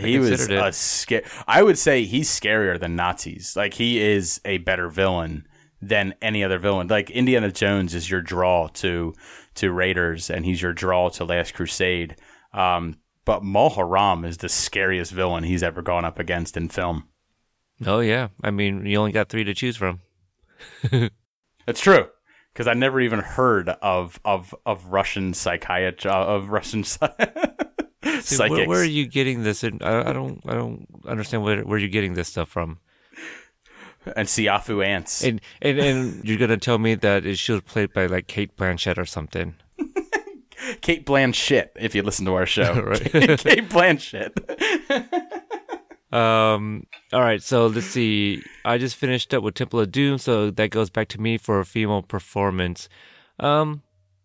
He was
it.
a scare. I would say he's scarier than Nazis. Like he is a better villain than any other villain. Like Indiana Jones is your draw to to Raiders, and he's your draw to Last Crusade. Um, but Mola Ram is the scariest villain he's ever gone up against in film.
Oh yeah, I mean you only got three to choose from. <laughs>
That's true because I never even heard of of of Russian psychiatry of Russian <laughs>
See, where, where are you getting this? In, I, I don't I don't understand where where you're getting this stuff from.
And Siafu ants.
And and and you're gonna tell me that she was played by like Cate Blanchett or something. <laughs>
Cate Blanchett, if you listen to our show, <laughs>
Right. <laughs>
Cate Blanchett.
Um. All right. So let's see. I just finished up with Temple of Doom, so that goes back to me for a female performance. Um,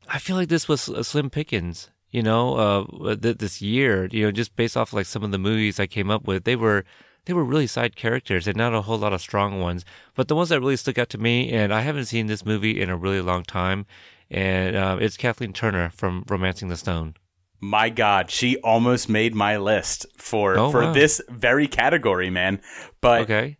I feel like this was a slim pickings. You know, uh, th- this year. You know, just based off like some of the movies I came up with, they were they were really side characters and not a whole lot of strong ones. But the ones that really stuck out to me, and I haven't seen this movie in a really long time, and uh, it's Kathleen Turner from romancing the stone.
My God, she almost made my list for
Oh,
for
wow.
this very category, man. But
Okay.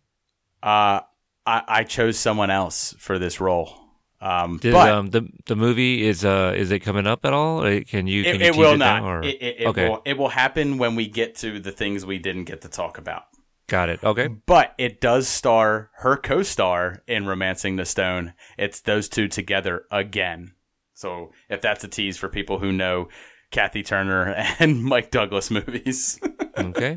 uh, I, I chose someone else for this role. Um,
Did,
but
um, the the movie is uh is it coming up at all? Or Can you can
it,
you
it will
it
not.
now, or-
It, it, it
okay,
will. It will happen when we get to the things we didn't get to talk about.
Got it. Okay,
But it does star her co-star in *Romancing the Stone*. It's those two together again. So if that's a tease for people who know Kathy Turner <laughs> and Mike Douglas movies. <laughs>
okay.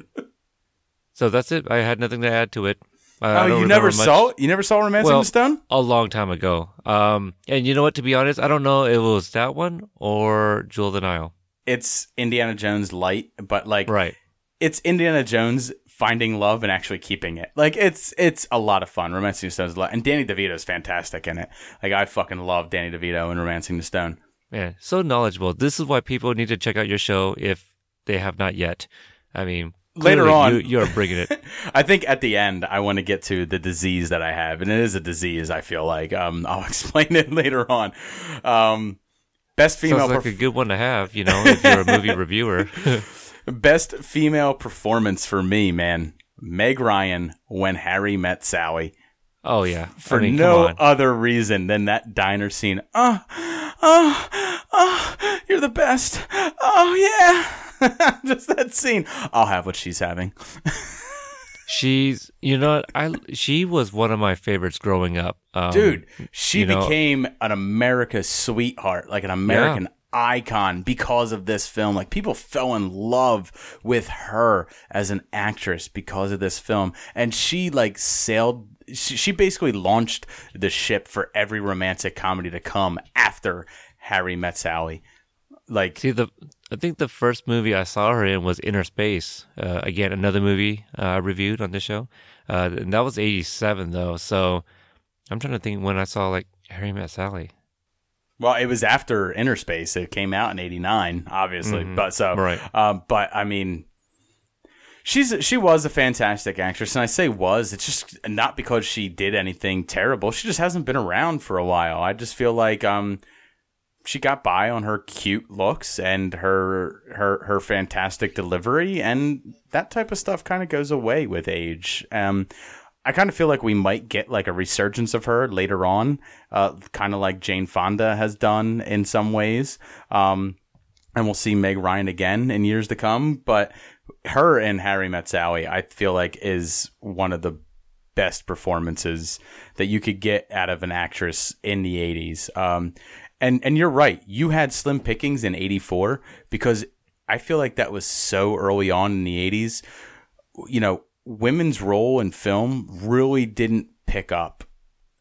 So that's it. I had nothing to add to it.
Oh, you never
much.
saw? You never saw *Romancing
Well-
the Stone*?
a long time ago. Um, and you know what? To be honest, I don't know if it was that one or Jewel of the Nile.
It's Indiana Jones light, but like
Right.
it's Indiana Jones finding love and actually keeping it. Like it's it's a lot of fun. *Romancing the Stone* is a lot, and Danny DeVito is fantastic in it. Like I fucking love Danny DeVito in *Romancing the Stone*.
Man, so knowledgeable. This is why people need to check out your show if they have not yet. I mean,
Later on-
you, you're bringing it. <laughs>
I think at the end, I want to get to the disease that I have, and it is a disease. I feel like um, <laughs> I'll explain it later on. Um, best female,
Sounds like
perf-
a good one to have, you know, if you're a movie <laughs> reviewer.
Best female performance for me, man. Meg Ryan when Harry met Sally
Oh yeah,
for
I mean,
no other reason than that diner scene. Oh, oh, oh, you're the best. Oh yeah, <laughs> just that scene. I'll have what she's having. <laughs>
She's, you know, what, I she was one of my favorites growing up, um,
dude she
you know-
became an America sweetheart like an american icon because of this film like people fell in love with her as an actress because of this film and she like sailed she, basically launched the ship for every romantic comedy to come after harry met sally like
See the, I think the first movie I saw her in was Innerspace. Uh, again, another movie uh, I reviewed on this show, uh, and that was '87 though. So I'm trying to think when I saw like Harry Met Sally.
Well, it was after Innerspace. It came out in '89, obviously. But so,
Right.
Um, but I mean, She's she was a fantastic actress, and I say was. It's just not because she did anything terrible. She just hasn't been around for a while. I just feel like um, she got by on her cute looks and her her her fantastic delivery, and that type of stuff kind of goes away with age. Um, I kind of feel like we might get like a resurgence of her later on, uh, kind of like Jane Fonda has done in some ways. Um, and we'll see Meg Ryan again in years to come. But her and Harry Met Sally, I feel like is one of the best performances that you could get out of an actress in the 80s. Um, and, and you're right. You had slim pickings in 84 because I feel like that was so early on in the 80s. You know, women's role in film really didn't pick up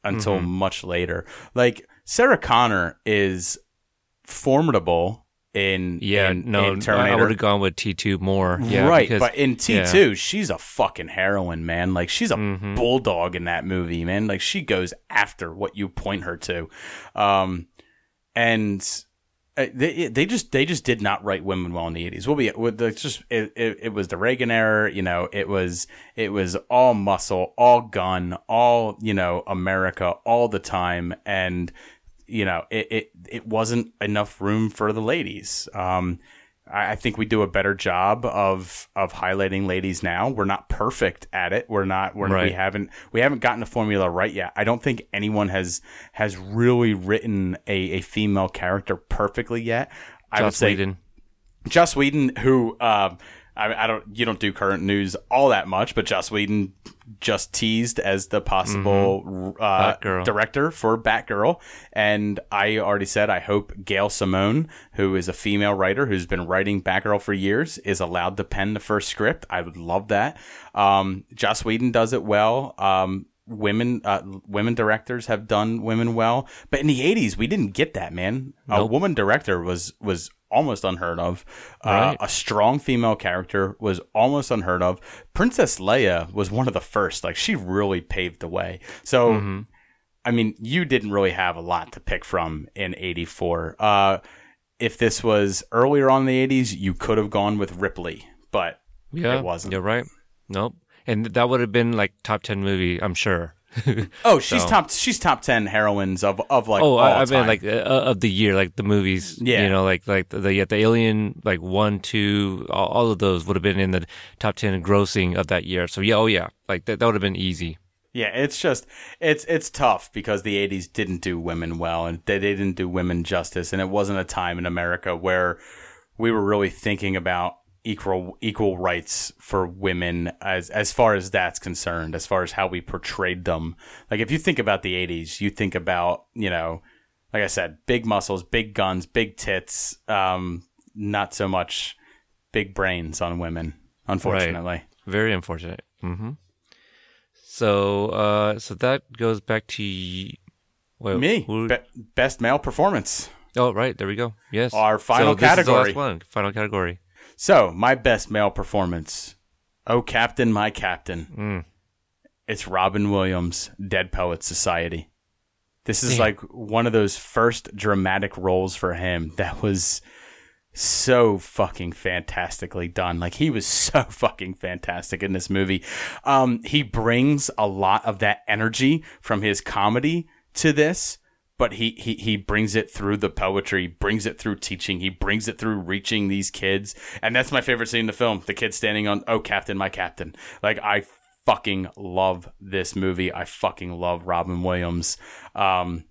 until
Mm-hmm.
much later. Like Sarah Connor is formidable in
Yeah,
in,
no,
in
I would have gone with T two more. Yeah,
right,
because-
but in T two, she's a fucking heroine, man. Like she's a
Mm-hmm.
bulldog in that movie, man. Like she goes after what you point her to, um, and they they just they just did not write women well in the eighties. We'll be the, just it, it, it was the Reagan era, you know. It was it was all muscle, all gun, all you know America all the time, and you know it it, it wasn't enough room for the ladies. Um, I think we do a better job of of highlighting ladies now. We're not perfect at it. We're not. We're we haven't we haven't gotten the formula right yet. I don't think anyone has has really written a, a female character perfectly yet. I would
Joss
say
Whedon.
Joss Whedon, who um, I, I don't, you don't do current news all that much, but Joss Whedon just teased as the possible uh, director for Batgirl, and I already said I hope Gail Simone, who is a female writer who's been writing Batgirl for years, is allowed to pen the first script. I would love that. Um, Joss Whedon does it well. Um, women uh, women directors have done women well but in the 80s we didn't get that man a woman director was was almost unheard of uh, a strong female character was almost unheard of princess leia was one of the first like she really paved the way so
Mm-hmm.
i mean you didn't really have a lot to pick from in 84 uh if this was earlier on in the 80s you could have gone with ripley but
Yeah,
it wasn't
You're right. Nope. And that would have been like top ten movie, I'm sure. <laughs>
oh she's
So-
top she's top 10 heroines of of like
oh,
all
I, I mean like uh, of the year, like the movies.
Yeah.
You know, like like the the, yeah, the Alien, like one, two, all, all of those would have been in the top ten grossing of that year. So yeah, oh yeah, like that that would have been easy.
Yeah, it's just it's it's tough because the '80s didn't do women well, and they, they didn't do women justice, and it wasn't a time in America where we were really thinking about equal equal rights for women as as far as that's concerned, as far as how we portrayed them. Like if you think about the '80s, you think about you know, like I said, big muscles, big guns, big tits, um, not so much big brains on women, unfortunately.
Very unfortunate. hmm So uh, so that goes back to wait,
Me,
who-
Be- best male performance.
oh right, there we go. Yes,
Our final
so this is the
category.
last one. Final category.
So, my best male performance. Oh, Captain, my Captain.
Mm.
It's Robin Williams, Dead Poets Society. This is
Damn.
like one of those first dramatic roles for him that was so fucking fantastically done. Like he was <laughs> so fucking fantastic in this movie. Um, he brings a lot of that energy from his comedy to this, but he, he he brings it through the poetry, brings it through teaching, he brings it through reaching these kids, and that's my favorite scene in the film. The kid standing on, "Oh, Captain, my Captain." Like I fucking love this movie. I fucking love Robin Williams. Um,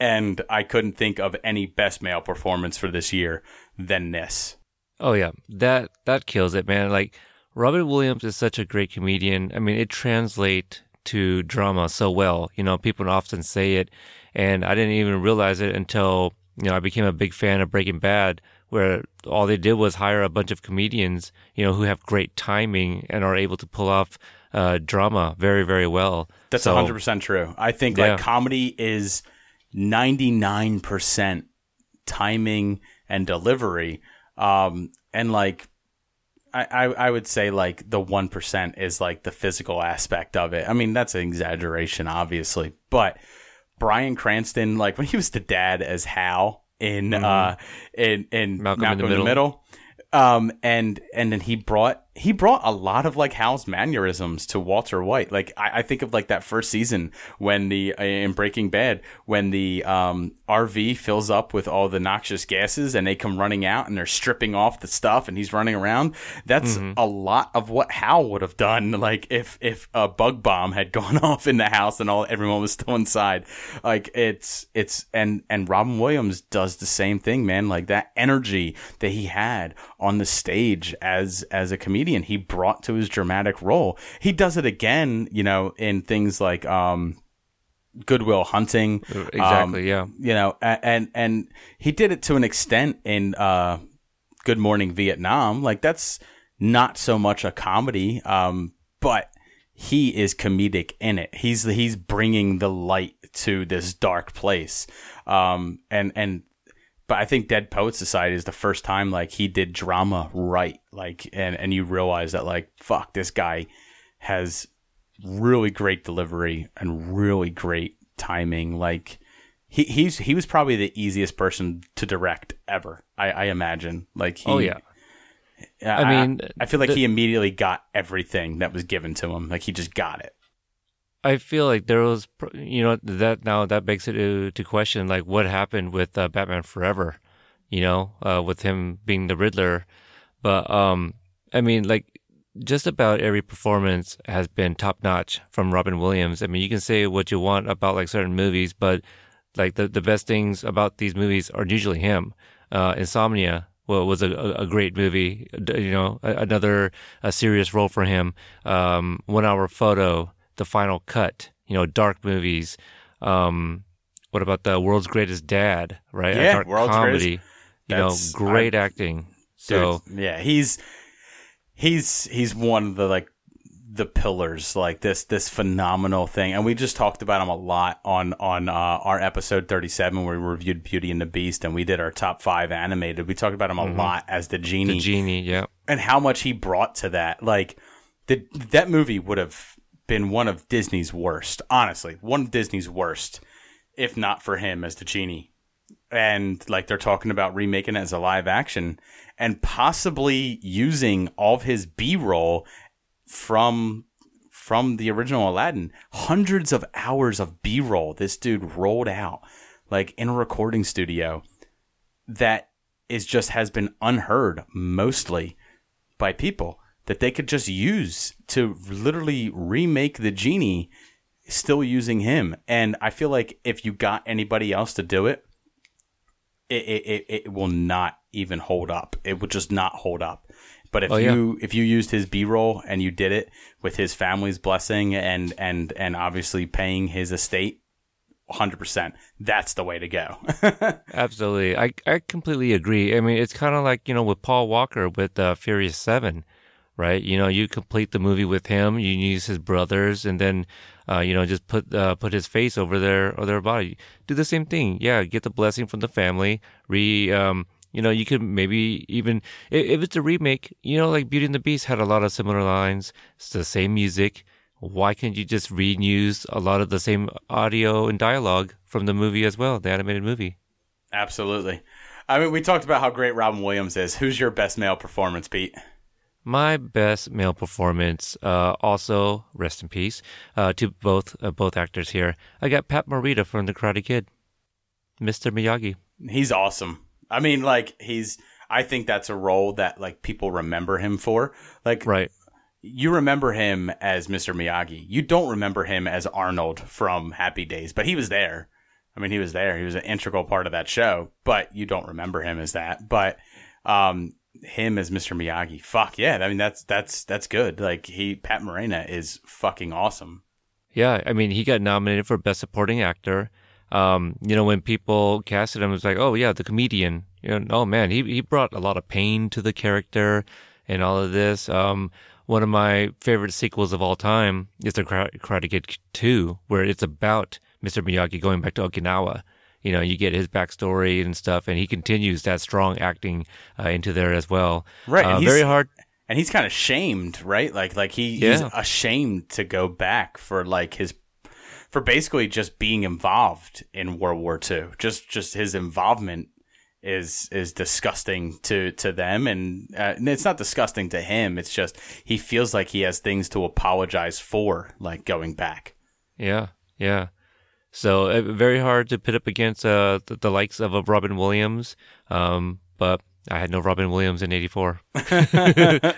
and I couldn't think of any best male performance for this year than this.
Oh yeah, that that kills it, man. Like Robin Williams is such a great comedian. I mean, it translates to drama so well. You know, people often say it, and I didn't even realize it until you know I became a big fan of Breaking Bad, where all they did was hire a bunch of comedians, you know, who have great timing and are able to pull off uh, drama very, very well.
That's
So-
100% true. I think
Yeah.
like comedy is 99% timing and delivery. Um, and like, I, I, I would say like the 1% is like the physical aspect of it. I mean, that's an exaggeration, obviously, but Bryan Cranston, like when he was the dad as Hal in, uh, in, in
Mm-hmm. Malcolm
Malcolm,
in the
in the Middle. Um, and, and then he brought he brought a lot of like Hal's mannerisms to Walter White. Like I, I think of like that first season when the uh, in Breaking Bad when the um, RV fills up with all the noxious gases and they come running out and they're stripping off the stuff and he's running around. That's
Mm-hmm.
a lot of what Hal would have done. Like if if a bug bomb had <laughs> gone off in the house and all everyone was still inside. Like it's it's and and Robin Williams does the same thing, man. Like that energy that he had on the stage as as a comedian, he brought to his dramatic role. He does it again, you know, in things like um Good Will Hunting.
Exactly,
Um,
yeah.
You know, and and he did it to an extent in uh Good Morning Vietnam. Like that's not so much a comedy, um, but he is comedic in it. He's he's bringing the light to this dark place, um, and and but I think Dead Poet Society is the first time like he did drama right, like and and you realize that like fuck this guy has really great delivery and really great timing, like. He, he's he was probably the easiest person to direct ever. I, I imagine. Like he,
Oh yeah.
yeah,
I mean,
I, feel like
the-
he immediately got everything that was given to him. Like he just got it.
I feel like there was, you know, that now that begs it to, to question like what happened with uh, Batman Forever, you know, uh, with him being the Riddler. But um, I mean, like just about every performance has been top notch from Robin Williams. I mean, you can say what you want about like certain movies, but like the the best things about these movies are usually him. Uh, Insomnia well, was a, a a great movie. You know, another a serious role for him. Um, One Hour Photo, The Final Cut. You know, dark movies. Um, what about the World's Greatest Dad? Right,
Yeah,
dark
World's
comedy. You know,
That's-
great acting. So
Dude, yeah, he's he's he's one of the like the pillars, like this this phenomenal thing. And we just talked about him a lot on on uh, our episode thirty seven where we reviewed Beauty and the Beast, and we did our top five animated. We talked about him a lot as the genie.
Mm-hmm. the genie, yeah.
and how much he brought to that. Like the that movie would have been one of Disney's worst, honestly, one of Disney's worst, if not for him as the genie. And like they're talking about remaking it as a live action and possibly using all of his B roll from from the original Aladdin. Hundreds of hours of B roll this dude rolled out like in a recording studio that is just has been unheard mostly by people that they could just use to literally remake the genie still using him and i feel like if you got anybody else to do it it, it, it, will not even hold up it will just not hold up but if
Oh, yeah.
you if you used his b-roll and you did it with his family's blessing and and and obviously paying his estate 100% that's the way to go <laughs>
Absolutely. I, I completely agree. I mean, it's kind of like, you know, with Paul Walker with uh, Furious 7, right? You know, you complete the movie with him, you use his brothers, and then, uh, you know, just put uh, put his face over their or their body. Do the same thing. Yeah, get the blessing from the family. Re, um, you know, you could maybe even, if, it's a remake, you know, like Beauty and the Beast had a lot of similar lines. It's the same music. Why can't you just reuse a lot of the same audio and dialogue from the movie as well, the animated movie?
Absolutely. I mean, we talked about how great Robin Williams is. Who's your best male performance, Pete?
My best male performance, uh, also rest in peace, uh, to both uh, both actors here. I got Pat Morita from The Karate Kid, Mr. Miyagi.
He's awesome. I mean, like he's. I think that's a role that like people remember him for. Like
Right.
you remember him as Mr. Miyagi. You don't remember him as Arnold from Happy Days, but he was there. I mean, he was there. He was an integral part of that show, but you don't remember him as that. But um, him as Mr. Miyagi, fuck yeah. I mean, that's that's that's good. Like he, Pat Morita is fucking awesome.
Yeah, I mean, he got nominated for Best Supporting Actor. Um, you know, when people casted him, it was like, oh yeah, the comedian. You know, oh man, he he brought a lot of pain to the character and all of this. Um, one of my favorite sequels of all time is the Karate Kid 2, where it's about Mr. Miyagi going back to Okinawa. You know, you get his backstory and stuff, and he continues that strong acting uh, into there as well.
Right, and
Uh,
he's-
very hard.
and he's kind of shamed, right? Like like he, he's ashamed to go back for like his for basically just being involved in World War II. Just just his involvement is is disgusting to to them, and, uh, and it's not disgusting to him. It's just he feels like he has things to apologize for, like going back.
Yeah, yeah. So uh, very hard to pit up against uh, the, the likes of a Robin Williams, um, but I had no Robin Williams in '84. <laughs> <laughs>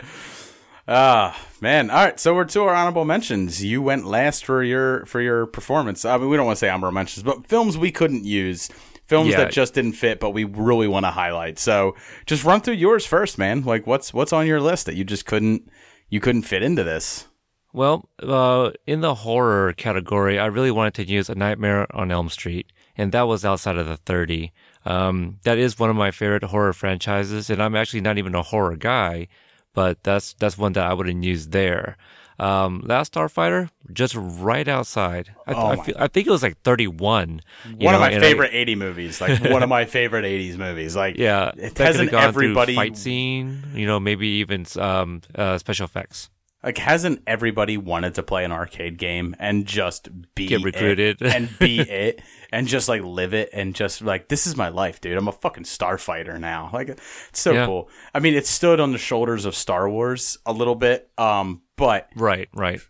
Ah, man. All right, so we're to our honorable mentions. You went last for your for your performance. I mean, we don't want to say honorable mentions, but films we couldn't use, films
Yeah.
that just didn't fit, but we really want to highlight. So just run through yours first, man. Like, what's what's on your list that you just couldn't you couldn't fit into this?
Well, uh, in the horror category, I really wanted to use A Nightmare on Elm Street, and that was outside of the 30. Um, that is one of my favorite horror franchises, and I'm actually not even a horror guy, but that's that's one that I wouldn't use there. Um, Last Starfighter, just right outside. I,
Oh
I, feel, I think it was like 31. you
one of my
and I-
favorite 80 movies. Like one of my favorite 80s movies. Like
yeah,
it hasn't everybody
fight scene, you know, maybe even um, uh, special effects.
Like hasn't everybody wanted to play an arcade game and just be
Get
it
recruited.
and <laughs> be it and just like live it and just like this is my life dude. I'm a fucking starfighter now. Like it's so
Yeah.
cool. I mean it stood on the shoulders of star wars a little bit um but
Right, right.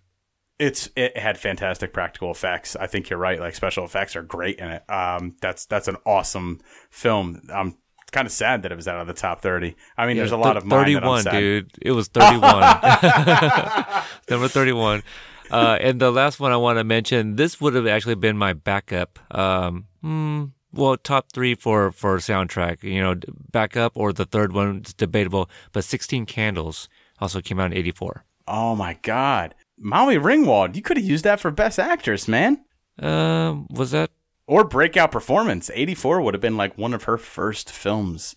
it's it had fantastic practical effects. I think you're right. Like special effects are great in it. Um that's that's an awesome film. I'm kind of sad that it was out of the top 30 i mean there's a lot
Th-
of mine that I'm
31,
sad.
dude. It was 31. <laughs> <laughs> Number 31. Uh, and the last one I want to mention, this would have actually been my backup. Um, hmm, well, top three for, for soundtrack, you know, backup or the third one is debatable, but 16 Candles also came out in 84.
Oh my god. Molly Ringwald, you could have used that for best actress, man.
Um, was that?
Or breakout performance. 84 would have been like one of her first films.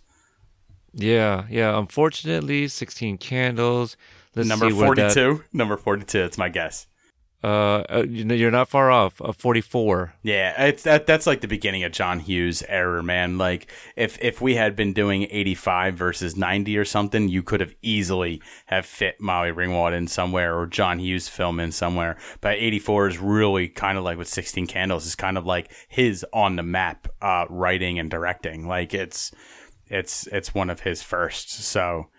Yeah, yeah. Unfortunately, 16 Candles. Let's
Number
see where that-
42. Number 42, it's my guess.
Uh, uh, you're not far off. Uh, 44.
Yeah, it's that that's like the beginning of John Hughes era, man. Like if if we had been doing 85 versus 90 or something, you could have easily have fit Molly Ringwald in somewhere or John Hughes film in somewhere. But 84 is really kind of like with 16 Candles is kind of like his on the map uh writing and directing. Like it's it's it's one of his first. So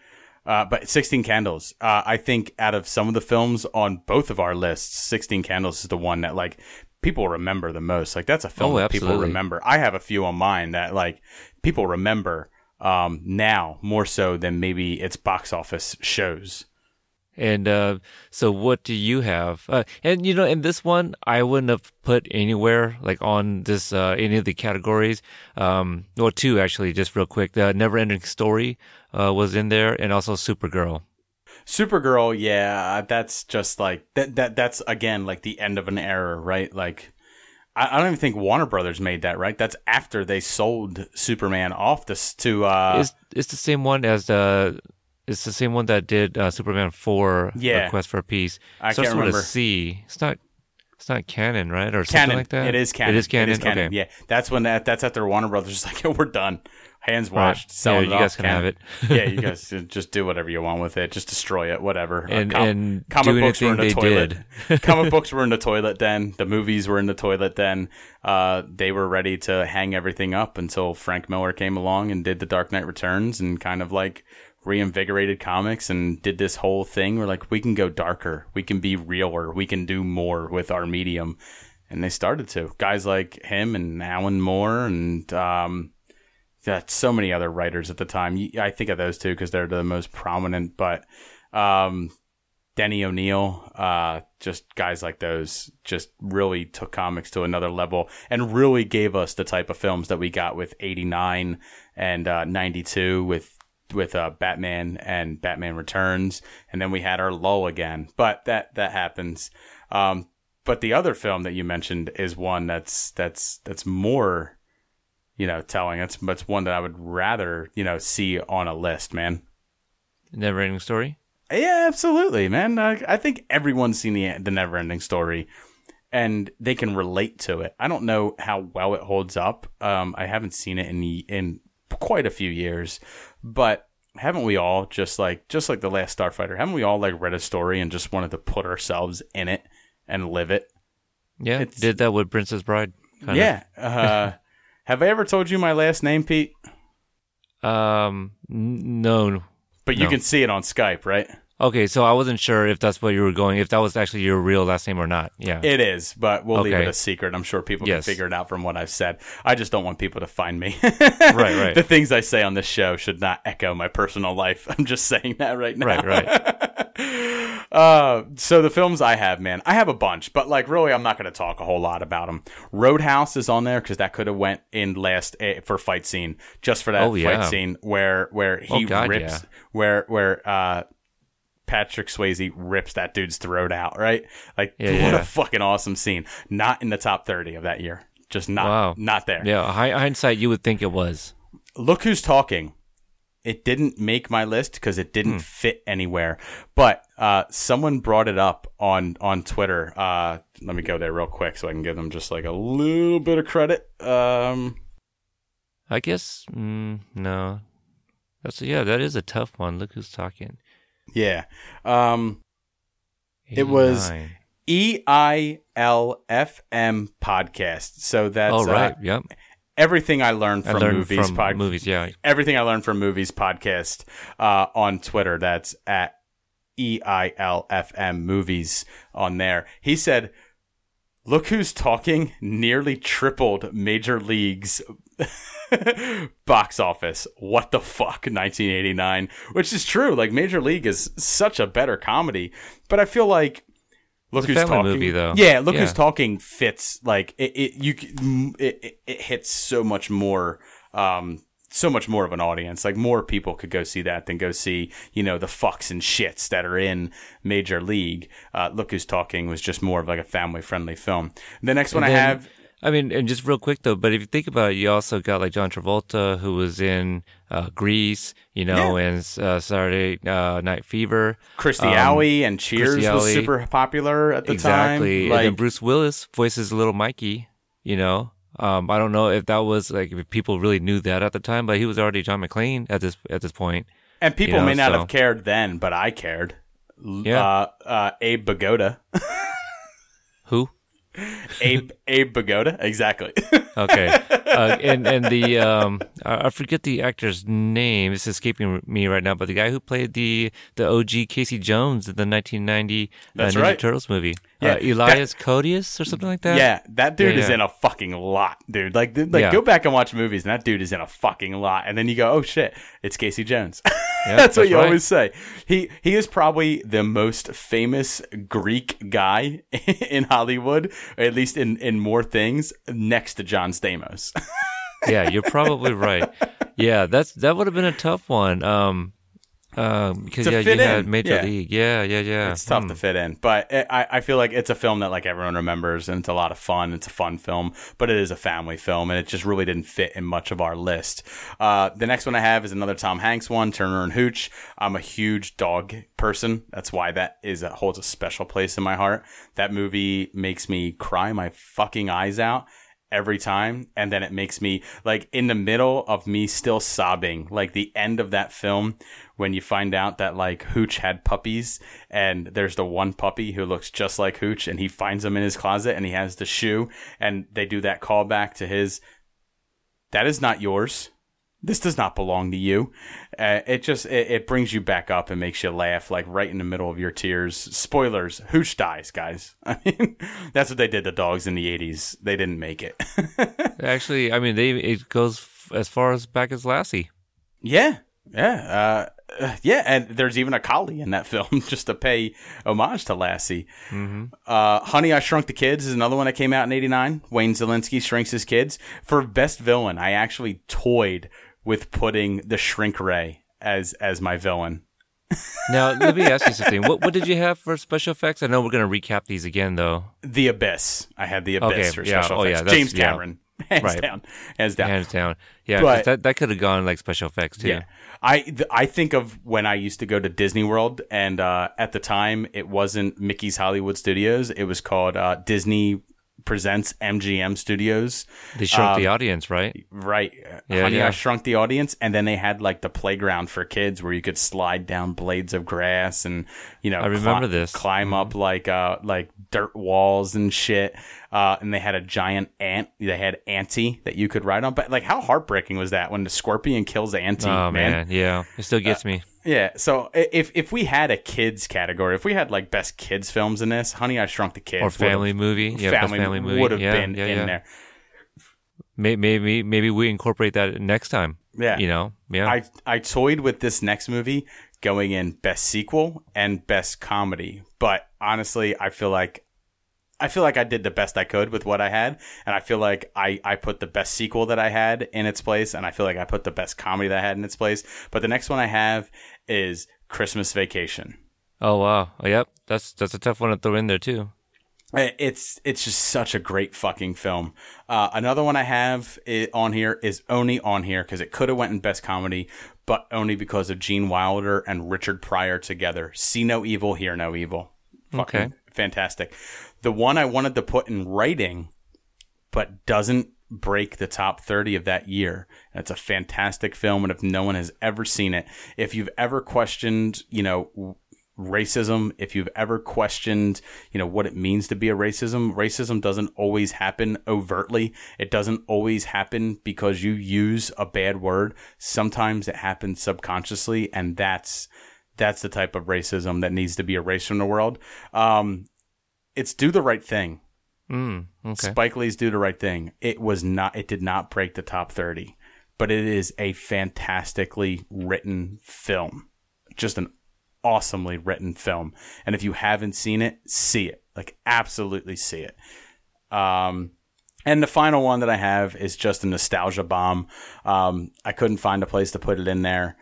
uh, but 16 Candles, uh, I think out of some of the films on both of our lists, 16 Candles is the one that like people remember the most. Like that's a film
Oh,
that people remember. I have a few on mine that like people remember um, now more so than maybe its box office shows.
And uh, so, what do you have? Uh, and you know, in this one, I wouldn't have put anywhere like on this uh, any of the categories. Um, well, two actually, just real quick. The Never Ending Story uh, was in there, and also Supergirl.
Supergirl, yeah, that's just like that. That that's again like the end of an era, right? Like. I I don't even think Warner Brothers made that, right? That's after they sold Superman off this to uh
it's it's the same one as the. It's the same one that did uh, Superman four.
Yeah.
Quest for Peace.
I
Starts
can't
with
remember.
a C. It's not. It's not canon, right? Or something like that.
It is canon.
It is canon. Okay.
Yeah, that's when that that's after Warner Brothers is <laughs> like, we're done, hands
Right.
washed, selling
Yeah,
it
you
off
guys can have it. <laughs>
yeah, you <laughs> guys just do whatever you want with it, just destroy it, whatever. Uh,
And-
com-
and
comic books were in the toilet. comic books were in the toilet then. The movies were in the toilet then. Uh, they were ready to hang everything up until Frank Miller came along and did The Dark Knight Returns and kind of like reinvigorated comics and did this whole thing where like we can go darker, we can be realer, we can do more with our medium. And they started to. Guys like him and Alan Moore and um, so many other writers at the time. I think of those two because they're the most prominent. But um, Denny O'Neil, uh, just guys like those, just really took comics to another level and really gave us the type of films that we got with '89 and uh, '92 with with uh, Batman and Batman Returns, and then we had our lull again. But that that happens. Um, but the other film that you mentioned is one that's that's that's more you know, telling. It's that's one that I would rather, you know, see on a list, man.
Never Ending Story.
Yeah, absolutely, man. I, I think everyone's seen the the never ending story, and they can relate to it. I don't know how well it holds up. Um, I haven't seen it in in quite a few years, but haven't we all just like just like the last Starfighter? Haven't we all like read a story and just wanted to put ourselves in it and live it?
Yeah,
It's-
did that with Princess Bride. kind of.
yeah. Uh, <laughs> have I ever told you my last name, Pete?
Um, n- no.
But you
No.
can see it on Skype, right?
Okay, so I wasn't sure if that's where you were going, if that was actually your real last name or not. Yeah.
It is, but we'll leave it a secret. I'm sure people
Yes.
can figure it out from what I've said. I just don't want people to find me. <laughs>
right, right.
the things I say on this show should not echo my personal life. <laughs> I'm just saying that right now.
Right, right. <laughs>
Uh, so the films I have, man, I have a bunch, but like really, I'm not going to talk a whole lot about them. Roadhouse is on there because that could have went in last eh, for fight scene, just for that
Oh,
fight
yeah.
scene where where he
Oh, God,
rips,
yeah.
where where uh. Patrick Swayze rips that dude's throat out, right? Like,
Yeah,
what
yeah.
a fucking awesome scene. Not in the top 30 of that year. Just not,
Wow.
not there.
Yeah, hi- hindsight, you would think it was.
Look Who's Talking. It didn't make my list because it didn't
Hmm.
fit anywhere. But uh, someone brought it up on on Twitter. Uh, let me go there real quick so I can give them just like a little bit of credit. Um,
I guess, mm, no. That's, yeah, that is a tough one. Look who's talking.
Yeah. Um, It was E I L F M podcast. So that's
Oh, right.
uh,
yep.
everything I learned
I
from
learned
movies.
from
pod-
movies, yeah.
everything I learned from movies podcast uh, on Twitter. That's at E I L F M movies on there. He said, "Look who's talking." Nearly tripled Major League's <laughs> box office. What the fuck? 1989, which is true. Like Major League is such a better comedy, but I feel like. Look who's talking.
movie, though.
Yeah, look who's talking fits like it. it you it, it, it hits so much more. Um, so much more of an audience. Like more people could go see that than go see, you know, the fucks and shits that are in Major League. Uh, Look Who's Talking was just more of like a family friendly film. The next one I
then-
have,
I mean, and just real quick though, but if you think about it, you also got like John Travolta, who was in uh, Grease, you know, and uh, Saturday uh, Night Fever.
Kirstie
Um,
Alley and Cheers was super popular at the time.
exactly.
time.
and then Bruce Willis voices little Mikey, you know. Um, I don't know if that was like if people really knew that at the time, but he was already John McClane at this at this point.
and people
you know,
may not
so-
have cared then, but I cared.
Yeah.
Uh, uh, Abe Vigoda. <laughs>
Who?
Abe, Abe Vigoda. Exactly.
Okay, <laughs> uh, and and the um, I forget the actor's name. It's escaping me right now. But the guy who played the the OG Casey Jones in the 1990 uh,
That's
Ninja
right.
Turtles movie,
Yeah,
uh, Elias Koteas or something like that.
Yeah, that dude
Yeah,
is
yeah.
in a fucking lot, dude. Like, like go back and watch movies, and that dude is in a fucking lot. And then you go, oh shit, it's Casey Jones. <laughs>
Yeah,
that's what you
right.
always say. He he is probably the most famous Greek guy <laughs> in Hollywood, or at least in in more things, next to John Stamos. <laughs>
yeah, you're probably right. Yeah, that's that would have been a tough one. Um, um, because
To
yeah, you had Major
yeah.
League. Yeah, yeah, yeah.
It's tough
Hmm.
to fit in, but it, I, I feel like it's a film that like everyone remembers, and it's a lot of fun. It's a fun film, but it is a family film, and it just really didn't fit in much of our list. Uh, the next one I have is another Tom Hanks one, Turner and Hooch. I'm a huge dog person. That's why that is a, holds a special place in my heart. That movie makes me cry my fucking eyes out every time and then it makes me like in the middle of me still sobbing like the end of that film when you find out that like hooch had puppies and there's the one puppy who looks just like hooch and he finds him in his closet and he has the shoe and they do that callback to his that is not yours. This does not belong to you uh, it just it, it brings you back up and makes you laugh like right in the middle of your tears. Spoilers. Hooch dies guys. <laughs> I mean that's what they did to dogs in the 80s they didn't make it. <laughs>
Actually, I mean, they it goes f- as far as back as Lassie.
yeah. Yeah uh, uh, yeah and there's even a collie in that <laughs> film just to pay homage to lassie. Uh, honey i shrunk the kids is another one that came out in 89 wayne szalinski shrinks his kids. For best villain i actually toyed with putting the shrink ray as as my villain
Now, let me ask you something. What what did you have for special effects? I know we're gonna recap these again, though.
The Abyss. I had the Abyss
Okay,
for
yeah,
special
oh,
effects.
yeah, that's-
James
yeah.
Cameron, <laughs> hands
Right.
down, hands down.
Hands down. Yeah,
But-
that that could have gone like special effects too.
Yeah, I th- I think of when I used to go to Disney World, and uh, at the time it wasn't Mickey's Hollywood Studios. It was called uh, Disney presents MGM Studios.
They shrunk
Um,
the audience, right?
Right.
Yeah,
Honey,
yeah.
I Shrunk the Audience. And then they had like the playground for kids where you could slide down blades of grass and, you know,
I remember
cli-
this. Mm-hmm.
Climb up like, uh, like dirt walls and shit. Uh, and they had a giant ant. They had Antie that you could ride on. But like, how heartbreaking was that when the scorpion kills Antie?
Oh
man.
man, yeah, it still gets me.
Yeah. So if if we had a kids category, if we had like best kids films in this, Honey, I Shrunk the Kids
Or family movie, yeah,
family,
family movie,
would have
yeah,
been
yeah,
in
yeah.
there.
May- Maybe maybe we incorporate that next time.
Yeah.
you know, yeah.
I I toyed with this next movie going in best sequel and best comedy, but honestly, I feel like I feel like I did the best I could with what I had, and I feel like I I put the best sequel that I had in its place, and I feel like I put the best comedy that I had in its place. But the next one I have is Christmas Vacation.
oh wow, oh, yep, that's that's a tough one to throw in there too.
Eh, It's it's just such a great fucking film. Uh, another one I have on here is only on here because it could have went in best comedy, but only because of Gene Wilder and Richard Pryor together. See no evil, hear no evil. Fucking
Okay.
fantastic. The one I wanted to put in writing, but doesn't break the top 30 of that year. It's a fantastic film. And if no one has ever seen it, if you've ever questioned, you know, racism, if you've ever questioned, you know, what it means to be a racism, racism doesn't always happen overtly. It doesn't always happen because you use a bad word. Sometimes it happens subconsciously. And that's, that's the type of racism that needs to be erased from the world. Um, it's do the right thing.
Mm, okay.
Spike Lee's Do the Right Thing. It was not. It did not break the top thirty, but it is a fantastically written film. Just an awesomely written film. And if you haven't seen it, see it. Like absolutely see it. Um, and the final one that I have is just a nostalgia bomb. Um, I couldn't find a place to put it in there.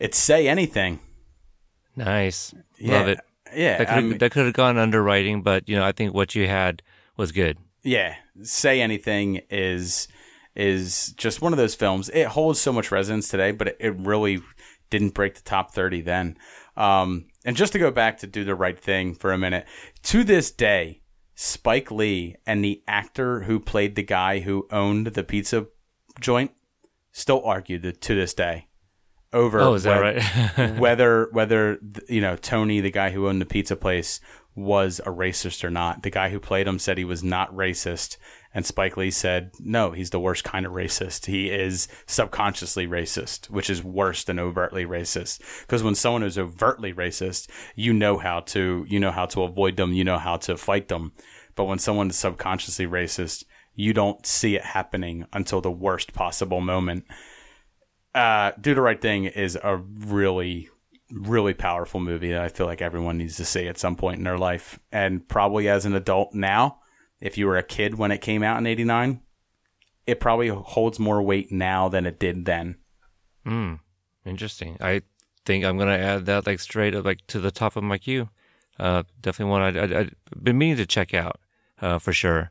It's Say Anything.
Nice,
Yeah.
love it.
Yeah,
That
I
could
mean-
that could have gone underwriting, but you know, I think what you had was good.
yeah say anything is is just one of those films. It holds so much resonance today but it, it really didn't break the top 30 then. Um, and just to go back to do the right thing for a minute to this day spike lee and the actor who played the guy who owned the pizza joint still argue to this day over
Oh, is that
whe-
right? <laughs>
whether whether you know Tony, the guy who owned the pizza place, was a racist or not. The guy who played him said he was not racist, and Spike Lee said no, he's the worst kind of racist. He is subconsciously racist, which is worse than overtly racist. Because when someone is overtly racist, you know how to you know how to avoid them, you know how to fight them. But when someone is subconsciously racist, you don't see it happening until the worst possible moment uh, Do the Right Thing is a really, really powerful movie that I feel like everyone needs to see at some point in their life. And probably as an adult now, if you were a kid when it came out in 89, it probably holds more weight now than it did then.
Hmm. Interesting. I think I'm gonna add that like straight up like to the top of my queue. Uh, definitely one I'd been meaning to check out, uh, for sure.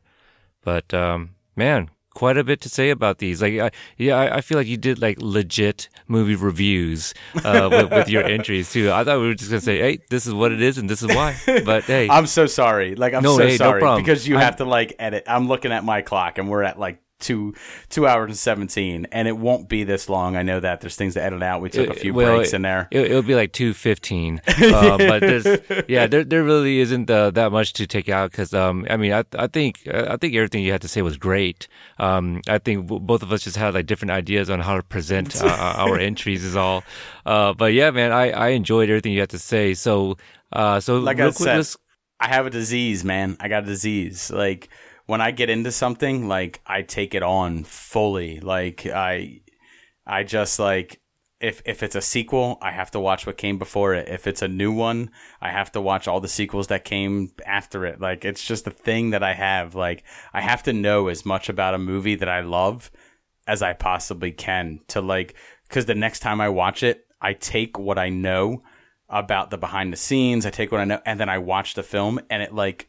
But um, man, quite a bit to say about these. Like, I, yeah, I, I feel like you did like legit movie reviews uh, with, with <laughs> your entries too. I thought we were just gonna say, hey, this is what it is and this is why. But hey, <laughs>
I'm so sorry. Like, I'm
No,
so
hey, no
sorry
problem.
because you
I'm-
have to like edit. I'm looking at my clock and we're at like two two hours and 17 and it won't be this long. I know that there's things to edit out. We took a few
Well,
breaks in there.
It, it'll be like two fifteen, <laughs> uh, but there's yeah, there there really isn't uh, that much to take out because um I mean I I think I think everything you had to say was great. Um I think both of us just had like different ideas on how to present uh, <laughs> our entries is all. Uh but yeah, man, I I enjoyed everything you had to say. So uh so
like I
quick,
said, I have a disease, man. I got a disease. Like when I get into something, like I take it on fully. Like I, I just like if if it's a sequel, I have to watch what came before it. If it's a new one, I have to watch all the sequels that came after it. Like it's just a thing that I have. Like I have to know as much about a movie that I love as I possibly can to like because the next time I watch it, I take what I know about the behind the scenes, I take what I know, and then I watch the film, and it like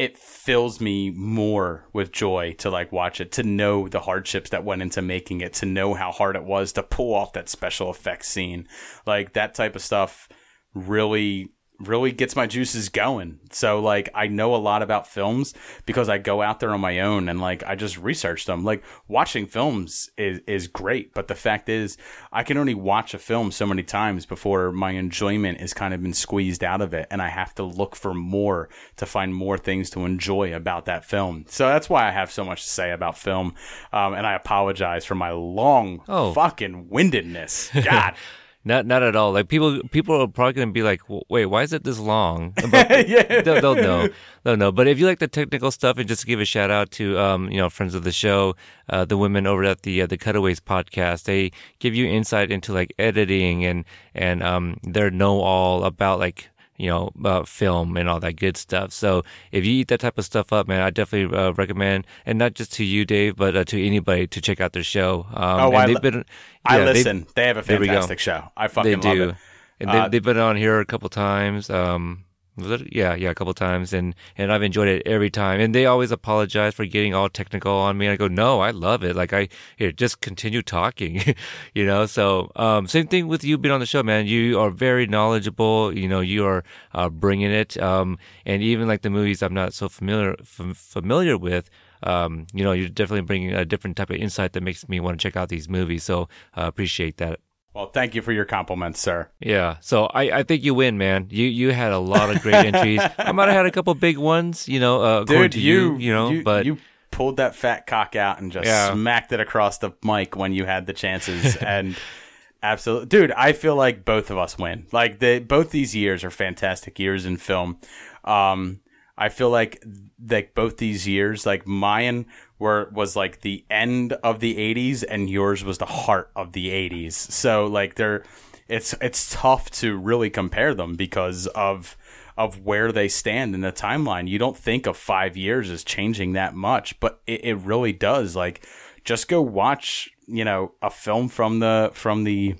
it fills me more with joy to like watch it, to know the hardships that went into making it, to know how hard it was to pull off that special effects scene, like that type of stuff. Really, really gets my juices going. So like I know a lot about films because I go out there on my own and like I just research them. Like watching films is is great, but the fact is I can only watch a film so many times before my enjoyment is kind of been squeezed out of it and I have to look for more to find more things to enjoy about that film. So that's why I have so much to say about film. Um, and I apologize for my long
Oh.
fucking windedness. <laughs> God.
Not not at all. Like people people are probably gonna be like, wait, why is it this long? <laughs> But
yeah.
they'll, they'll know. They'll know. But if you like the technical stuff, and just give a shout out to um, you know friends of the show, uh, the women over at the uh, the Cutaways podcast, they give you insight into like editing and and um, they're know all about like you know uh, film and all that good stuff. So if you eat that type of stuff up, man, I definitely uh, recommend, and not just to you, Dave, but uh, to anybody to check out their show. Um,
Oh,
and
I
they've
li-
been.
I
yeah, they-
listen. They, have a
there we go.
fantastic show. I
they
fucking love it.
And they,
Uh,
they've been on here a couple times. Um? Yeah, yeah, a couple times, and and I've enjoyed it every time. And they always apologize for getting all technical on me. I go, no, I love it. Like I here, just continue talking, <laughs> you know. So um, same thing with you being on the show, man. You are very knowledgeable. You know, you are uh, bringing it. Um, and even like the movies I'm not so familiar f- familiar with. Um, you know, you're definitely bringing a different type of insight that makes me want to check out these movies. So uh, appreciate that.
Well, thank you for your compliments, sir.
Yeah, so I, I think you win, man. You you had a lot of great entries. <laughs> I might have had a couple big ones, you know, uh, according
Dude,
to
you,
you, you know,
you,
but
you pulled that fat cock out and just
Yeah.
smacked it across the mic when you had the chances. <laughs> and absolutely, dude, I feel like both of us win. Like the both these years are fantastic years in film. Um, I feel like like both these years, like mine were was like the end of the '80s, and yours was the heart of the '80s. So like they're it's it's tough to really compare them because of of where they stand in the timeline. You don't think of five years as changing that much, but it, it really does. Like, just go watch, you know, a film from the from the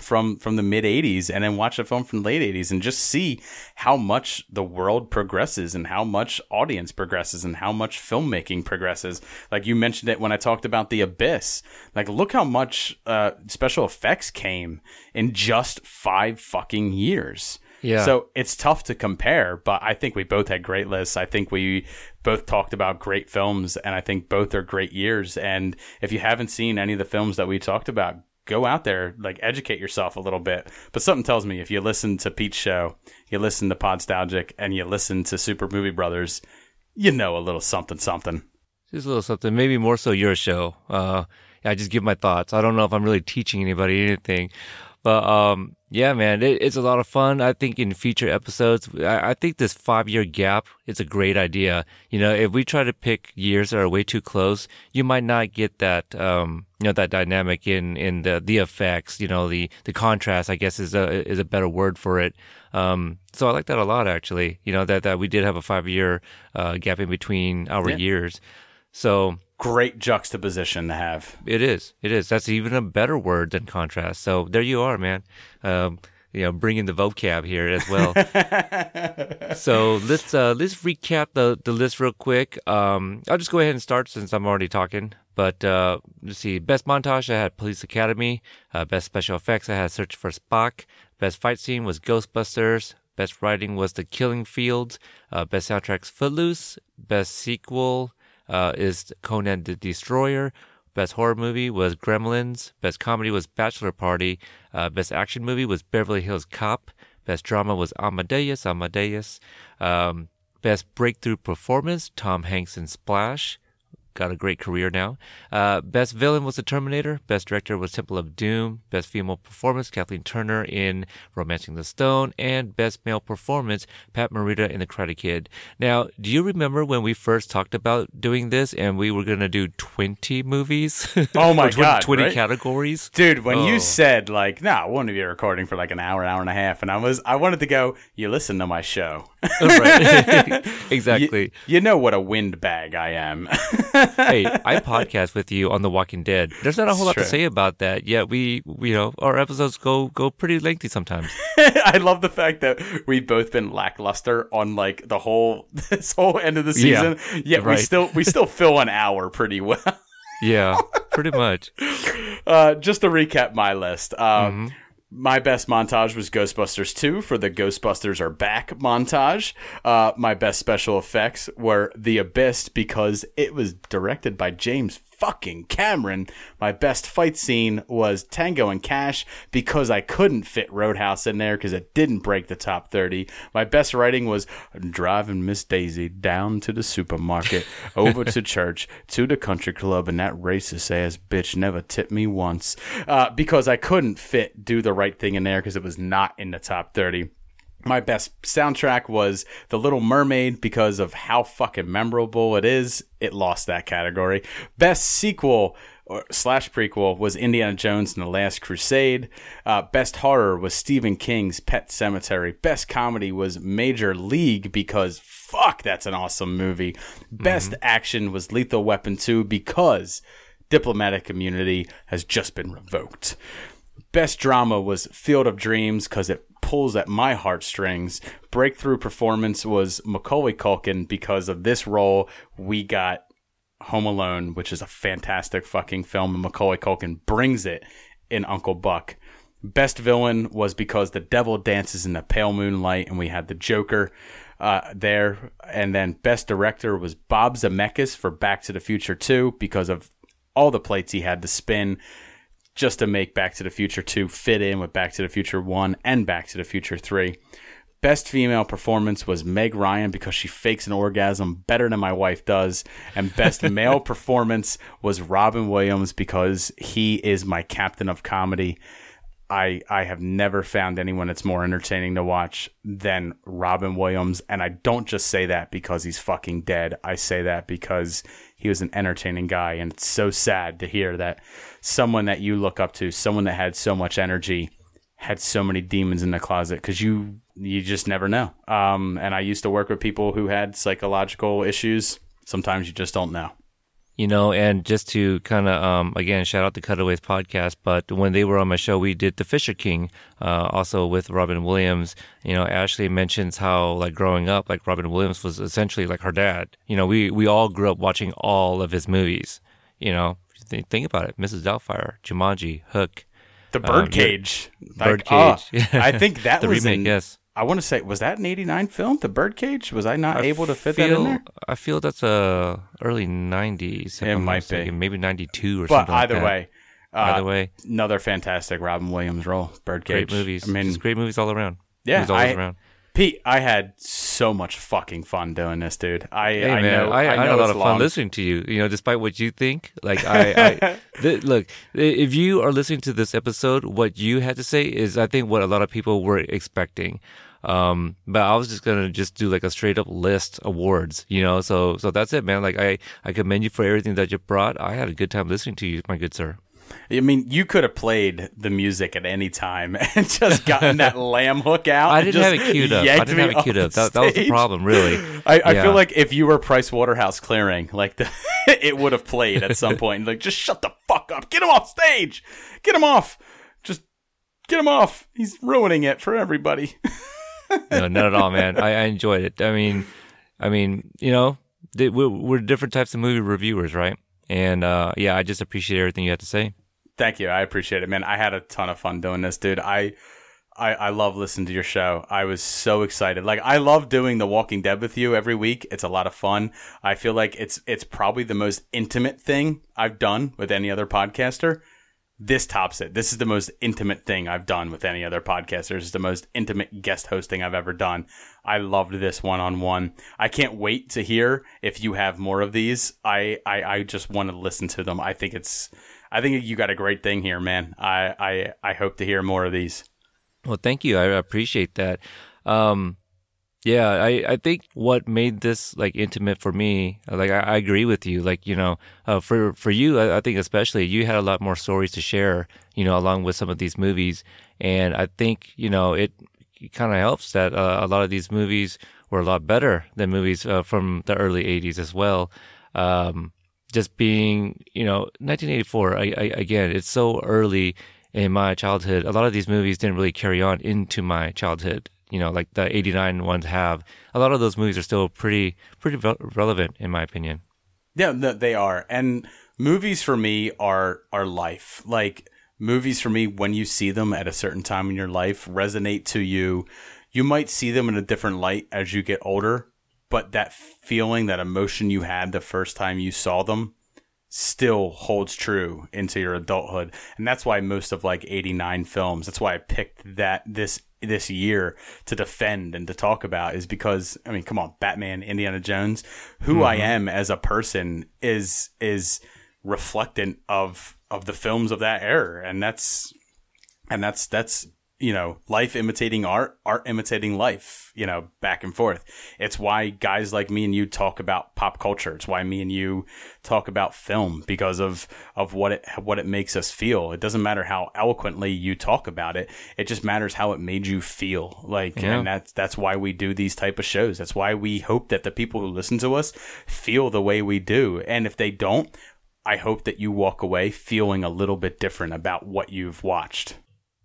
from from the mid 80s and then watch a film from the late 80s and just see how much the world progresses and how much audience progresses and how much filmmaking progresses like you mentioned it when i talked about the abyss like look how much uh, special effects came in just five fucking years
Yeah.
so it's tough to compare, but I think we both had great lists. I think we both talked about great films, and I think both are great years. And if you haven't seen any of the films that we talked about, go out there, like educate yourself a little bit. But something tells me if you listen to Pete's show, you listen to Podstalgic, and you listen to Super Movie Brothers, you know a little something something.
just a little something. Maybe more so your show. Uh, I just give my thoughts. I don't know if I'm really teaching anybody anything, but um, yeah, man, it, it's a lot of fun. I think in future episodes, I, I think this five year gap is a great idea. You know, if we try to pick years that are way too close, you might not get that um, you know, that dynamic in in the the effects. You know, the the contrast. I guess is a is a better word for it. Um, so I like that a lot, actually. You know, that that we did have a five year uh, gap in between our
Yeah.
years. So
Great juxtaposition to have.
it is. It is. That's even a better word than contrast. So there you are, man. Um, you know, bringing the vocab here as well. <laughs> so let's uh, let's recap the the list real quick. Um, I'll just go ahead and start since I'm already talking. But uh, let's see. Best montage, I had Police Academy. Uh, best special effects, I had Search for Spock. Best fight scene was Ghostbusters. Best writing was The Killing Fields. Uh, best soundtracks, Footloose. Best sequel uh, is Conan the Destroyer. Best horror movie was Gremlins. Best comedy was Bachelor Party. Uh, best action movie was Beverly Hills Cop. Best drama was Amadeus. Amadeus. Um, best breakthrough performance, Tom Hanks in Splash. Got a great career now. Uh, best villain was The Terminator. Best director was Temple of Doom. Best female performance, Kathleen Turner in Romancing the Stone. And best male performance, Pat Morita in The Karate Kid. Now, do you remember when we first talked about doing this and we were going to do 20 movies?
Oh my <laughs>
20,
God,
20
right?
categories?
Dude, when
Oh.
you said like, "No, I want to be recording for like an hour, hour and a half," and I was, I wanted to go. You listen to my show. <laughs>
right. <laughs> <laughs>
You-
exactly.
You, know what a windbag I am.
hey, I podcast with you on The Walking Dead. There's not a whole lot
True.
to say about that. Yet we, we, you know, our episodes go go pretty lengthy sometimes.
I love the fact that we've both been lackluster on like the whole this whole end of the season. Yeah. Yet we still we still fill an hour pretty well.
Yeah, pretty much.
Uh, just to recap my list. Uh,
Mm-hmm.
My best montage was Ghostbusters 2 for the Ghostbusters Are Back montage. Uh, my best special effects were The Abyss because it was directed by James fucking Cameron. My best fight scene was Tango and Cash because I couldn't fit Roadhouse in there because it didn't break the top 30. My best writing was driving Miss Daisy down to the supermarket, <laughs> over to church, to the country club, and that racist ass bitch never tipped me once uh, because I couldn't fit Do the Right Thing in there because it was not in the top 30 my best soundtrack was The Little Mermaid because of how fucking memorable it is. It lost that category. Best sequel or slash prequel was Indiana Jones and the Last Crusade. Uh, best horror was Stephen King's Pet Sematary. Best comedy was Major League because fuck, that's an awesome movie. Best action was Lethal Weapon 2 because diplomatic immunity has just been revoked. Best drama was Field of Dreams because it pulls at my heartstrings. Breakthrough performance was Macaulay Culkin because of this role. We got Home Alone, which is a fantastic fucking film, and Macaulay Culkin brings it in Uncle Buck. Best villain was because the devil dances in the pale moonlight, and we had the Joker uh, there. And then best director was Bob Zemeckis for Back to the Future 2 because of all the plates he had to spin just to make Back to the Future 2 fit in with Back to the Future 1 and Back to the Future 3. Best female performance was Meg Ryan because she fakes an orgasm better than my wife does. And best <laughs> male performance was Robin Williams because he is my captain of comedy. I I have never found anyone that's more entertaining to watch than Robin Williams, and I don't just say that because he's fucking dead. I say that because he was an entertaining guy, and it's so sad to hear that someone that you look up to, someone that had so much energy, had so many demons in the closet because you you just never know. Um, and I used to work with people who had psychological issues. Sometimes you just don't know.
You know, and just to kind of, um, again, shout out the Cutaways podcast, but when they were on my show, we did The Fisher King, uh, also with Robin Williams. You know, Ashley mentions how, like, growing up, like, Robin Williams was essentially like her dad. You know, we, we all grew up watching all of his movies. You know, think, think about it Mrs. Doubtfire, Jumanji, Hook.
The
Um,
Birdcage. Like,
Birdcage.
oh, <laughs> I think that
the
was
remake,
in,
yes.
I want to say, was that an 89 film? The Birdcage? Was I not
I
able to fit
feel,
that in there?
I feel that's uh, early 90s.
It
I'm
might be.
Maybe 92 or
But
something like
either
that.
way, uh,
Either way,
another fantastic Robin Williams role. Birdcage.
great movies.
I mean,
great movies all around.
Yeah,
movies always
I-
around.
Pete, I had so much fucking fun doing this, dude. I,
Hey
I
man,
know,
I, I,
know
had a lot of
long.
fun listening to you. You know, despite what you think. Like I, I <laughs> th- look, if you are listening to this episode, what you had to say is, I think, what a lot of people were expecting. Um, but I was just gonna just do like a straight up list awards. You know, so so that's it, man. Like I, I commend you for everything that you brought. I had a good time listening to you, my good sir.
I mean, you could have played the music at any time <laughs> and just gotten that <laughs> lamb hook out.
I didn't have it queued up. I didn't have it queued up. That, that was the problem, really.
I, I
Yeah.
feel like if you were Price Waterhouse clearing, like the, <laughs> it would have played at some point. Like, just shut the fuck up. Get him off stage. Get him off. Just get him off. He's ruining it for everybody. <laughs>
no, not at all, man. I, I enjoyed it. I mean, I mean, you know, we're, different types of movie reviewers, right? And uh, yeah, I just appreciate everything you had to say.
Thank you. I appreciate it, man. I had a ton of fun doing this, dude. I, I, I love listening to your show. I was so excited. Like I love doing The Walking Dead with you every week. It's a lot of fun. I feel like it's it's probably the most intimate thing I've done with any other podcaster. This tops it. This is the most intimate thing I've done with any other podcaster. Is the most intimate guest hosting I've ever done. I loved this one on one. I can't wait to hear if you have more of these. I, I, I just want to listen to them. I think it's I think you got a great thing here, man. I, I, I hope to hear more of these.
Well, thank you. I appreciate that. Um, yeah, I, I think what made this like intimate for me, like I, I agree with you. Like you know, uh, for for you, I, I think especially you had a lot more stories to share. You know, along with some of these movies, and I think you know it, kind of helps that uh, a lot of these movies were a lot better than movies uh, from the early '80s as well. Um, just being, you know, 1984. I, I, again, it's so early in my childhood. A lot of these movies didn't really carry on into my childhood. You know, like the 89 ones have. A lot of those movies are still pretty, pretty relevant in my opinion.
Yeah, they are. And movies for me are are life. Like movies for me when you see them at a certain time in your life resonate to you. You might see them in a different light as you get older, but that feeling, that emotion you had the first time you saw them still holds true into your adulthood. And that's why most of like 89 films, that's why I picked that this this year to defend and to talk about is because I mean, come on, Batman, Indiana Jones, who mm-hmm. I am as a person is is reflectant of of the films of that era and that's and that's that's you know, life imitating art, art imitating life, you know, back and forth. It's why guys like me and you talk about pop culture. It's why me and you talk about film because of, of what it, what it makes us feel. It doesn't matter how eloquently you talk about it. It just matters how it made you feel. Like, yeah. and that's, that's why we do these type of shows. That's why we hope that the people who listen to us feel the way we do. And if they don't, I hope that you walk away feeling a little bit different about what you've watched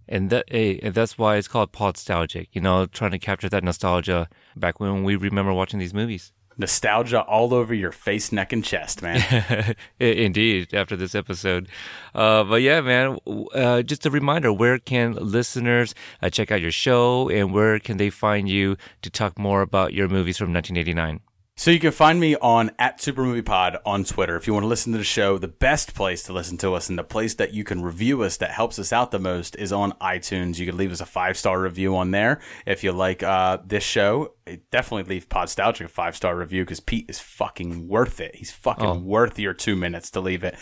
and that hey, and that's why it's called nostalgic. You know, trying to capture that nostalgia back when we remember watching these movies.
Nostalgia all over your face, neck, and chest, man. <laughs>
Indeed, after this episode. Uh, but yeah, man, uh, just a reminder where can listeners uh, check out your show and where can they find you to talk more about your movies from 1989?
So you can find me on at SuperMoviePod on Twitter. If you want to listen to the show, the best place to listen to us and the place that you can review us that helps us out the most is on iTunes. You can leave us a five star review on there if you like uh, this show definitely leave Podstalgic a five star review because Pete is fucking worth it. He's fucking oh. worth your two minutes to leave it.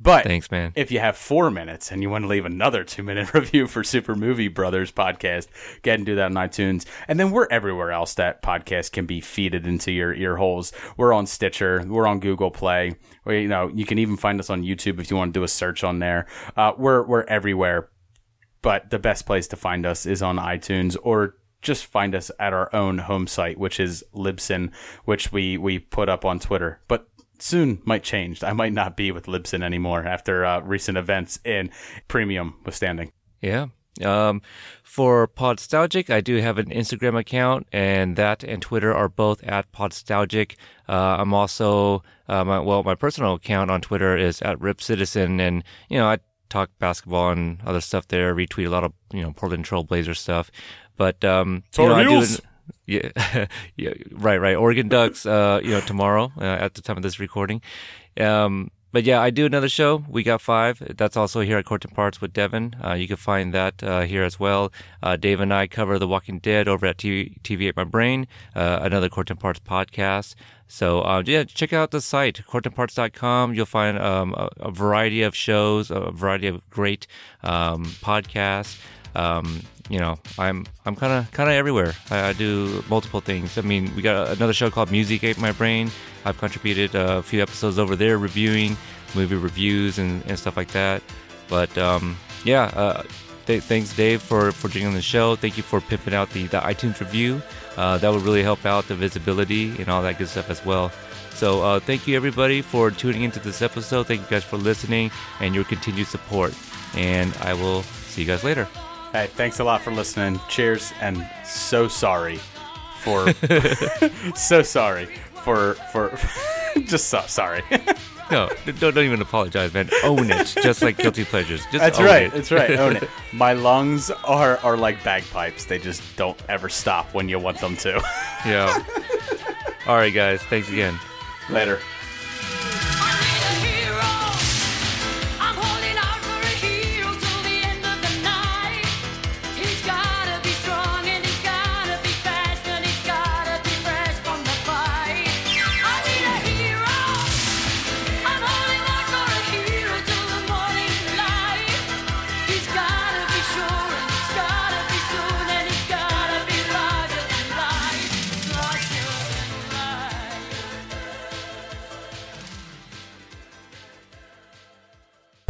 But
thanks, man.
If you have four minutes and you want to leave another two minute <laughs> review for Super Movie Brothers podcast, go ahead and do that on iTunes. And then we're everywhere else that podcast can be feeded into your ear holes. We're on Stitcher. We're on Google Play. We, you know, you can even find us on YouTube if you want to do a search on there. Uh, we're we're everywhere. But the best place to find us is on iTunes or just find us at our own home site, which is Libsyn, which we, we put up on Twitter. But soon might change. I might not be with Libsyn anymore after uh, recent events in premium withstanding.
Yeah. Um, for Podstalgic, I do have an Instagram account, and that and Twitter are both at Podstalgic. Uh, I'm also, uh, my, well, my personal account on Twitter is at Rip Citizen, and you know I talk basketball and other stuff there. Retweet a lot of you know Portland Trailblazer stuff. But um,
you know, I do. <laughs>
Yeah, <laughs> yeah, right, right. Oregon Ducks, uh, you know, tomorrow uh, at the time of this recording. Um, but yeah, I do another show. We got five. That's also here at Court and Parts with Devin. Uh, you can find that uh, here as well. Uh, Dave and I cover The Walking Dead over at TV, TV Ate My Brain, uh, another Court and Parts podcast. So uh, yeah, check out the site courtandparts.com. You'll find um, a, a, variety of shows, a variety of great um, podcasts. Um, you know, I'm I'm kind of kind of everywhere. I, I, do multiple things. I mean, we got another show called Music Ate My Brain. I've contributed a few episodes over there, reviewing movie reviews and, and stuff like that. But um, yeah, uh, th- thanks Dave for for joining the show. Thank you for pimping out the the iTunes review. Uh, that would really help out the visibility and all that good stuff as well. So uh, thank you everybody for tuning into this episode. Thank you guys for listening and your continued support. And I will see you guys later.
Hey, thanks a lot for listening. Cheers, and so sorry for <laughs> <laughs> so sorry for for <laughs> just so sorry.
no, don't, don't even apologize, man. Own it, just like guilty pleasures. Just
that's right. It. That's right. Own it. My lungs are are like bagpipes. They just don't ever stop when you want them to.
yeah. All right, guys. Thanks again.
Later.